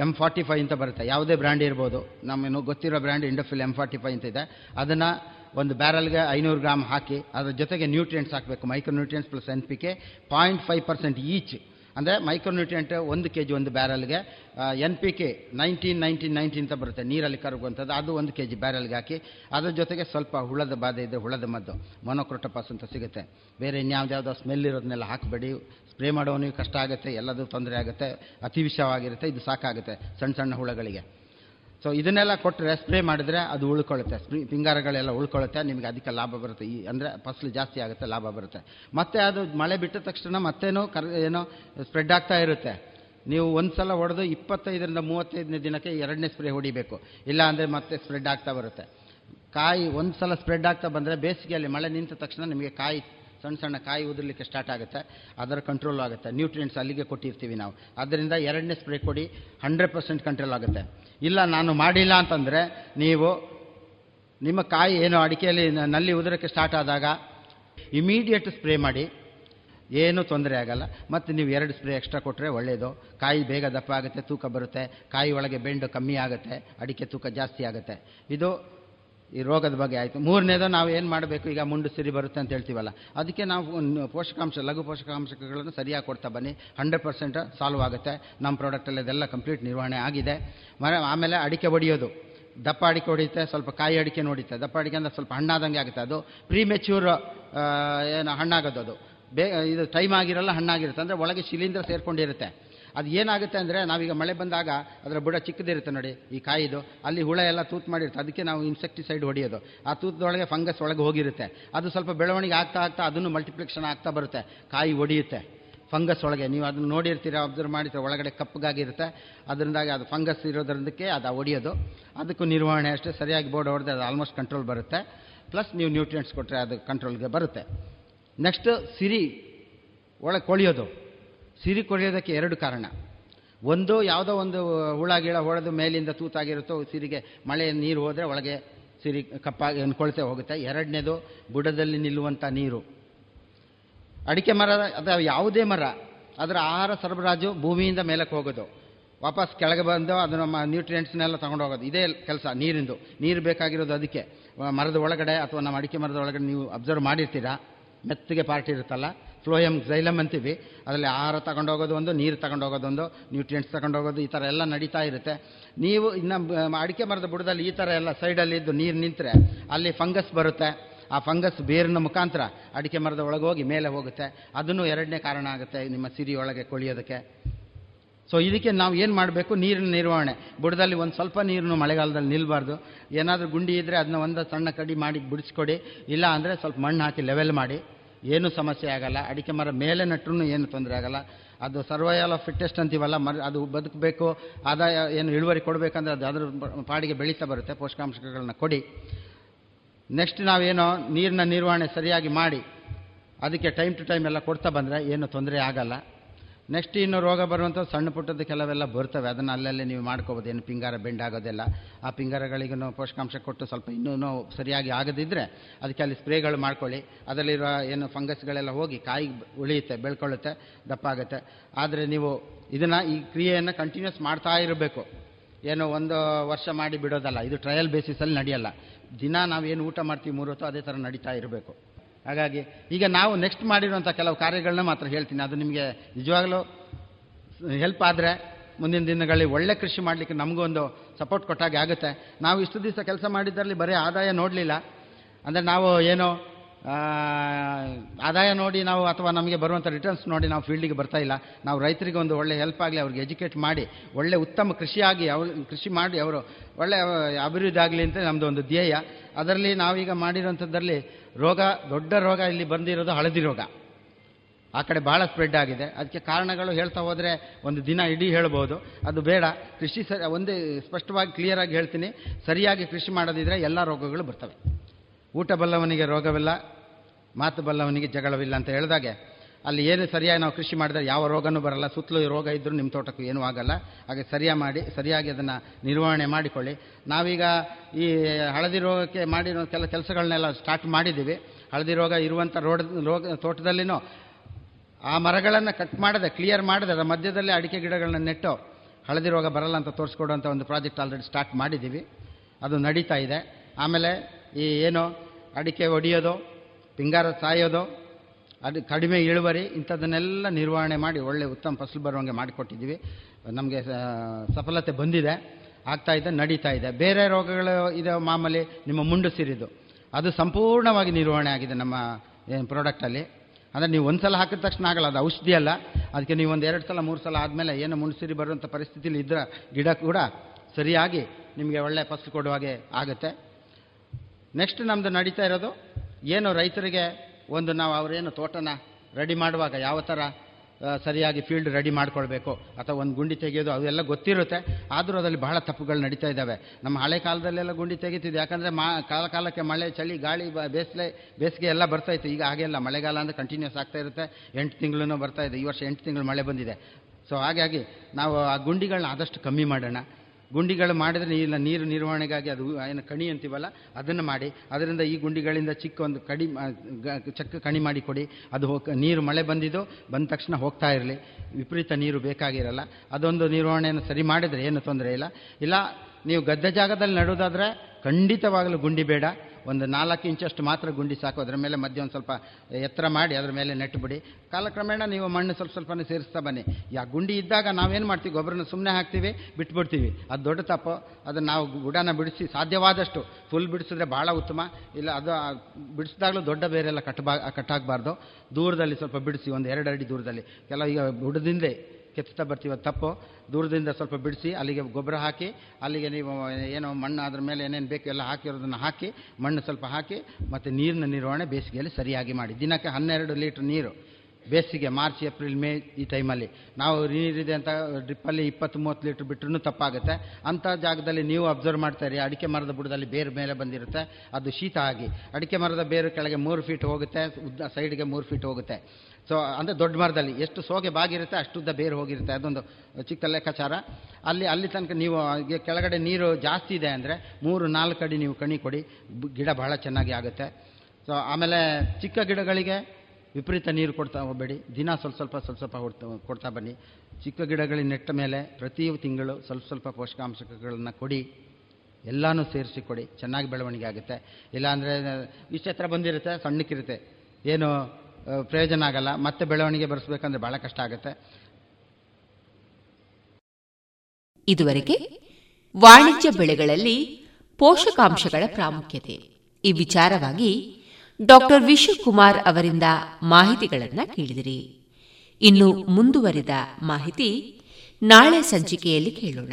ಎಂ ಫಾರ್ಟಿ ಫೈವ್ ಅಂತ ಬರುತ್ತೆ. ಯಾವುದೇ ಬ್ರ್ಯಾಂಡ್ ಇರ್ಬೋದು. ನಮ್ಮನ್ನು ಗೊತ್ತಿರೋ brand Indofil M forty five ಅಂತ ಇದೆ. ಅದನ್ನು ಒಂದು ಬ್ಯಾರಲ್ಗೆ ಐನೂರು ಗ್ರಾಮ್ ಹಾಕಿ, ಅದ್ರ ಜೊತೆಗೆ ನ್ಯೂಟ್ರಿಯೆಂಟ್ಸ್ ಹಾಕಬೇಕು. Micro nutrients plus N P K point five percent each ಅಂದರೆ ಮೈಕ್ರೋನ್ಯೂಟ್ರಿಯೆಂಟ್ ಒಂದು ಕೆ ಜಿ ಒಂದು ಬ್ಯಾರಲ್ಗೆ N P K nineteen nineteen nineteen ಅಂತ ಬರುತ್ತೆ, ನೀರಲ್ಲಿ ಕರಗುವಂಥದ್ದು, ಅದು ಒಂದು ಕೆ ಜಿ ಬ್ಯಾರಲ್ಗೆ ಹಾಕಿ, ಅದ್ರ ಜೊತೆಗೆ ಸ್ವಲ್ಪ ಹುಳದ ಬಾಧೆ ಇದೆ, ಹುಳದ ಮದ್ದು ಮೊನೋಕ್ರೋಟಪಾಸ್ ಅಂತ ಸಿಗುತ್ತೆ. ಬೇರೆ ಇನ್ಯಾವುದ್ಯಾವುದೋ ಸ್ಮೆಲ್ ಇರೋದನ್ನೆಲ್ಲ ಹಾಕಬೇಡಿ ಸ್ಪ್ರೇ ಮಾಡೋನಿಗೆ ಕಷ್ಟ ಆಗುತ್ತೆ, ಎಲ್ಲದೂ ತೊಂದರೆ ಆಗುತ್ತೆ ಅತಿ ವಿಷವಾಗಿರುತ್ತೆ ಇದು ಸಾಕಾಗುತ್ತೆ ಸಣ್ಣ ಸಣ್ಣ ಹುಳಗಳಿಗೆ. ಸೊ ಇದನ್ನೆಲ್ಲ ಕೊಟ್ಟರೆ ಸ್ಪ್ರೇ ಮಾಡಿದ್ರೆ ಅದು ಉಳ್ಕೊಳ್ಳುತ್ತೆ. ಸ್ಪ್ರಿ ಪಿಂಗಾರಗಳೆಲ್ಲ ಉಳ್ಕೊಳ್ಳುತ್ತೆ. ನಿಮಗೆ ಅದಕ್ಕೆ ಲಾಭ ಬರುತ್ತೆ. ಈ ಅಂದರೆ ಫಸಲು ಜಾಸ್ತಿ ಆಗುತ್ತೆ, ಲಾಭ ಬರುತ್ತೆ. ಮತ್ತೆ ಅದು ಮಳೆ ಬಿಟ್ಟ ತಕ್ಷಣ ಮತ್ತೇನೋ ಕರ್, ಏನೋ ಸ್ಪ್ರೆಡ್ ಆಗ್ತಾ ಇರುತ್ತೆ. ನೀವು ಒಂದು ಸಲ ಹೊಡೆದು ಇಪ್ಪತ್ತೈದರಿಂದ ಮೂವತ್ತೈದನೇ ದಿನಕ್ಕೆ ಎರಡನೇ ಸ್ಪ್ರೇ ಹೊಡಿಬೇಕು. ಇಲ್ಲ ಅಂದರೆ ಮತ್ತೆ ಸ್ಪ್ರೆಡ್ ಆಗ್ತಾ ಬರುತ್ತೆ. ಕಾಯಿ ಒಂದು ಸಲ ಸ್ಪ್ರೆಡ್ ಆಗ್ತಾ ಬಂದರೆ ಬೇಸಿಗೆಯಲ್ಲಿ ಮಳೆ ನಿಂತ ತಕ್ಷಣ ನಿಮಗೆ ಕಾಯಿ ಸಣ್ಣ ಸಣ್ಣ ಕಾಯಿ ಉದುರ್ಲಿಕ್ಕೆ ಸ್ಟಾರ್ಟ್ ಆಗುತ್ತೆ. ಅದರ ಕಂಟ್ರೋಲ್ ಆಗುತ್ತೆ. ನ್ಯೂಟ್ರಿಯೆಂಟ್ಸ್ ಅಲ್ಲಿಗೆ ಕೊಟ್ಟಿರ್ತೀವಿ ನಾವು. ಅದರಿಂದ ಎರಡನೇ ಸ್ಪ್ರೇ ಕೊಡಿ ಹಂಡ್ರೆಡ್ ಪರ್ಸೆಂಟ್ ಕಂಟ್ರೋಲ್ ಆಗುತ್ತೆ. ಇಲ್ಲ, ನಾನು ಮಾಡಿಲ್ಲ ಅಂತಂದರೆ ನೀವು ನಿಮ್ಮ ಕಾಯಿ ಏನು ಅಡಿಕೆಯಲ್ಲಿ ನಲ್ಲಿ ಉದುರಕ್ಕೆ ಸ್ಟಾರ್ಟ್ ಆದಾಗ ಇಮಿಡಿಯೇಟ್ ಸ್ಪ್ರೇ ಮಾಡಿ. ಏನೂ ತೊಂದರೆ ಆಗಲ್ಲ. ಮತ್ತು ನೀವು ಎರಡು ಸ್ಪ್ರೇ ಎಕ್ಸ್ಟ್ರಾ ಕೊಟ್ಟರೆ ಒಳ್ಳೆಯದು ಕಾಯಿ ಬೇಗ ದಪ್ಪ ಆಗುತ್ತೆ, ತೂಕ ಬರುತ್ತೆ. ಕಾಯಿ ಒಳಗೆ ಬೆಂಡು ಕಮ್ಮಿ ಆಗುತ್ತೆ, ಅಡಿಕೆ ತೂಕ ಜಾಸ್ತಿ ಆಗುತ್ತೆ. ಇದು ಈ ರೋಗದ ಬಗ್ಗೆ ಆಯಿತು. ಮೂರನೇದು ನಾವು ಏನು ಮಾಡಬೇಕು? ಈಗ ಮುಂಡು ಸಿರಿ ಬರುತ್ತೆ ಅಂತ ಹೇಳ್ತೀವಲ್ಲ. ಅದಕ್ಕೆ ನಾವು ಪೋಷಕಾಂಶ, ಲಘು ಪೋಷಕಾಂಶಗಳನ್ನು ಸರಿಯಾಗಿ ಕೊಡ್ತಾ ಬನ್ನಿ. ಹಂಡ್ರೆಡ್ ಪರ್ಸೆಂಟ್ ಸಾಲ್ವ್ ಆಗುತ್ತೆ. ನಮ್ಮ ಪ್ರಾಡಕ್ಟಲ್ಲಿ ಅದೆಲ್ಲ ಕಂಪ್ಲೀಟ್ ನಿರ್ವಹಣೆ ಆಗಿದೆ. ಆಮೇಲೆ ಅಡಿಕೆ ಹೊಡೆಯೋದು ದಪ್ಪ ಅಡಿಕೆ ಹೊಡಿಯುತ್ತೆ ಸ್ವಲ್ಪ ಕಾಯಿ ಅಡಿಕೆ ನೋಡುತ್ತೆ. ದಪ್ಪ ಅಡಿಕೆ ಅಂದರೆ ಸ್ವಲ್ಪ ಹಣ್ಣಾದಂಗೆ ಆಗುತ್ತೆ. ಅದು ಪ್ರೀ ಮೆಚ್ಯೂರ್ ಏನು ಹಣ್ಣಾಗೋದು ಅದು. ಬೇ ಇದು ಟೈಮ್ ಆಗಿರಲ್ಲ ಹಣ್ಣಾಗಿರುತ್ತೆ. ಅಂದರೆ ಒಳಗೆ ಶಿಲೀಂಧ್ರ ಸೇರ್ಕೊಂಡಿರುತ್ತೆ. ಅದು ಏನಾಗುತ್ತೆ ಅಂದರೆ ನಾವೀಗ ಮಳೆ ಬಂದಾಗ ಅದರ ಬುಡ ಚಿಕ್ಕದಿರುತ್ತೆ ನೋಡಿ, ಈ ಕಾಯಿದು. ಅಲ್ಲಿ ಹುಳ ಎಲ್ಲ ತೂತು ಮಾಡಿರುತ್ತೆ. ಅದಕ್ಕೆ ನಾವು ಇನ್ಸೆಕ್ಟಿಸೈಡ್ ಹೊಡೆಯೋದು. ಆ ತೂತದೊಳಗೆ ಫಂಗಸ್ ಒಳಗೆ ಹೋಗಿರುತ್ತೆ. ಅದು ಸ್ವಲ್ಪ ಬೆಳವಣಿಗೆ ಆಗ್ತಾ ಆಗ್ತಾ ಅದನ್ನು ಮಲ್ಟಿಪ್ಲಿಕೇಶನ್ ಆಗ್ತಾ ಬರುತ್ತೆ. ಕಾಯಿ ಒಡೆಯುತ್ತೆ. ಫಂಗಸ್ ಒಳಗೆ. ನೀವು ಅದನ್ನು ನೋಡಿರ್ತೀರ ಅಬ್ಸರ್ವ್ ಮಾಡಿರ್ತೀರ, ಒಳಗಡೆ ಕಪ್ಪಗಾಗಿರುತ್ತೆ. ಅದರಿಂದಾಗಿ ಅದು ಫಂಗಸ್ ಇರೋದ್ರಿಂದಕ್ಕೆ ಅದು ಒಡೆಯೋದು. ಅದಕ್ಕೂ ನಿರ್ವಹಣೆ ಅಷ್ಟೇ. ಸರಿಯಾಗಿ ಬೋರ್ಡ್ ಹೊಡೆದ್ರೆ ಅದು ಆಲ್ಮೋಸ್ಟ್ ಕಂಟ್ರೋಲ್ ಬರುತ್ತೆ. ಪ್ಲಸ್ ನೀವು ನ್ಯೂಟ್ರಿಯೆಂಟ್ಸ್ ಕೊಟ್ಟರೆ ಅದು ಕಂಟ್ರೋಲ್ಗೆ ಬರುತ್ತೆ. ನೆಕ್ಸ್ಟ್ ಸಿರಿ ಒಳಗೆ ಕೊಳೆಯೋದು. ಸಿರಿ ಕೊಳೆಯೋದಕ್ಕೆ ಎರಡು ಕಾರಣ. ಒಂದು ಯಾವುದೋ ಒಂದು ಹುಳ, ಗಿಳ ಹೊಡೆದು ಮೇಲಿಂದ ತೂತಾಗಿರುತ್ತೋ ಸಿರಿಗೆ ಮಳೆ ನೀರು ಹೋದರೆ ಒಳಗೆ ಸಿರಿ ಕಪ್ಪಾಗಿ ಕೊಳ್ತೆ ಹೋಗುತ್ತೆ. ಎರಡನೇದು ಬುಡದಲ್ಲಿ ನಿಲ್ಲುವಂಥ ನೀರು. ಅಡಿಕೆ ಮರ, ಅದು ಯಾವುದೇ ಮರ, ಅದರ ಆಹಾರ ಸರಬರಾಜು ಭೂಮಿಯಿಂದ ಮೇಲಕ್ಕೆ ಹೋಗೋದು. ವಾಪಸ್ ಕೆಳಗೆ ಬಂದು ಅದನ್ನು ನ್ಯೂಟ್ರಿಯೆಂಟ್ಸ್ನೆಲ್ಲ ತಗೊಂಡು ಹೋಗೋದು. ಇದೇ ಕೆಲಸ, ನೀರಿಂದು. ನೀರು ಬೇಕಾಗಿರೋದು ಅದಕ್ಕೆ. ಮರದ ಒಳಗಡೆ ಅಥವಾ ನಮ್ಮ ಅಡಿಕೆ ಮರದ ಒಳಗಡೆ ನೀವು ಅಬ್ಸರ್ವ್ ಮಾಡಿರ್ತೀರಾ? ಮೆತ್ತಗೆ ಪಾರ್ಟ್ ಇರುತ್ತಲ್ಲ ಫ್ಲೋಯಮ್ ಜೈಲಮ್ ಅಂತೀವಿ. ಅದರಲ್ಲಿ ಆಹಾರ ತಗೊಂಡೋಗೋದು ಒಂದು, ನೀರು ತಗೊಂಡೋಗೋದು ಒಂದು ನ್ಯೂಟ್ರಿಯೆಂಟ್ಸ್ ತಗೊಂಡೋಗೋದು, ಈ ಥರ ಎಲ್ಲ ನಡೀತಾ ಇರುತ್ತೆ. ನೀವು ಇನ್ನು ಅಡಿಕೆ ಮರದ ಬುಡದಲ್ಲಿ ಈ ಥರ ಎಲ್ಲ ಸೈಡಲ್ಲಿ ಇದ್ದು ನೀರು ನಿಂತರೆ, ಅಲ್ಲಿ ಫಂಗಸ್ ಬರುತ್ತೆ. ಆ ಫಂಗಸ್ ಬೇರಿನ ಮುಖಾಂತರ ಅಡಿಕೆ ಮರದ ಒಳಗೆ ಹೋಗಿ ಮೇಲೆ ಹೋಗುತ್ತೆ. ಅದನ್ನು ಎರಡನೇ ಕಾರಣ ಆಗುತ್ತೆ ನಿಮ್ಮ ಸಿರಿ ಒಳಗೆ ಕೊಳಿಯೋದಕ್ಕೆ. ಸೊ ಇದಕ್ಕೆ ನಾವು ಏನು ಮಾಡಬೇಕು? ನೀರಿನ ನಿರ್ವಹಣೆ. ಬುಡದಲ್ಲಿ ಒಂದು ಸ್ವಲ್ಪ ನೀರನ್ನು ಮಳೆಗಾಲದಲ್ಲಿ ನಿಲ್ಲಬಾರ್ದು ಏನಾದರೂ ಗುಂಡಿ ಇದ್ದರೆ ಅದನ್ನ ಒಂದು ಸಣ್ಣ ಕಡಿ ಮಾಡಿ ಬಿಡಿಸ್ಕೊಡಿ. ಇಲ್ಲ ಅಂದರೆ ಸ್ವಲ್ಪ ಮಣ್ಣು ಹಾಕಿ ಲೆವೆಲ್ ಮಾಡಿ. ಏನೂ ಸಮಸ್ಯೆ ಆಗಲ್ಲ. ಅಡಿಕೆ ಮರ ಮೇಲೆ ನಟ್ರೂ ಏನು ತೊಂದರೆ ಆಗಲ್ಲ. ಅದು ಸರ್ವೈವಲ್ ಆಫ್ ಫಿಟ್ಟೆಸ್ಟ್ ಅಂತೀವಲ್ಲ, ಮರ ಅದು ಬದುಕಬೇಕು, ಆದಾಯ ಏನು ಇಳುವರಿ ಕೊಡಬೇಕಂದ್ರೆ ಅದು ಅದರ ಪಾಡಿಗೆ ಬೆಳೀತಾ ಬರುತ್ತೆ, ಪೋಷಕಾಂಶಗಳನ್ನ ಕೊಡಿ. ನೆಕ್ಸ್ಟ್ ನಾವೇನೋ ನೀರಿನ ನಿರ್ವಹಣೆ ಸರಿಯಾಗಿ ಮಾಡಿ, ಅದಕ್ಕೆ ಟೈಮ್ ಟು ಟೈಮ್ ಎಲ್ಲ ಕೊಡ್ತಾ ಬಂದರೆ ಏನು ತೊಂದರೆ ಆಗಲ್ಲ. ನೆಕ್ಸ್ಟ್ ಇನ್ನು ರೋಗ ಬರುವಂಥ ಸಣ್ಣ ಪುಟ್ಟದ ಕೆಲವೆಲ್ಲ ಬರ್ತವೆ. ಅದನ್ನು ಅಲ್ಲಲ್ಲೇ ನೀವು ಮಾಡ್ಕೋಬೋದು. ಏನು ಪಿಂಗಾರ ಬೆಂಡಾಗೋದೆಲ್ಲ ಆ ಪಿಂಗಾರಗಳಿಗೂ ಪೋಷಕಾಂಶ ಕೊಟ್ಟು ಸ್ವಲ್ಪ ಇನ್ನೂ ಸರಿಯಾಗಿ ಆಗದಿದ್ದರೆ ಅದಕ್ಕೆ ಅಲ್ಲಿ ಸ್ಪ್ರೇಗಳು ಮಾಡ್ಕೊಳ್ಳಿ. ಅದರಲ್ಲಿರುವ ಏನು ಫಂಗಸ್ಗಳೆಲ್ಲ ಹೋಗಿ ಕಾಯಿ ಉಳಿಯುತ್ತೆ, ಬೆಳ್ಕೊಳ್ಳುತ್ತೆ, ದಪ್ಪ ಆಗುತ್ತೆ. ಆದರೆ ನೀವು ಇದನ್ನು ಈ ಕ್ರಿಯೆಯನ್ನು ಕಂಟಿನ್ಯೂಸ್ ಮಾಡ್ತಾ ಇರಬೇಕು. ಏನು ಒಂದು ವರ್ಷ ಮಾಡಿ ಬಿಡೋದಲ್ಲ. ಇದು ಟ್ರಯಲ್ ಬೇಸಿಸಲ್ಲಿ ನಡೆಯಲ್ಲ. ದಿನ ನಾವೇನು ಊಟ ಮಾಡ್ತೀವಿ ಮೂರು ಹೊತ್ತು ಅದೇ ಥರ ನಡೀತಾ ಇರಬೇಕು. ಹಾಗಾಗಿ ಈಗ ನಾವು ನೆಕ್ಸ್ಟ್ ಮಾಡಿರುವಂಥ ಕೆಲವು ಕಾರ್ಯಗಳನ್ನ ಮಾತ್ರ ಹೇಳ್ತೀನಿ. ಅದು ನಿಮಗೆ ನಿಜವಾಗಲೂ ಹೆಲ್ಪ್ ಆದರೆ ಮುಂದಿನ ದಿನಗಳಲ್ಲಿ ಒಳ್ಳೆ ಕೃಷಿ ಮಾಡಲಿಕ್ಕೆ ನಮಗೊಂದು ಸಪೋರ್ಟ್ ಕೊಟ್ಟಾಗೆ ಆಗುತ್ತೆ. ನಾವು ಇಷ್ಟು ದಿವಸ ಕೆಲಸ ಮಾಡಿದ್ದರಲ್ಲಿ ಬರೀ ಆದಾಯ ನೋಡಲಿಲ್ಲ. ಅಂದರೆ ನಾವು ಏನೋ ಆದಾಯ ನೋಡಿ ನಾವು ಅಥವಾ ನಮಗೆ ಬರುವಂಥ ರಿಟರ್ನ್ಸ್ ನೋಡಿ ನಾವು ಫೀಲ್ಡಿಗೆ ಬರ್ತಾ ಇಲ್ಲ. ನಾವು ರೈತರಿಗೆ ಒಂದು ಒಳ್ಳೆ ಹೆಲ್ಪ್ ಆಗಲಿ, ಅವ್ರಿಗೆ ಎಜುಕೇಟ್ ಮಾಡಿ, ಒಳ್ಳೆ ಉತ್ತಮ ಕೃಷಿಯಾಗಿ ಅವ್ರು, ಕೃಷಿ ಮಾಡಿ, ಅವರು ಒಳ್ಳೆ ಅಭಿವೃದ್ಧಿ ಆಗಲಿ ಅಂತ ನಮ್ಮದು ಒಂದು ಧ್ಯೇಯ. ಅದರಲ್ಲಿ ನಾವೀಗ ಮಾಡಿರೋಂಥದ್ದಲ್ಲಿ ರೋಗ, ದೊಡ್ಡ ರೋಗ ಇಲ್ಲಿ ಬಂದಿರೋದು ಹಳದಿ ರೋಗ. ಆ ಕಡೆ ಭಾಳ ಸ್ಪ್ರೆಡ್ ಆಗಿದೆ. ಅದಕ್ಕೆ ಕಾರಣಗಳು ಹೇಳ್ತಾ ಹೋದರೆ ಒಂದು ದಿನ ಇಡೀ ಹೇಳ್ಬೋದು. ಅದು ಬೇಡ. ಕೃಷಿ ಸ ಒಂದೇ ಸ್ಪಷ್ಟವಾಗಿ ಕ್ಲಿಯರಾಗಿ ಹೇಳ್ತೀನಿ. ಸರಿಯಾಗಿ ಕೃಷಿ ಮಾಡೋದಿದ್ರೆ ಎಲ್ಲ ರೋಗಗಳು ಬರ್ತವೆ. ಊಟ ಬಲ್ಲವನಿಗೆ ರೋಗವಿಲ್ಲ, ಮಾತು ಬಲ್ಲವನಿಗೆ ಜಗಳವಿಲ್ಲ ಅಂತ ಹೇಳಿದಾಗೆ. ಅಲ್ಲಿ ಏನು ಸರಿಯಾಗಿ ನಾವು ಕೃಷಿ ಮಾಡಿದರೆ ಯಾವ ರೋಗನೂ ಬರಲ್ಲ. ಸುತ್ತಲೂ ರೋಗ ಇದ್ದರೂ ನಿಮ್ಮ ತೋಟಕ್ಕೂ ಏನೂ ಆಗಲ್ಲ. ಹಾಗೆ ಸರಿಯಾಗಿ ಮಾಡಿ, ಸರಿಯಾಗಿ ಅದನ್ನು ನಿರ್ವಹಣೆ ಮಾಡಿಕೊಳ್ಳಿ. ನಾವೀಗ ಈ ಹಳದಿ ರೋಗಕ್ಕೆ ಮಾಡಿರೋ ಕೆಲ ಕೆಲಸಗಳನ್ನೆಲ್ಲ ಸ್ಟಾರ್ಟ್ ಮಾಡಿದ್ದೀವಿ. ಹಳದಿ ರೋಗ ಇರುವಂಥ ರೋಡ್, ರೋಗ ತೋಟದಲ್ಲಿನೂ, ಆ ಮರಗಳನ್ನು ಕಟ್ ಮಾಡದೆ ಕ್ಲಿಯರ್ ಮಾಡದೆ, ಅದರ ಮಧ್ಯದಲ್ಲಿ ಅಡಿಕೆ ಗಿಡಗಳನ್ನ ನೆಟ್ಟು ಹಳದಿ ರೋಗ ಬರಲ್ಲ ಅಂತ ತೋರಿಸ್ಕೊಡುವಂಥ ಒಂದು ಪ್ರಾಜೆಕ್ಟ್ ಆಲ್ರೆಡಿ ಸ್ಟಾರ್ಟ್ ಮಾಡಿದ್ದೀವಿ. ಅದು ನಡೀತಾ ಇದೆ. ಆಮೇಲೆ ಈ ಏನು ಅಡಿಕೆ ಒಡೆಯೋದು, ಪಿಂಗಾರ ಸಾಯೋದು ಅದು ಕಡಿಮೆ ಇಳುವರಿ, ಇಂಥದ್ದನ್ನೆಲ್ಲ ನಿರ್ವಹಣೆ ಮಾಡಿ ಒಳ್ಳೆ ಉತ್ತಮ ಫಸಲು ಬರುವಂಗೆ ಮಾಡಿಕೊಟ್ಟಿದ್ದೀವಿ. ನಮಗೆ ಸಫಲತೆ ಬಂದಿದೆ. ಆಗ್ತಾ ಇದೆ, ನಡೀತಾ ಇದೆ. ಬೇರೆ ರೋಗಗಳು ಇದೆ ಮಾಮೂಲಿ ನಿಮ್ಮ ಮುಂಡು ಸಿರಿದು. ಅದು ಸಂಪೂರ್ಣವಾಗಿ ನಿರ್ವಹಣೆ ಆಗಿದೆ ನಮ್ಮ ಪ್ರಾಡಕ್ಟಲ್ಲಿ ಅಂದರೆ ನೀವು ಒಂದು ಸಲ ಹಾಕಿದ ತಕ್ಷಣ ಆಗಲ್ಲ, ಅದು ಔಷಧಿ ಅಲ್ಲ. ಅದಕ್ಕೆ ನೀವು ಒಂದು ಎರಡು ಸಲ, ಮೂರು ಸಲ ಆದಮೇಲೆ ಏನು ಸಿರಿ ಬರುವಂಥ ಪರಿಸ್ಥಿತಿಲಿ ಇದ್ದರೆ ಗಿಡ ಕೂಡ ಸರಿಯಾಗಿ ನಿಮಗೆ ಒಳ್ಳೆ ಫಸಲು ಕೊಡುವ ಹಾಗೆ ಆಗುತ್ತೆ. ನೆಕ್ಸ್ಟ್ ನಮ್ಮದು ನಡೀತಾ ಇರೋದು, ಏನು ರೈತರಿಗೆ ಒಂದು ನಾವು ಅವರೇನು ತೋಟನ ರೆಡಿ ಮಾಡುವಾಗ ಯಾವ ಥರ ಸರಿಯಾಗಿ ಫೀಲ್ಡ್ ರೆಡಿ ಮಾಡ್ಕೊಳ್ಬೇಕು ಅಥವಾ ಒಂದು ಗುಂಡಿ ತೆಗೆಯೋದು ಅವೆಲ್ಲ ಗೊತ್ತಿರುತ್ತೆ, ಆದರೂ ಅದರಲ್ಲಿ ಬಹಳ ತಪ್ಪುಗಳು ನಡೀತಾ ಇದ್ದಾವೆ. ನಮ್ಮ ಹಳೆ ಕಾಲದಲ್ಲೆಲ್ಲ ಗುಂಡಿ ತೆಗಿತಿದ್ದು. ಯಾಕಂದರೆ ಮಾ ಕಾಲ ಕಾಲಕ್ಕೆ ಮಳೆ, ಚಳಿ, ಗಾಳಿ ಬೇಸಿಗೆ ಬೇಸಿಗೆ ಎಲ್ಲ ಬರ್ತಾ ಇತ್ತು. ಈಗ ಹಾಗೆಲ್ಲ ಮಳೆಗಾಲ ಅಂದರೆ ಕಂಟಿನ್ಯೂಸ್ ಆಗ್ತಾ ಇರುತ್ತೆ. ಎಂಟು ತಿಂಗಳೂ ಬರ್ತಾ ಇದೆ. ಈ ವರ್ಷ ಎಂಟು ತಿಂಗಳು ಮಳೆ ಬಂದಿದೆ. ಸೊ ಹಾಗಾಗಿ ನಾವು ಆ ಗುಂಡಿಗಳನ್ನ ಆದಷ್ಟು ಕಮ್ಮಿ ಮಾಡೋಣ. ಗುಂಡಿಗಳು ಮಾಡಿದರೆ ನೀರಿನ ನೀರು ನಿರ್ವಹಣೆಗಾಗಿ ಅದು ಏನು ಕಣಿ ಅಂತೀವಲ್ಲ, ಅದನ್ನು ಮಾಡಿ. ಅದರಿಂದ ಈ ಗುಂಡಿಗಳಿಂದ ಚಿಕ್ಕ ಒಂದು ಕಡಿ ಚಕ್ಕ ಕಣಿ ಮಾಡಿ ಕೊಡಿ. ಅದು ಹೋಗಿ, ನೀರು ಮಳೆ ಬಂದಿದ್ದು, ಬಂದ ತಕ್ಷಣ ಹೋಗ್ತಾ ಇರಲಿ. ವಿಪರೀತ ನೀರು ಬೇಕಾಗಿರಲ್ಲ. ಅದೊಂದು ನಿರ್ವಹಣೆಯನ್ನು ಸರಿ ಮಾಡಿದರೆ ಏನು ತೊಂದರೆ ಇಲ್ಲ. ಇಲ್ಲ, ನೀವು ಗದ್ದೆ ಜಾಗದಲ್ಲಿ ನಡೋದಾದರೆ ಖಂಡಿತವಾಗಲೂ ಗುಂಡಿ ಬೇಡ. ಒಂದು ನಾಲ್ಕು ಇಂಚಷ್ಟು ಮಾತ್ರ ಗುಂಡಿ ಸಾಕು, ಅದರ ಮೇಲೆ ಮಧ್ಯ ಒಂದು ಸ್ವಲ್ಪ ಎತ್ತರ ಮಾಡಿ, ಅದರ ಮೇಲೆ ನೆಟ್ಟುಬಿಡಿ ಕಾಲಕ್ರಮೇಣ ನೀವು ಮಣ್ಣು ಸ್ವಲ್ಪ ಸ್ವಲ್ಪನೇ ಸೇರಿಸ್ತಾ ಬನ್ನಿ. ಯಾ ಗುಂಡಿ ಇದ್ದಾಗ ನಾವೇನು ಮಾಡ್ತೀವಿ? ಗೊಬ್ಬರನ ಸುಮ್ಮನೆ ಹಾಕ್ತೀವಿ, ಬಿಟ್ಬಿಡ್ತೀವಿ. ಅದು ದೊಡ್ಡ ತಪ್ಪು. ಅದನ್ನು ನಾವು ಬುಡನ ಬಿಡಿಸಿ ಸಾಧ್ಯವಾದಷ್ಟು ಫುಲ್ ಬಿಡಿಸಿದ್ರೆ ಭಾಳ ಉತ್ತಮ. ಇಲ್ಲ, ಅದು ಬಿಡಿಸಿದಾಗಲೂ ದೊಡ್ಡ ಬೇರೆಲ್ಲ ಕಟ್ಟಬಾ ಕಟ್ಟಾಗಬಾರ್ದು. ದೂರದಲ್ಲಿ ಸ್ವಲ್ಪ ಬಿಡಿಸಿ, ಒಂದು ಎರಡು ಅಡಿ ದೂರದಲ್ಲಿ. ಕೆಲವು ಈಗ ಬುಡದಿಂದಲೇ ಕೆತ್ತಾ ಬರ್ತೀವ. ತಪ್ಪು. ದೂರದಿಂದ ಸ್ವಲ್ಪ ಬಿಡಿಸಿ, ಅಲ್ಲಿಗೆ ಗೊಬ್ಬರ ಹಾಕಿ, ಅಲ್ಲಿಗೆ ನೀವು ಏನೋ ಮಣ್ಣು ಅದ್ರ ಮೇಲೆ ಏನೇನು ಬೇಕು ಎಲ್ಲ ಹಾಕಿರೋದನ್ನು ಹಾಕಿ, ಮಣ್ಣು ಸ್ವಲ್ಪ ಹಾಕಿ, ಮತ್ತು ನೀರಿನ ನಿರ್ವಹಣೆ ಬೇಸಿಗೆಯಲ್ಲಿ ಸರಿಯಾಗಿ ಮಾಡಿ. ದಿನಕ್ಕೆ ಹನ್ನೆರಡು ಲೀಟ್ರ್ ನೀರು ಬೇಸಿಗೆ, ಮಾರ್ಚ್, ಏಪ್ರಿಲ್, ಮೇ ಈ ಟೈಮಲ್ಲಿ ನಾವು ನೀರಿದೆ ಅಂತ ಡ್ರಿಪ್ಪಲ್ಲಿ ಇಪ್ಪತ್ತು ಮೂವತ್ತು ಲೀಟ್ರ್ ಬಿಟ್ಟರೂ ತಪ್ಪಾಗುತ್ತೆ. ಅಂಥ ಜಾಗದಲ್ಲಿ ನೀವು ಅಬ್ಸರ್ವ್ ಮಾಡ್ತಾರೆ ಅಡಿಕೆ ಮರದ ಬುಡದಲ್ಲಿ ಬೇರು ಮೇಲೆ ಬಂದಿರುತ್ತೆ. ಅದು ಶೀತ ಆಗಿ. ಅಡಿಕೆ ಮರದ ಬೇರು ಕೆಳಗೆ ಮೂರು ಫೀಟ್ ಹೋಗುತ್ತೆ. ಉದ್ದ ಸೈಡ್ಗೆ ಮೂರು ಫೀಟ್ ಹೋಗುತ್ತೆ. ಸೊ ಅಂದರೆ ದೊಡ್ಡ ಮರದಲ್ಲಿ ಎಷ್ಟು ಸೋಗೆ ಬಾಗಿರುತ್ತೆ ಅಷ್ಟುದ್ದ ಬೇರು ಹೋಗಿರುತ್ತೆ. ಅದೊಂದು ಚಿಕ್ಕ ಲೆಕ್ಕಾಚಾರ. ಅಲ್ಲಿ ಅಲ್ಲಿ ತನಕ ನೀವು ಕೆಳಗಡೆ ನೀರು ಜಾಸ್ತಿ ಇದೆ ಅಂದರೆ ಮೂರು, ನಾಲ್ಕು ಅಡಿ ನೀವು ಕಣಿ ಕೊಡಿ ಗಿಡ ಬಹಳ ಚೆನ್ನಾಗಿ ಆಗುತ್ತೆ. ಸೊ ಆಮೇಲೆ ಚಿಕ್ಕ ಗಿಡಗಳಿಗೆ ವಿಪರೀತ ನೀರು ಕೊಡ್ತಾ ಹೋಗಬೇಡಿ. ದಿನ ಸ್ವಲ್ಪ ಸ್ವಲ್ಪ ಸ್ವಲ್ಪ ಸ್ವಲ್ಪ ಕೊಡ್ತಾ ಬನ್ನಿ. ಚಿಕ್ಕ ಗಿಡಗಳಿಗೆ ನೆಟ್ಟ ಮೇಲೆ ಪ್ರತಿ ತಿಂಗಳು ಸ್ವಲ್ಪ ಸ್ವಲ್ಪ ಪೋಷಕಾಂಶಗಳನ್ನು ಕೊಡಿ. ಎಲ್ಲನೂ ಸೇರಿಸಿ ಕೊಡಿ. ಚೆನ್ನಾಗಿ ಬೆಳವಣಿಗೆ ಆಗುತ್ತೆ. ಇಲ್ಲಾಂದರೆ ಇಷ್ಟ ಹತ್ರ ಬಂದಿರುತ್ತೆ, ಸಣ್ಣಕ್ಕಿರುತ್ತೆ. ಏನು ಪ್ರಯೋಜನ ಆಗಲ್ಲ. ಮತ್ತೆ ಬೆಳವಣಿಗೆ ಬರೆಸಬೇಕಂದ್ರೆ ಬಹಳ ಕಷ್ಟ ಆಗುತ್ತೆ.
ಇದುವರೆಗೆ ವಾಣಿಜ್ಯ ಬೆಳೆಗಳಲ್ಲಿ ಪೋಷಕಾಂಶಗಳ ಪ್ರಾಮುಖ್ಯತೆ. ಈ ವಿಚಾರವಾಗಿ ಡಾಕ್ಟರ್ ವಿಶ್ವಕುಮಾರ್ ಅವರಿಂದ ಮಾಹಿತಿಗಳನ್ನು ಕೇಳಿದಿರಿ. ಇನ್ನು ಮುಂದುವರಿದ ಮಾಹಿತಿ ನಾಳೆ ಸಂಚಿಕೆಯಲ್ಲಿ ಕೇಳೋಣ.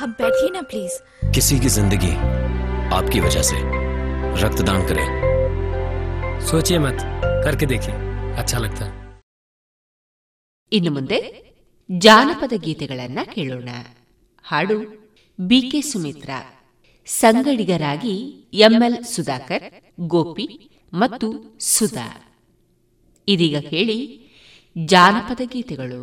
आप बैठिए ना प्लीज
किसी की जिंदगी आपकी वजह से रक्तदान करें
सोचिए मत करके देखिए अच्छा लगता है
ಇನ್ನು ಮುಂದೆ ಜಾನಪದ ಗೀತೆಗಳನ್ನ ಕೇಳೋಣ ಹಾಡು ಬಿಕೆ ಸುಮಿತ್ರ ಸಂಗಡಿಗರಾಗಿ ಎಂಎಲ್ ಸುಧಾಕರ್ ಗೋಪಿ ಮತ್ತು ಸುಧಾ ಇದೀಗ ಕೇಳಿ ಜಾನಪದ ಗೀತೆಗಳು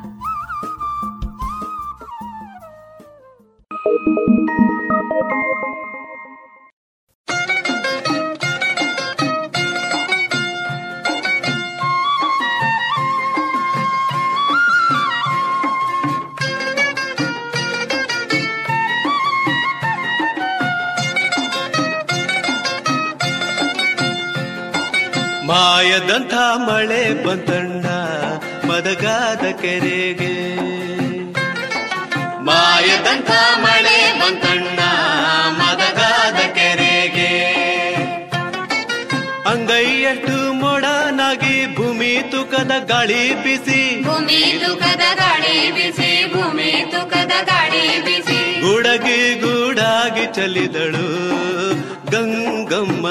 ಗಾಳಿ ಬಿಸಿ
ಭೂಮಿ ತುಕದ ಗಾಳಿ ಬಿಸಿ ಭೂಮಿ ತುಕದ ಗಾಳಿ ಬಿಸಿ
ಗುಡಗಿ ಗುಡಾಗಿ ಚಲಿದಳು ಗಂಗಮ್ಮ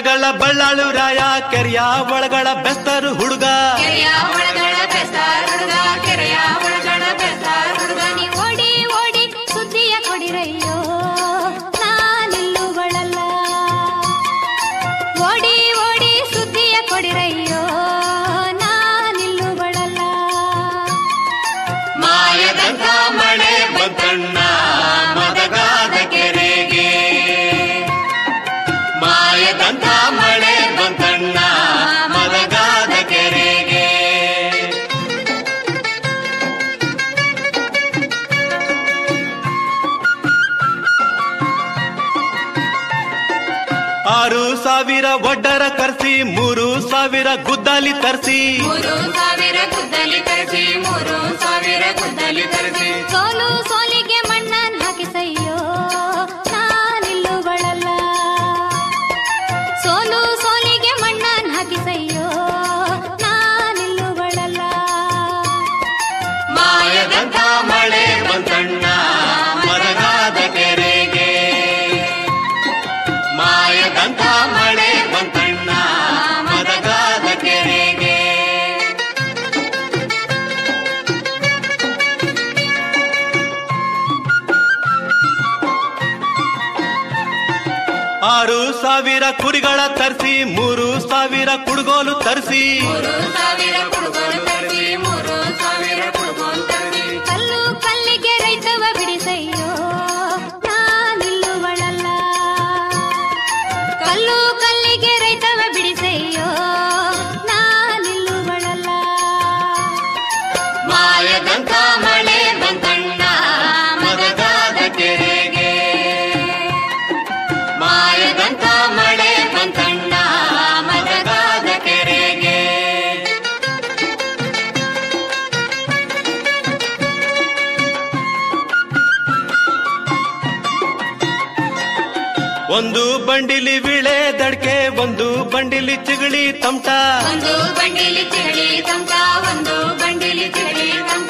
ಒಳಗಳ ಬಳ್ಳಾಳುರಾಯ ಕೆರೆಯ ಒಳಗಳ ಬೆಸ್ತರು ಹುಡುಗ. ಒಡ್ಡರ ಕರ್ಸಿ, ಮೂರು ಸಾವಿರ ಗುದ್ದಲಿ ತರ್ಸಿ.
ಮೂರು ಸಾವಿರ ಗುದ್ದಲಿ ತರ್ಸಿ, ಮೂರು ಸಾವಿರ ಗುದ್ದಲಿ ತರ್ಸಿ. ಸೋಲು ಸೋಲಿ
ಗಳ ತರಿಸಿ ಮೂರು ಸಾವಿರ ಕುಡುಗೋಲು ತರಿಸಿ ಬಂಡಿಲಿ ವಿಳೆ ದಡ್ಕೆ, ಒಂದು ಬಂಡಿಲಿ ಚಿಗಳಿ ತಮಟ
ಒಂದು ಬಂಡಿಲಿ ಚಿಗಳಿ ತಮಟ ಒಂದು ಬಂಡಿಲಿ ಚಿಗಳಿ ತಮಟ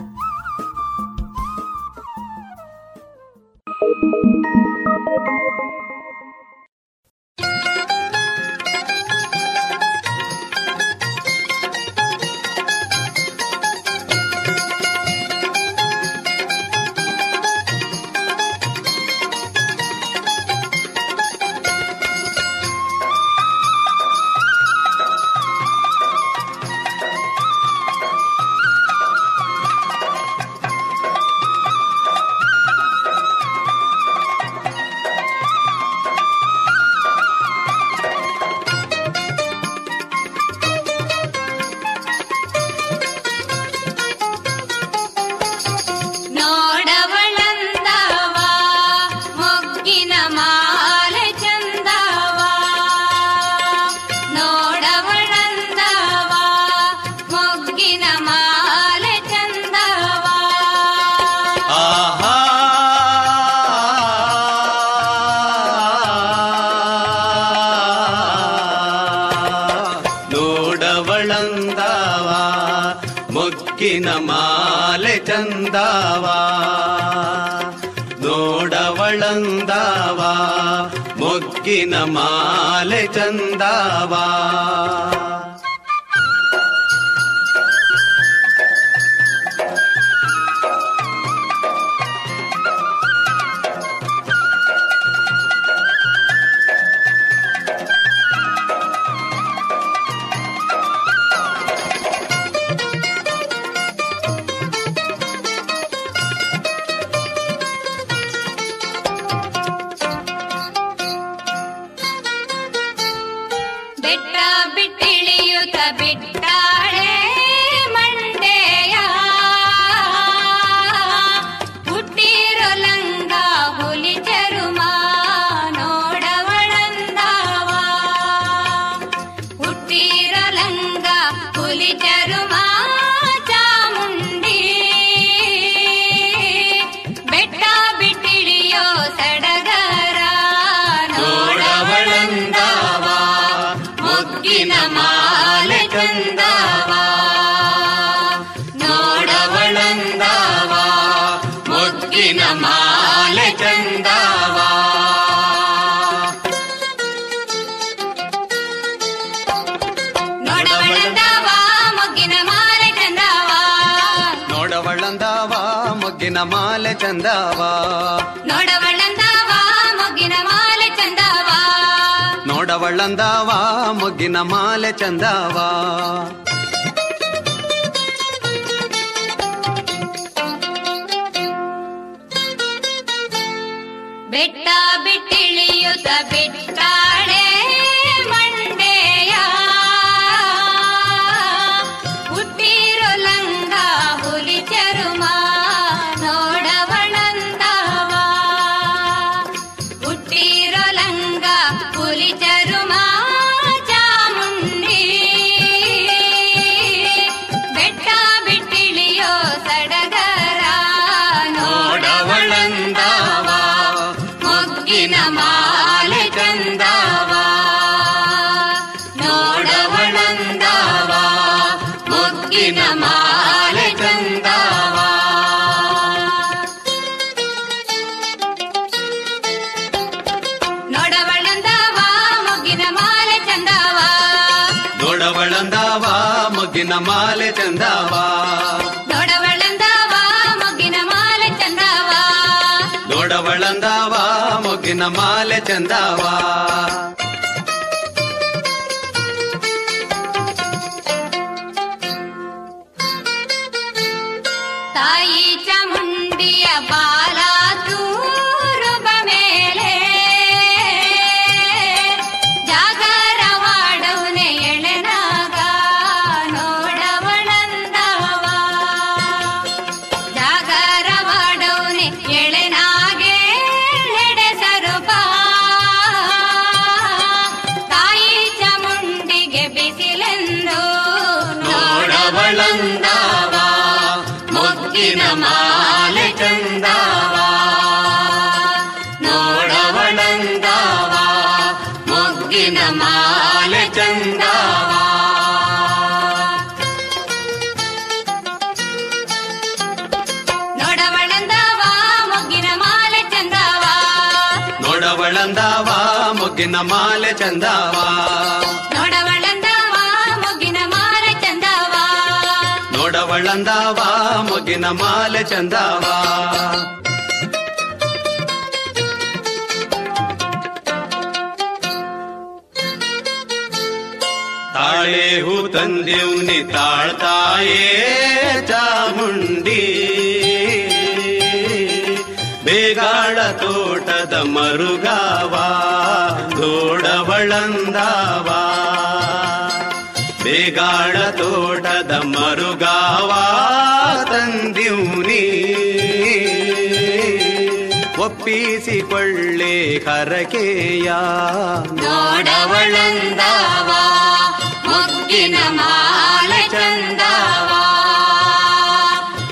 rabbit ಮೊಗ್ಗಿನ ಮಾಲೆ ಚಂದವ. ನೋಡವಳಂದವ ಮೊಗ್ಗಿನ ಮಾಲೆ ಚಂದವ.
ನೋಡವಳಂದವ ಮೊಗ್ಗಿನ ಮಾಲೆ ಚಂದವ. ಮಾಲೆ ಚಂದಾವ. ಮೊಗ್ಗಿನ ಮಾಲೆ ಚಂದವಾ. ನೋಡವಳಂದವ ಮುಗಿನ ಮಾಲೆ ಚಂದವ.
ನೋಡವಳಂದಾವ ಮಾಲೆ ಚಂದಾವ.
ತಾಳೆ ಹೂ ತಂದೆವ್ನಿ ತಾಳ್ತಾಯೇ ಚಾಮುಂಡಿ. ಬೇಗಾಳ ತೋಟದ ಮರುಗಾವ. ದೋಡವಳಂದಾವ ಬೇಗಾಳ ತೋಟದ ಮರುಗಾವ ತಂದಿವ್ನಿ. ಒಪ್ಪಿಸಿಕೊಳ್ಳೆ ಹರಕೆಯ
ನೋಡವಳಂದಾವ ಮುಗ್ಗಿನ ಮಾಲೆ ಚಂದಾವ.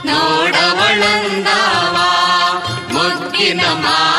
ನೋಡವಳಂದಾವ ಮುಗ್ಗಿನ ಮಾಲೆ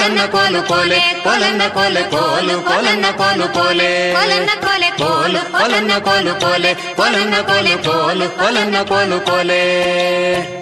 ಕೋಲು ಕೋಲನ್ನ ಕೋಲು ಕೋಲೆ ಕೋಲನ್ನ ಕೋಲೆ ಕೋಲು ಕೋಲನ್ನ ಕೋಲು ಕೋಲೆ
ಕೋಲನ್ನ ಕೋಲೆ ಕೋಲು ಕೋಲನ್ನ ಕೋಲು ಕೋಲೆ ಕೋಲನ್ನ ಕೋಲು ಕೋಲು ಕೋಲನ್ನ ಕೋಲು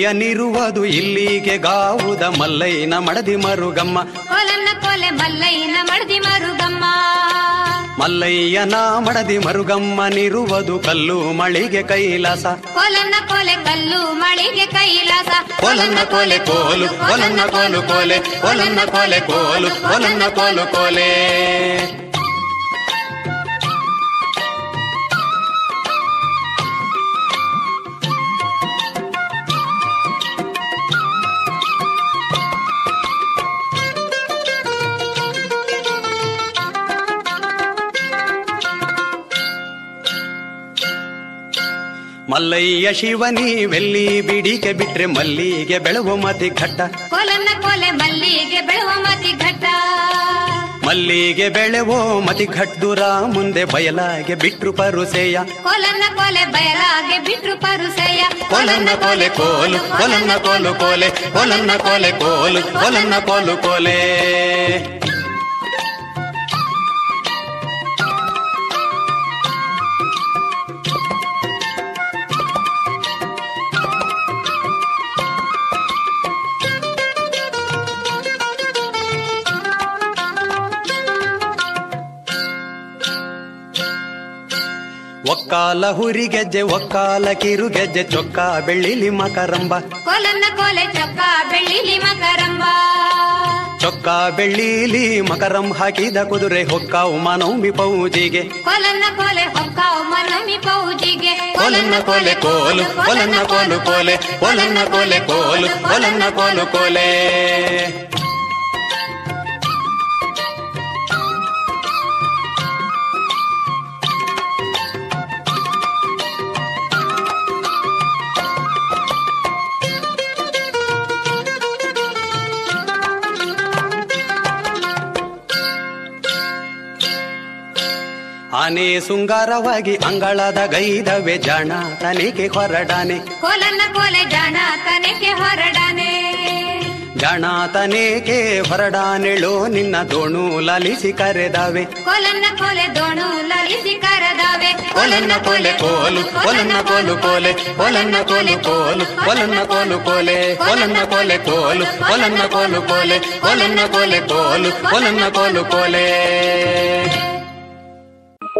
ಮಲ್ಲಯ್ಯನಿರುವುದು ಇಲ್ಲಿಗೆ ಗಾವುದ ಮಲ್ಲೈನ ಮಡದಿ ಮರುಗಮ್ಮ.
ಕೊಲನ್ನ ಕೊಲೆ ಮಲ್ಲಯ್ಯನ ಮಡದಿ ಮರುಗಮ್ಮ.
ಮಲ್ಲಯ್ಯನ ಮಡದಿ ಮರುಗಮ್ಮನಿರುವುದು ಕಲ್ಲು ಮಳಿಗೆ ಕೈಲಾಸ.
ಕೊಲನ್ನ ಕೊಲೆ ಕಲ್ಲು ಮಳಿಗೆ ಕೈಲಾಸ.
ಕೊಲನ್ನ ಕೊಲೆ ಕೋಲು ಕೊಲನ್ನ ಕೋಲು ಕೋಲೆ ಕೊಲನ್ನ ಕೊಲೆ ಕೋಲು ಕೊಲನ್ನ ಕೋಲು. ಕೋಲೆ. ಮಲ್ಲಯ್ಯ ಶಿವನಿ ಬೆಲ್ಲಿ ಬಿಡಿಕೆ ಬಿಟ್ರೆ ಮಲ್ಲಿಗೆ ಬೆಳವು ಮತಿ ಘಟ್ಟ?
ಕೊಲನ ಕೊಲೆ ಮಲ್ಲಿಗೆ ಬೆಳುವ ಮತಿ ಘಟ್ಟ.
ಮಲ್ಲಿಗೆ ಬೆಳೆವೋ ಮತಿ ಘಟ್ಟುರ ಮುಂದೆ ಬಯಲಾಗೆ ಬಿಟ್ರು ಪರುಸೆಯ.
ಕೊಲನ ಕೊಲೆ ಬಯಲಾಗೆ ಬಿಟ್ರು ಪರುಸೆಯ.
ಕೊಲನ ಕೊಲೆ ಕೋಲು ಕೊಲನ್ನ ಕೋಲು ಕೋಲೆ ಕೊಲನ್ನ ಕೊಲೆ ಕೋಲು ಕೊಲನ್ನ ಕೋಲು ಕೋಲೆ. ಒಕ್ಕಾಲ ಹುರಿಗೆಜ್ಜೆ ಒಕ್ಕಾಲ ಕಿರುಗೆಜ್ಜೆ ಚೊಕ್ಕ ಬೆಳ್ಳಿಲಿ ಮಕರಂಬ.
ಕೊಲನ್ನ ಕೊಲೆ ಚೊಕ್ಕ ಬೆಳ್ಳಿಲಿ ಮಕರಂಬ.
ಚೊಕ್ಕ ಬೆಳ್ಳಿಲಿ ಮಕರಂ ಹಾಕಿದ ಕುದುರೆ ಹೊಕ್ಕ ಮನೌಮಿ ಪೌಜಿಗೆ.
ಕೊಲನ್ನ ಕೊಲೆ ಹೊಕ್ಕಾವು ಮನಮಿ ಪೌಜಿಗೆ.
ಕೊಲನ್ನ ಕೊಲೆ ಕೋಲು ಕೊಲನ್ನ ಕೋಲು ಕೋಲೆ ಕೊಲನ್ನ ಕೊಲೆ ಕೋಲು ಕೊಲನ್ನ ಕೋಲು ಕೋಲೆ.
ಆನೆ ಸುಂಗಾರವಾಗಿ ಅಂಗಳದ ಗೈದವೆ ಜಾಣ ತನಿಗೆ ಹೊರಡಾನೆ.
ಕೊಲನ್ನ ಕೊಲೆ ಜಾಣ ತನಿಗೆ ಹೊರಡಾನೆ.
ಜಾಣ ತನೇಕೆ ಹೊರಡಾನೆಳು ನಿನ್ನ ದೋಣು ಲಲಿಸಿ ಕರೆದಾವೆ.
ಕೊಲನ್ನ ಕೋಲೆ ದೋಣು ಲಲಿಸಿ ಕರೆದಾವೆ.
ಕೊಲನ್ನ ಕೋಲೆ ಕೋಲು ಕೊಲನ್ನ ಕೋಲು ಕೋಲೆ ಕೊಲನ್ನ ಕೋಲು ಕೋಲು ಕೊಲನ್ನ ಕೋಲು ಕೋಲೆ ಕೊಲನ್ನ ಕೋಲೆ ಕೋಲು ಕೊಲನ್ನ ಕೋಲು ಕೋಲೆ ಕೊಲನ್ನ ಕೋಲೆ ಕೋಲು ಕೊಲನ್ನ ಕೋಲು ಕೋಲೆ.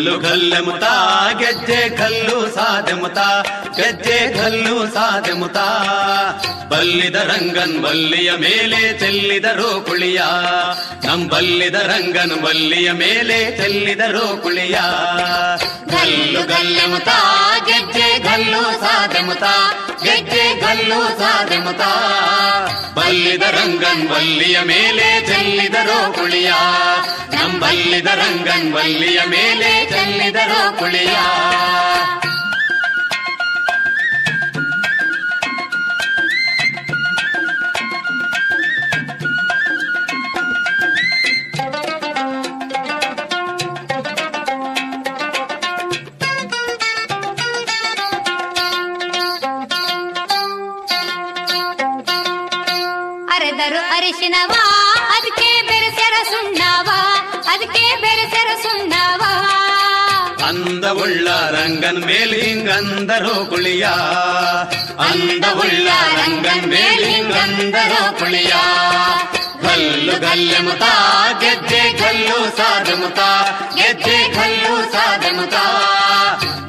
ಕಲ್ಲು ಕಲ್ಲೆಮುತ ಗೆಜ್ಜೆ ಕಲ್ಲು ಸಾದೆ ಮುತ, ಗೆಜ್ಜೆ ಕಲ್ಲು ಸಾದೆ ಮುತ. ಬಲ್ಲಿದ ರಂಗನ್ ಬಲ್ಲಿಯ ಮೇಲೆ ಚೆಲ್ಲಿದರು ಕುಳಿಯ. ನಂಬಲ್ಲಿದ ರಂಗನ್ ಬಲ್ಲಿಯ ಮೇಲೆ ಚೆಲ್ಲಿದರು ಕುಳಿಯ. ಕಲ್ಲು ಗಲ್ಲೆ ಮುತ ಗೆಜ್ಜೆ ಗಲ್ಲು ಸಾದೆ ಮುತ ಗೆಜ್ಜೆ ಗಲ್ಲು ಸಾದೆ ಮುತ. ಬಲ್ಲಿದ ರಂಗನ್ ಬಲ್ಲಿಯ ಮೇಲೆ ಚೆಲ್ಲಿದರೋ ಕುಳಿಯ. ನಂಬಲ್ಲಿದ ರಂಗನ್ ಬಲ್ಲಿಯ ಮೇಲೆ ಚೆಲ್ಲಿದರೋ ಕುಳಿಯ.
ಅರೆದರು ಅರಿಶಿನವ ಅದಕ್ಕೆ ಬೆರೆಸರ ಸುಣ್ಣವ ಅದಕ್ಕೆ ಬೆರೆಸರ ಸುಣ್ಣವ
ಅಂದವುಳ್ಳ ರಂಗನ್ ಮೇಲ್ ಹಿಂಗಂದರೋ ಕುಳಿಯ ಅಂದವುಳ್ಳ ರಂಗನ್ ಮೇಲ್ ಹಿಂಗಂದರೋ ಕುಳಿಯ ಗಲ್ಲು ಗಲ್ಲೆ ಮುತ, ಗೆಜ್ಜೆ ಗಲ್ಲು ಸಾದ ಮುತ, ಗೆಜ್ಜೆ ಗಲ್ಲು ಸಾದ ಮುತ.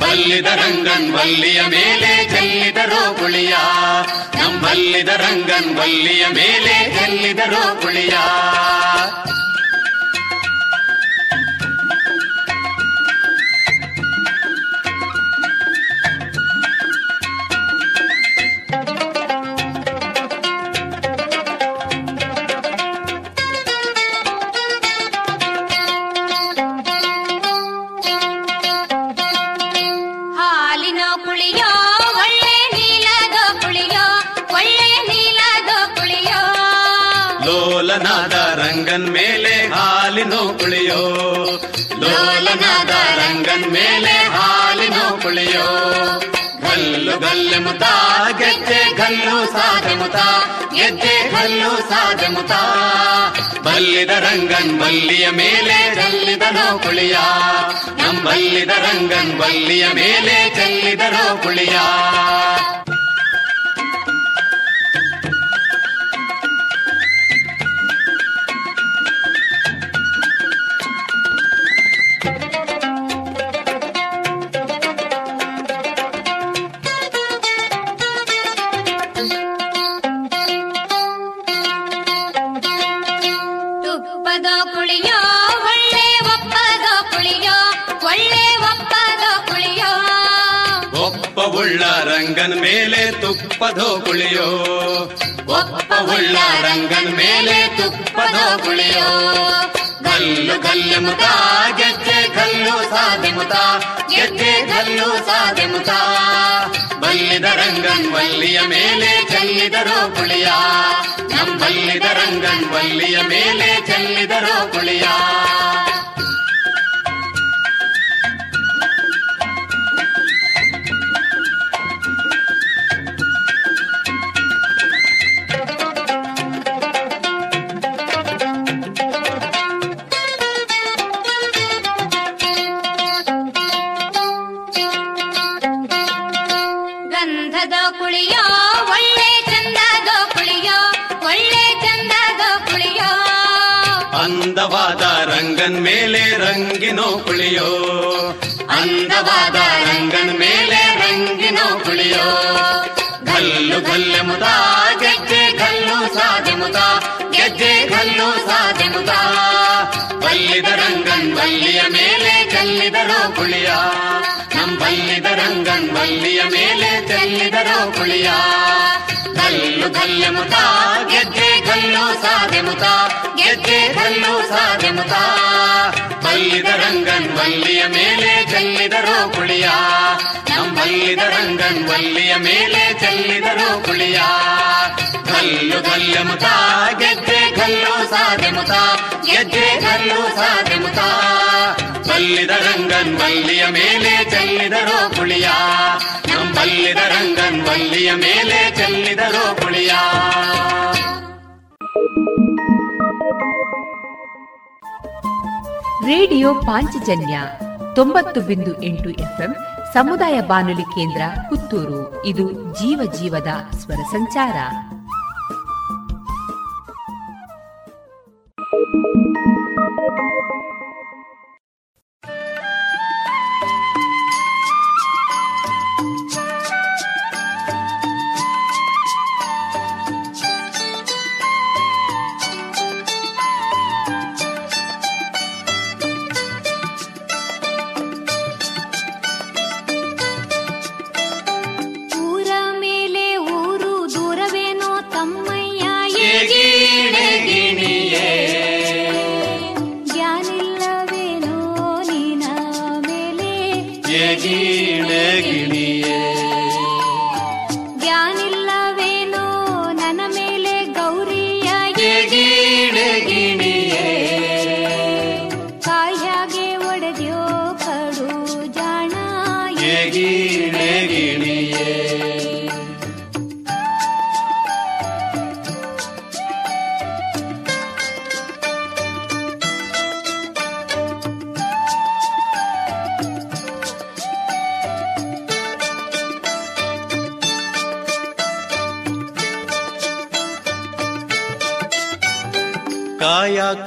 ಬಲ್ಲಿದ ರಂಗನ್ ಬಲ್ಲಿಯ ಮೇಲೆ ಚೆಲ್ಲಿದರೋ ಕುಳಿಯ ನಮ್ಮಲ್ಲಿದ ರಂಗನ್ ಬಲ್ಲಿಯ ಮೇಲೆ ಚೆಲ್ಲಿದರೋ ಕುಳಿಯ ಲೋಲನಾದ ರಂಗನ್ ಮೇಲೆ ಹಾಲಿನೋ ಕುಳಿಯೋ. ಲೋಲನಾದ ರಂಗನ್ ಮೇಲೆ ಹಾಲಿನೋ ಕುಳಿಯೋ. ಗಲ್ಲು ಗಲ್ಲೆ ಮುತ, ಗೆಜ್ಜೆ ಗಲ್ಲು ಸಾಧಮುತ ಮುತ, ಗೆಜ್ಜೆ ಗಲ್ಲು ಸಾಧಮುತ ಮುತ. ಬಲ್ಲಿದ ರಂಗನ್ ಬಲ್ಲಿಯ ಮೇಲೆ ಚೆಲ್ಲಿದನೋ ಕುಳಿಯ. ನಂಬಲ್ಲಿದ ರಂಗನ್ ಬಲ್ಲಿಯ ಮೇಲೆ ಚೆಲ್ಲಿದನೋ ಕುಳಿಯ. ಒಪ್ಪವುಳ್ಳ ರಂಗನ್ ಮೇಲೆ ತುಪ್ಪದೋ ಗುಳಿಯೋ ಒಪ್ಪವುಳ್ಳ ರಂಗನ್ ಮೇಲೆ ತುಪ್ಪದೋ ಕುಳಿಯೋ ಗಲ್ಲು ಗಲ್ಲು ಮುತ, ಗೆಜ್ಜೆ ಗಲ್ಲು ಸಾಧೆ ಮುತ, ಗೆಜ್ಜೆ ಗಲ್ಲು ಸಾಧೆ ಮುತ. ಬಲ್ಲಿದ ರಂಗನ್ ವಲ್ಲಿಯ ಮೇಲೆ ಚೆಲ್ಲಿದರೋ ಕುಳಿಯ. ನಮ್ಮ ಬಲ್ಲಿದ ರಂಗನ್ ವಲ್ಲಿಯ ಮೇಲೆ ಚೆಲ್ಲಿದರೋ ಕುಳಿಯ. ಅಂದವಾದ ರಂಗನ್ ಮೇಲೆ ರಂಗಿನೋ ಕುಳಿಯೋ. ಅಂದವಾದ ರಂಗನ್ ಮೇಲೆ ರಂಗಿನೋ ಕುಳಿಯೋ. ಗಲ್ಲು ಗಲ್ಲ ಮುದ, ಗೆಜ್ಜೆ ಗಲ್ಲು ಸಾದೆ ಮುದ, ಗೆಜ್ಜೆ ಗಲ್ಲು ಸಾಧೆ ಮುದ. ಬಲ್ಲಿದ ರಂಗನ್ ಬಲ್ಲಿಯ ಮೇಲೆ ಚೆಲ್ಲಿದರೋ ಕುಳಿಯ. ನಮ್ ಬಲ್ಲಿದ ರಂಗನ್ ಬಲ್ಲಿಯ ಮೇಲೆ ಚೆಲ್ಲಿದರೋ ಕುಳಿಯ. ಗಲ್ಲು ಗಲ್ಲು ಮುತ ಗೆದ್ದೆ ಗಲ್ಲು ಸಾಧೆ ಮುತ ಗೆದ್ದೆ ಗಲ್ಲು ಸಾಧೆ ಮುತ ಬಲ್ಲಿದ ರಂಗನ್ ಬಲ್ಲಿಯ ಮೇಲೆ ಚೆಲ್ಲಿದರೋ ಕುಳಿಯ, ನಮ್ ಬಲ್ಲಿದ ರಂಗನ್ ಬಲ್ಲಿಯ ಮೇಲೆ ಚೆಲ್ಲಿದರೋ ಕುಳಿಯ. ಗಲ್ಲು ಗಲ್ಲು ಮುತ ಗೆದ್ದೆ ಗಲ್ಲು ಸಾಧೆ ಮುತ ಗೆದ್ದೆ ಗಲ್ಲು ಸಾಧೆ ಮುತ ಬಲ್ಲಿದ ರಂಗನ್ ಬಲ್ಲಿಯ ಮೇಲೆ ಚೆಲ್ಲಿದರೋ ಕುಳಿಯ ನಮ್ ಬಲ್ಲಿದ ರಂಗನ್ ಬಲ್ಲಿಯ ಮೇಲೆ ಚೆಲ್ಲಿದರು ಪುಳಿಯ.
ರೇಡಿಯೋ ಪಾಂಚಜನ್ಯ ತೊಂಬತ್ತು ಬಿಂದು ಎಂಟು ಎಫ್ಎಂ ಸಮುದಾಯ ಬಾನುಲಿ ಕೇಂದ್ರ ಪುತ್ತೂರು. ಇದು ಜೀವ ಜೀವದ ಸ್ವರ ಸಂಚಾರ.
ಊರ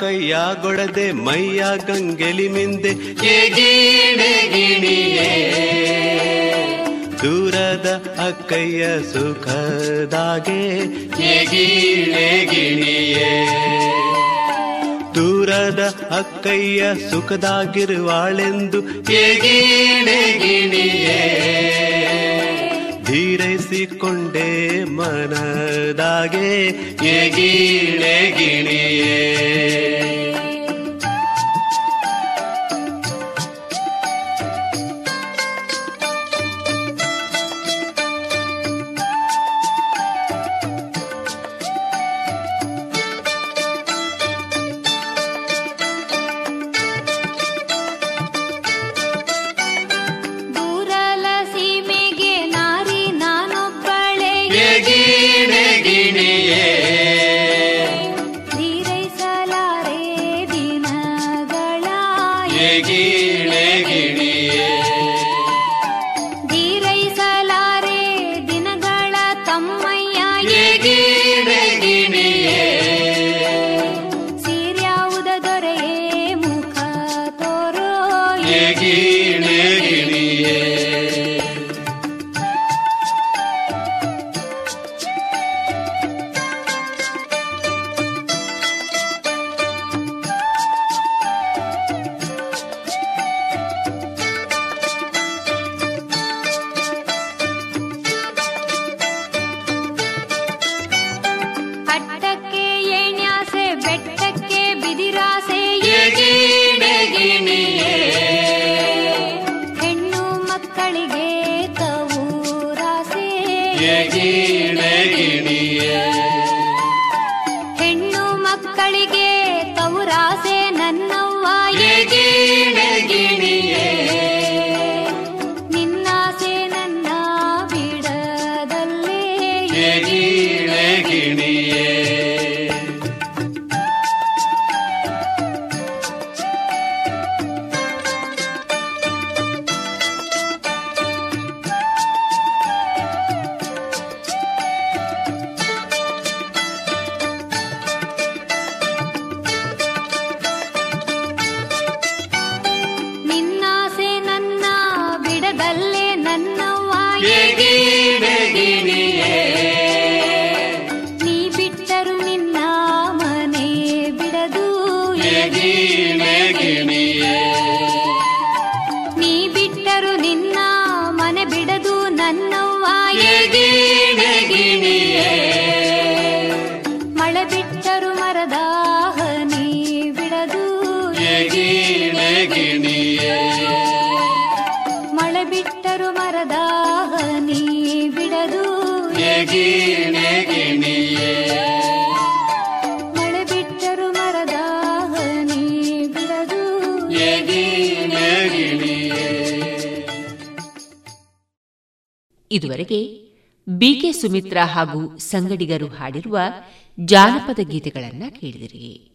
ಕಾಯ ಗೊಡದೆ ಮೈಯ ಗಂಗೆಲಿ ಮಿಂದೆ. ದೂರದ ಅಕ್ಕಯ್ಯ ಸುಖದಾಗೆ. ಗಿಣಿಯೇ ದೂರದ ಅಕ್ಕಯ್ಯ ಸುಖದಾಗಿರುವಾಳೆಂದು. ಹೇಗೆ ಗಿಣಿಯೇ ಧೀರೈಸಿಕೊಂಡೆ ಮನದಾಗೆ ಏಗೀಣೆ ಗಿಣಿಯೇ. ಮಕ್ಕಳಿಗೆ ತವೂರಾಸೆ
ಗಿಣೆ
ಸುಮಿತ್ರಾ ಹಾಗೂ ಸಂಗಡಿಗರು ಹಾಡಿರುವ ಜಾನಪದ ಗೀತೆಗಳನ್ನ ಕೇಳಿದಿರಿ.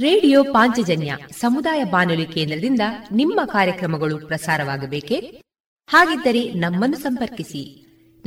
ರೇಡಿಯೋ ಪಾಂಚಜನ್ಯ ಸಮುದಾಯ ಬಾನುಲಿ ಕೇಂದ್ರದಿಂದ ನಿಮ್ಮ ಕಾರ್ಯಕ್ರಮಗಳು ಪ್ರಸಾರವಾಗಬೇಕೆ? ಹಾಗಿದ್ದರೆ ನಮ್ಮನ್ನು ಸಂಪರ್ಕಿಸಿ.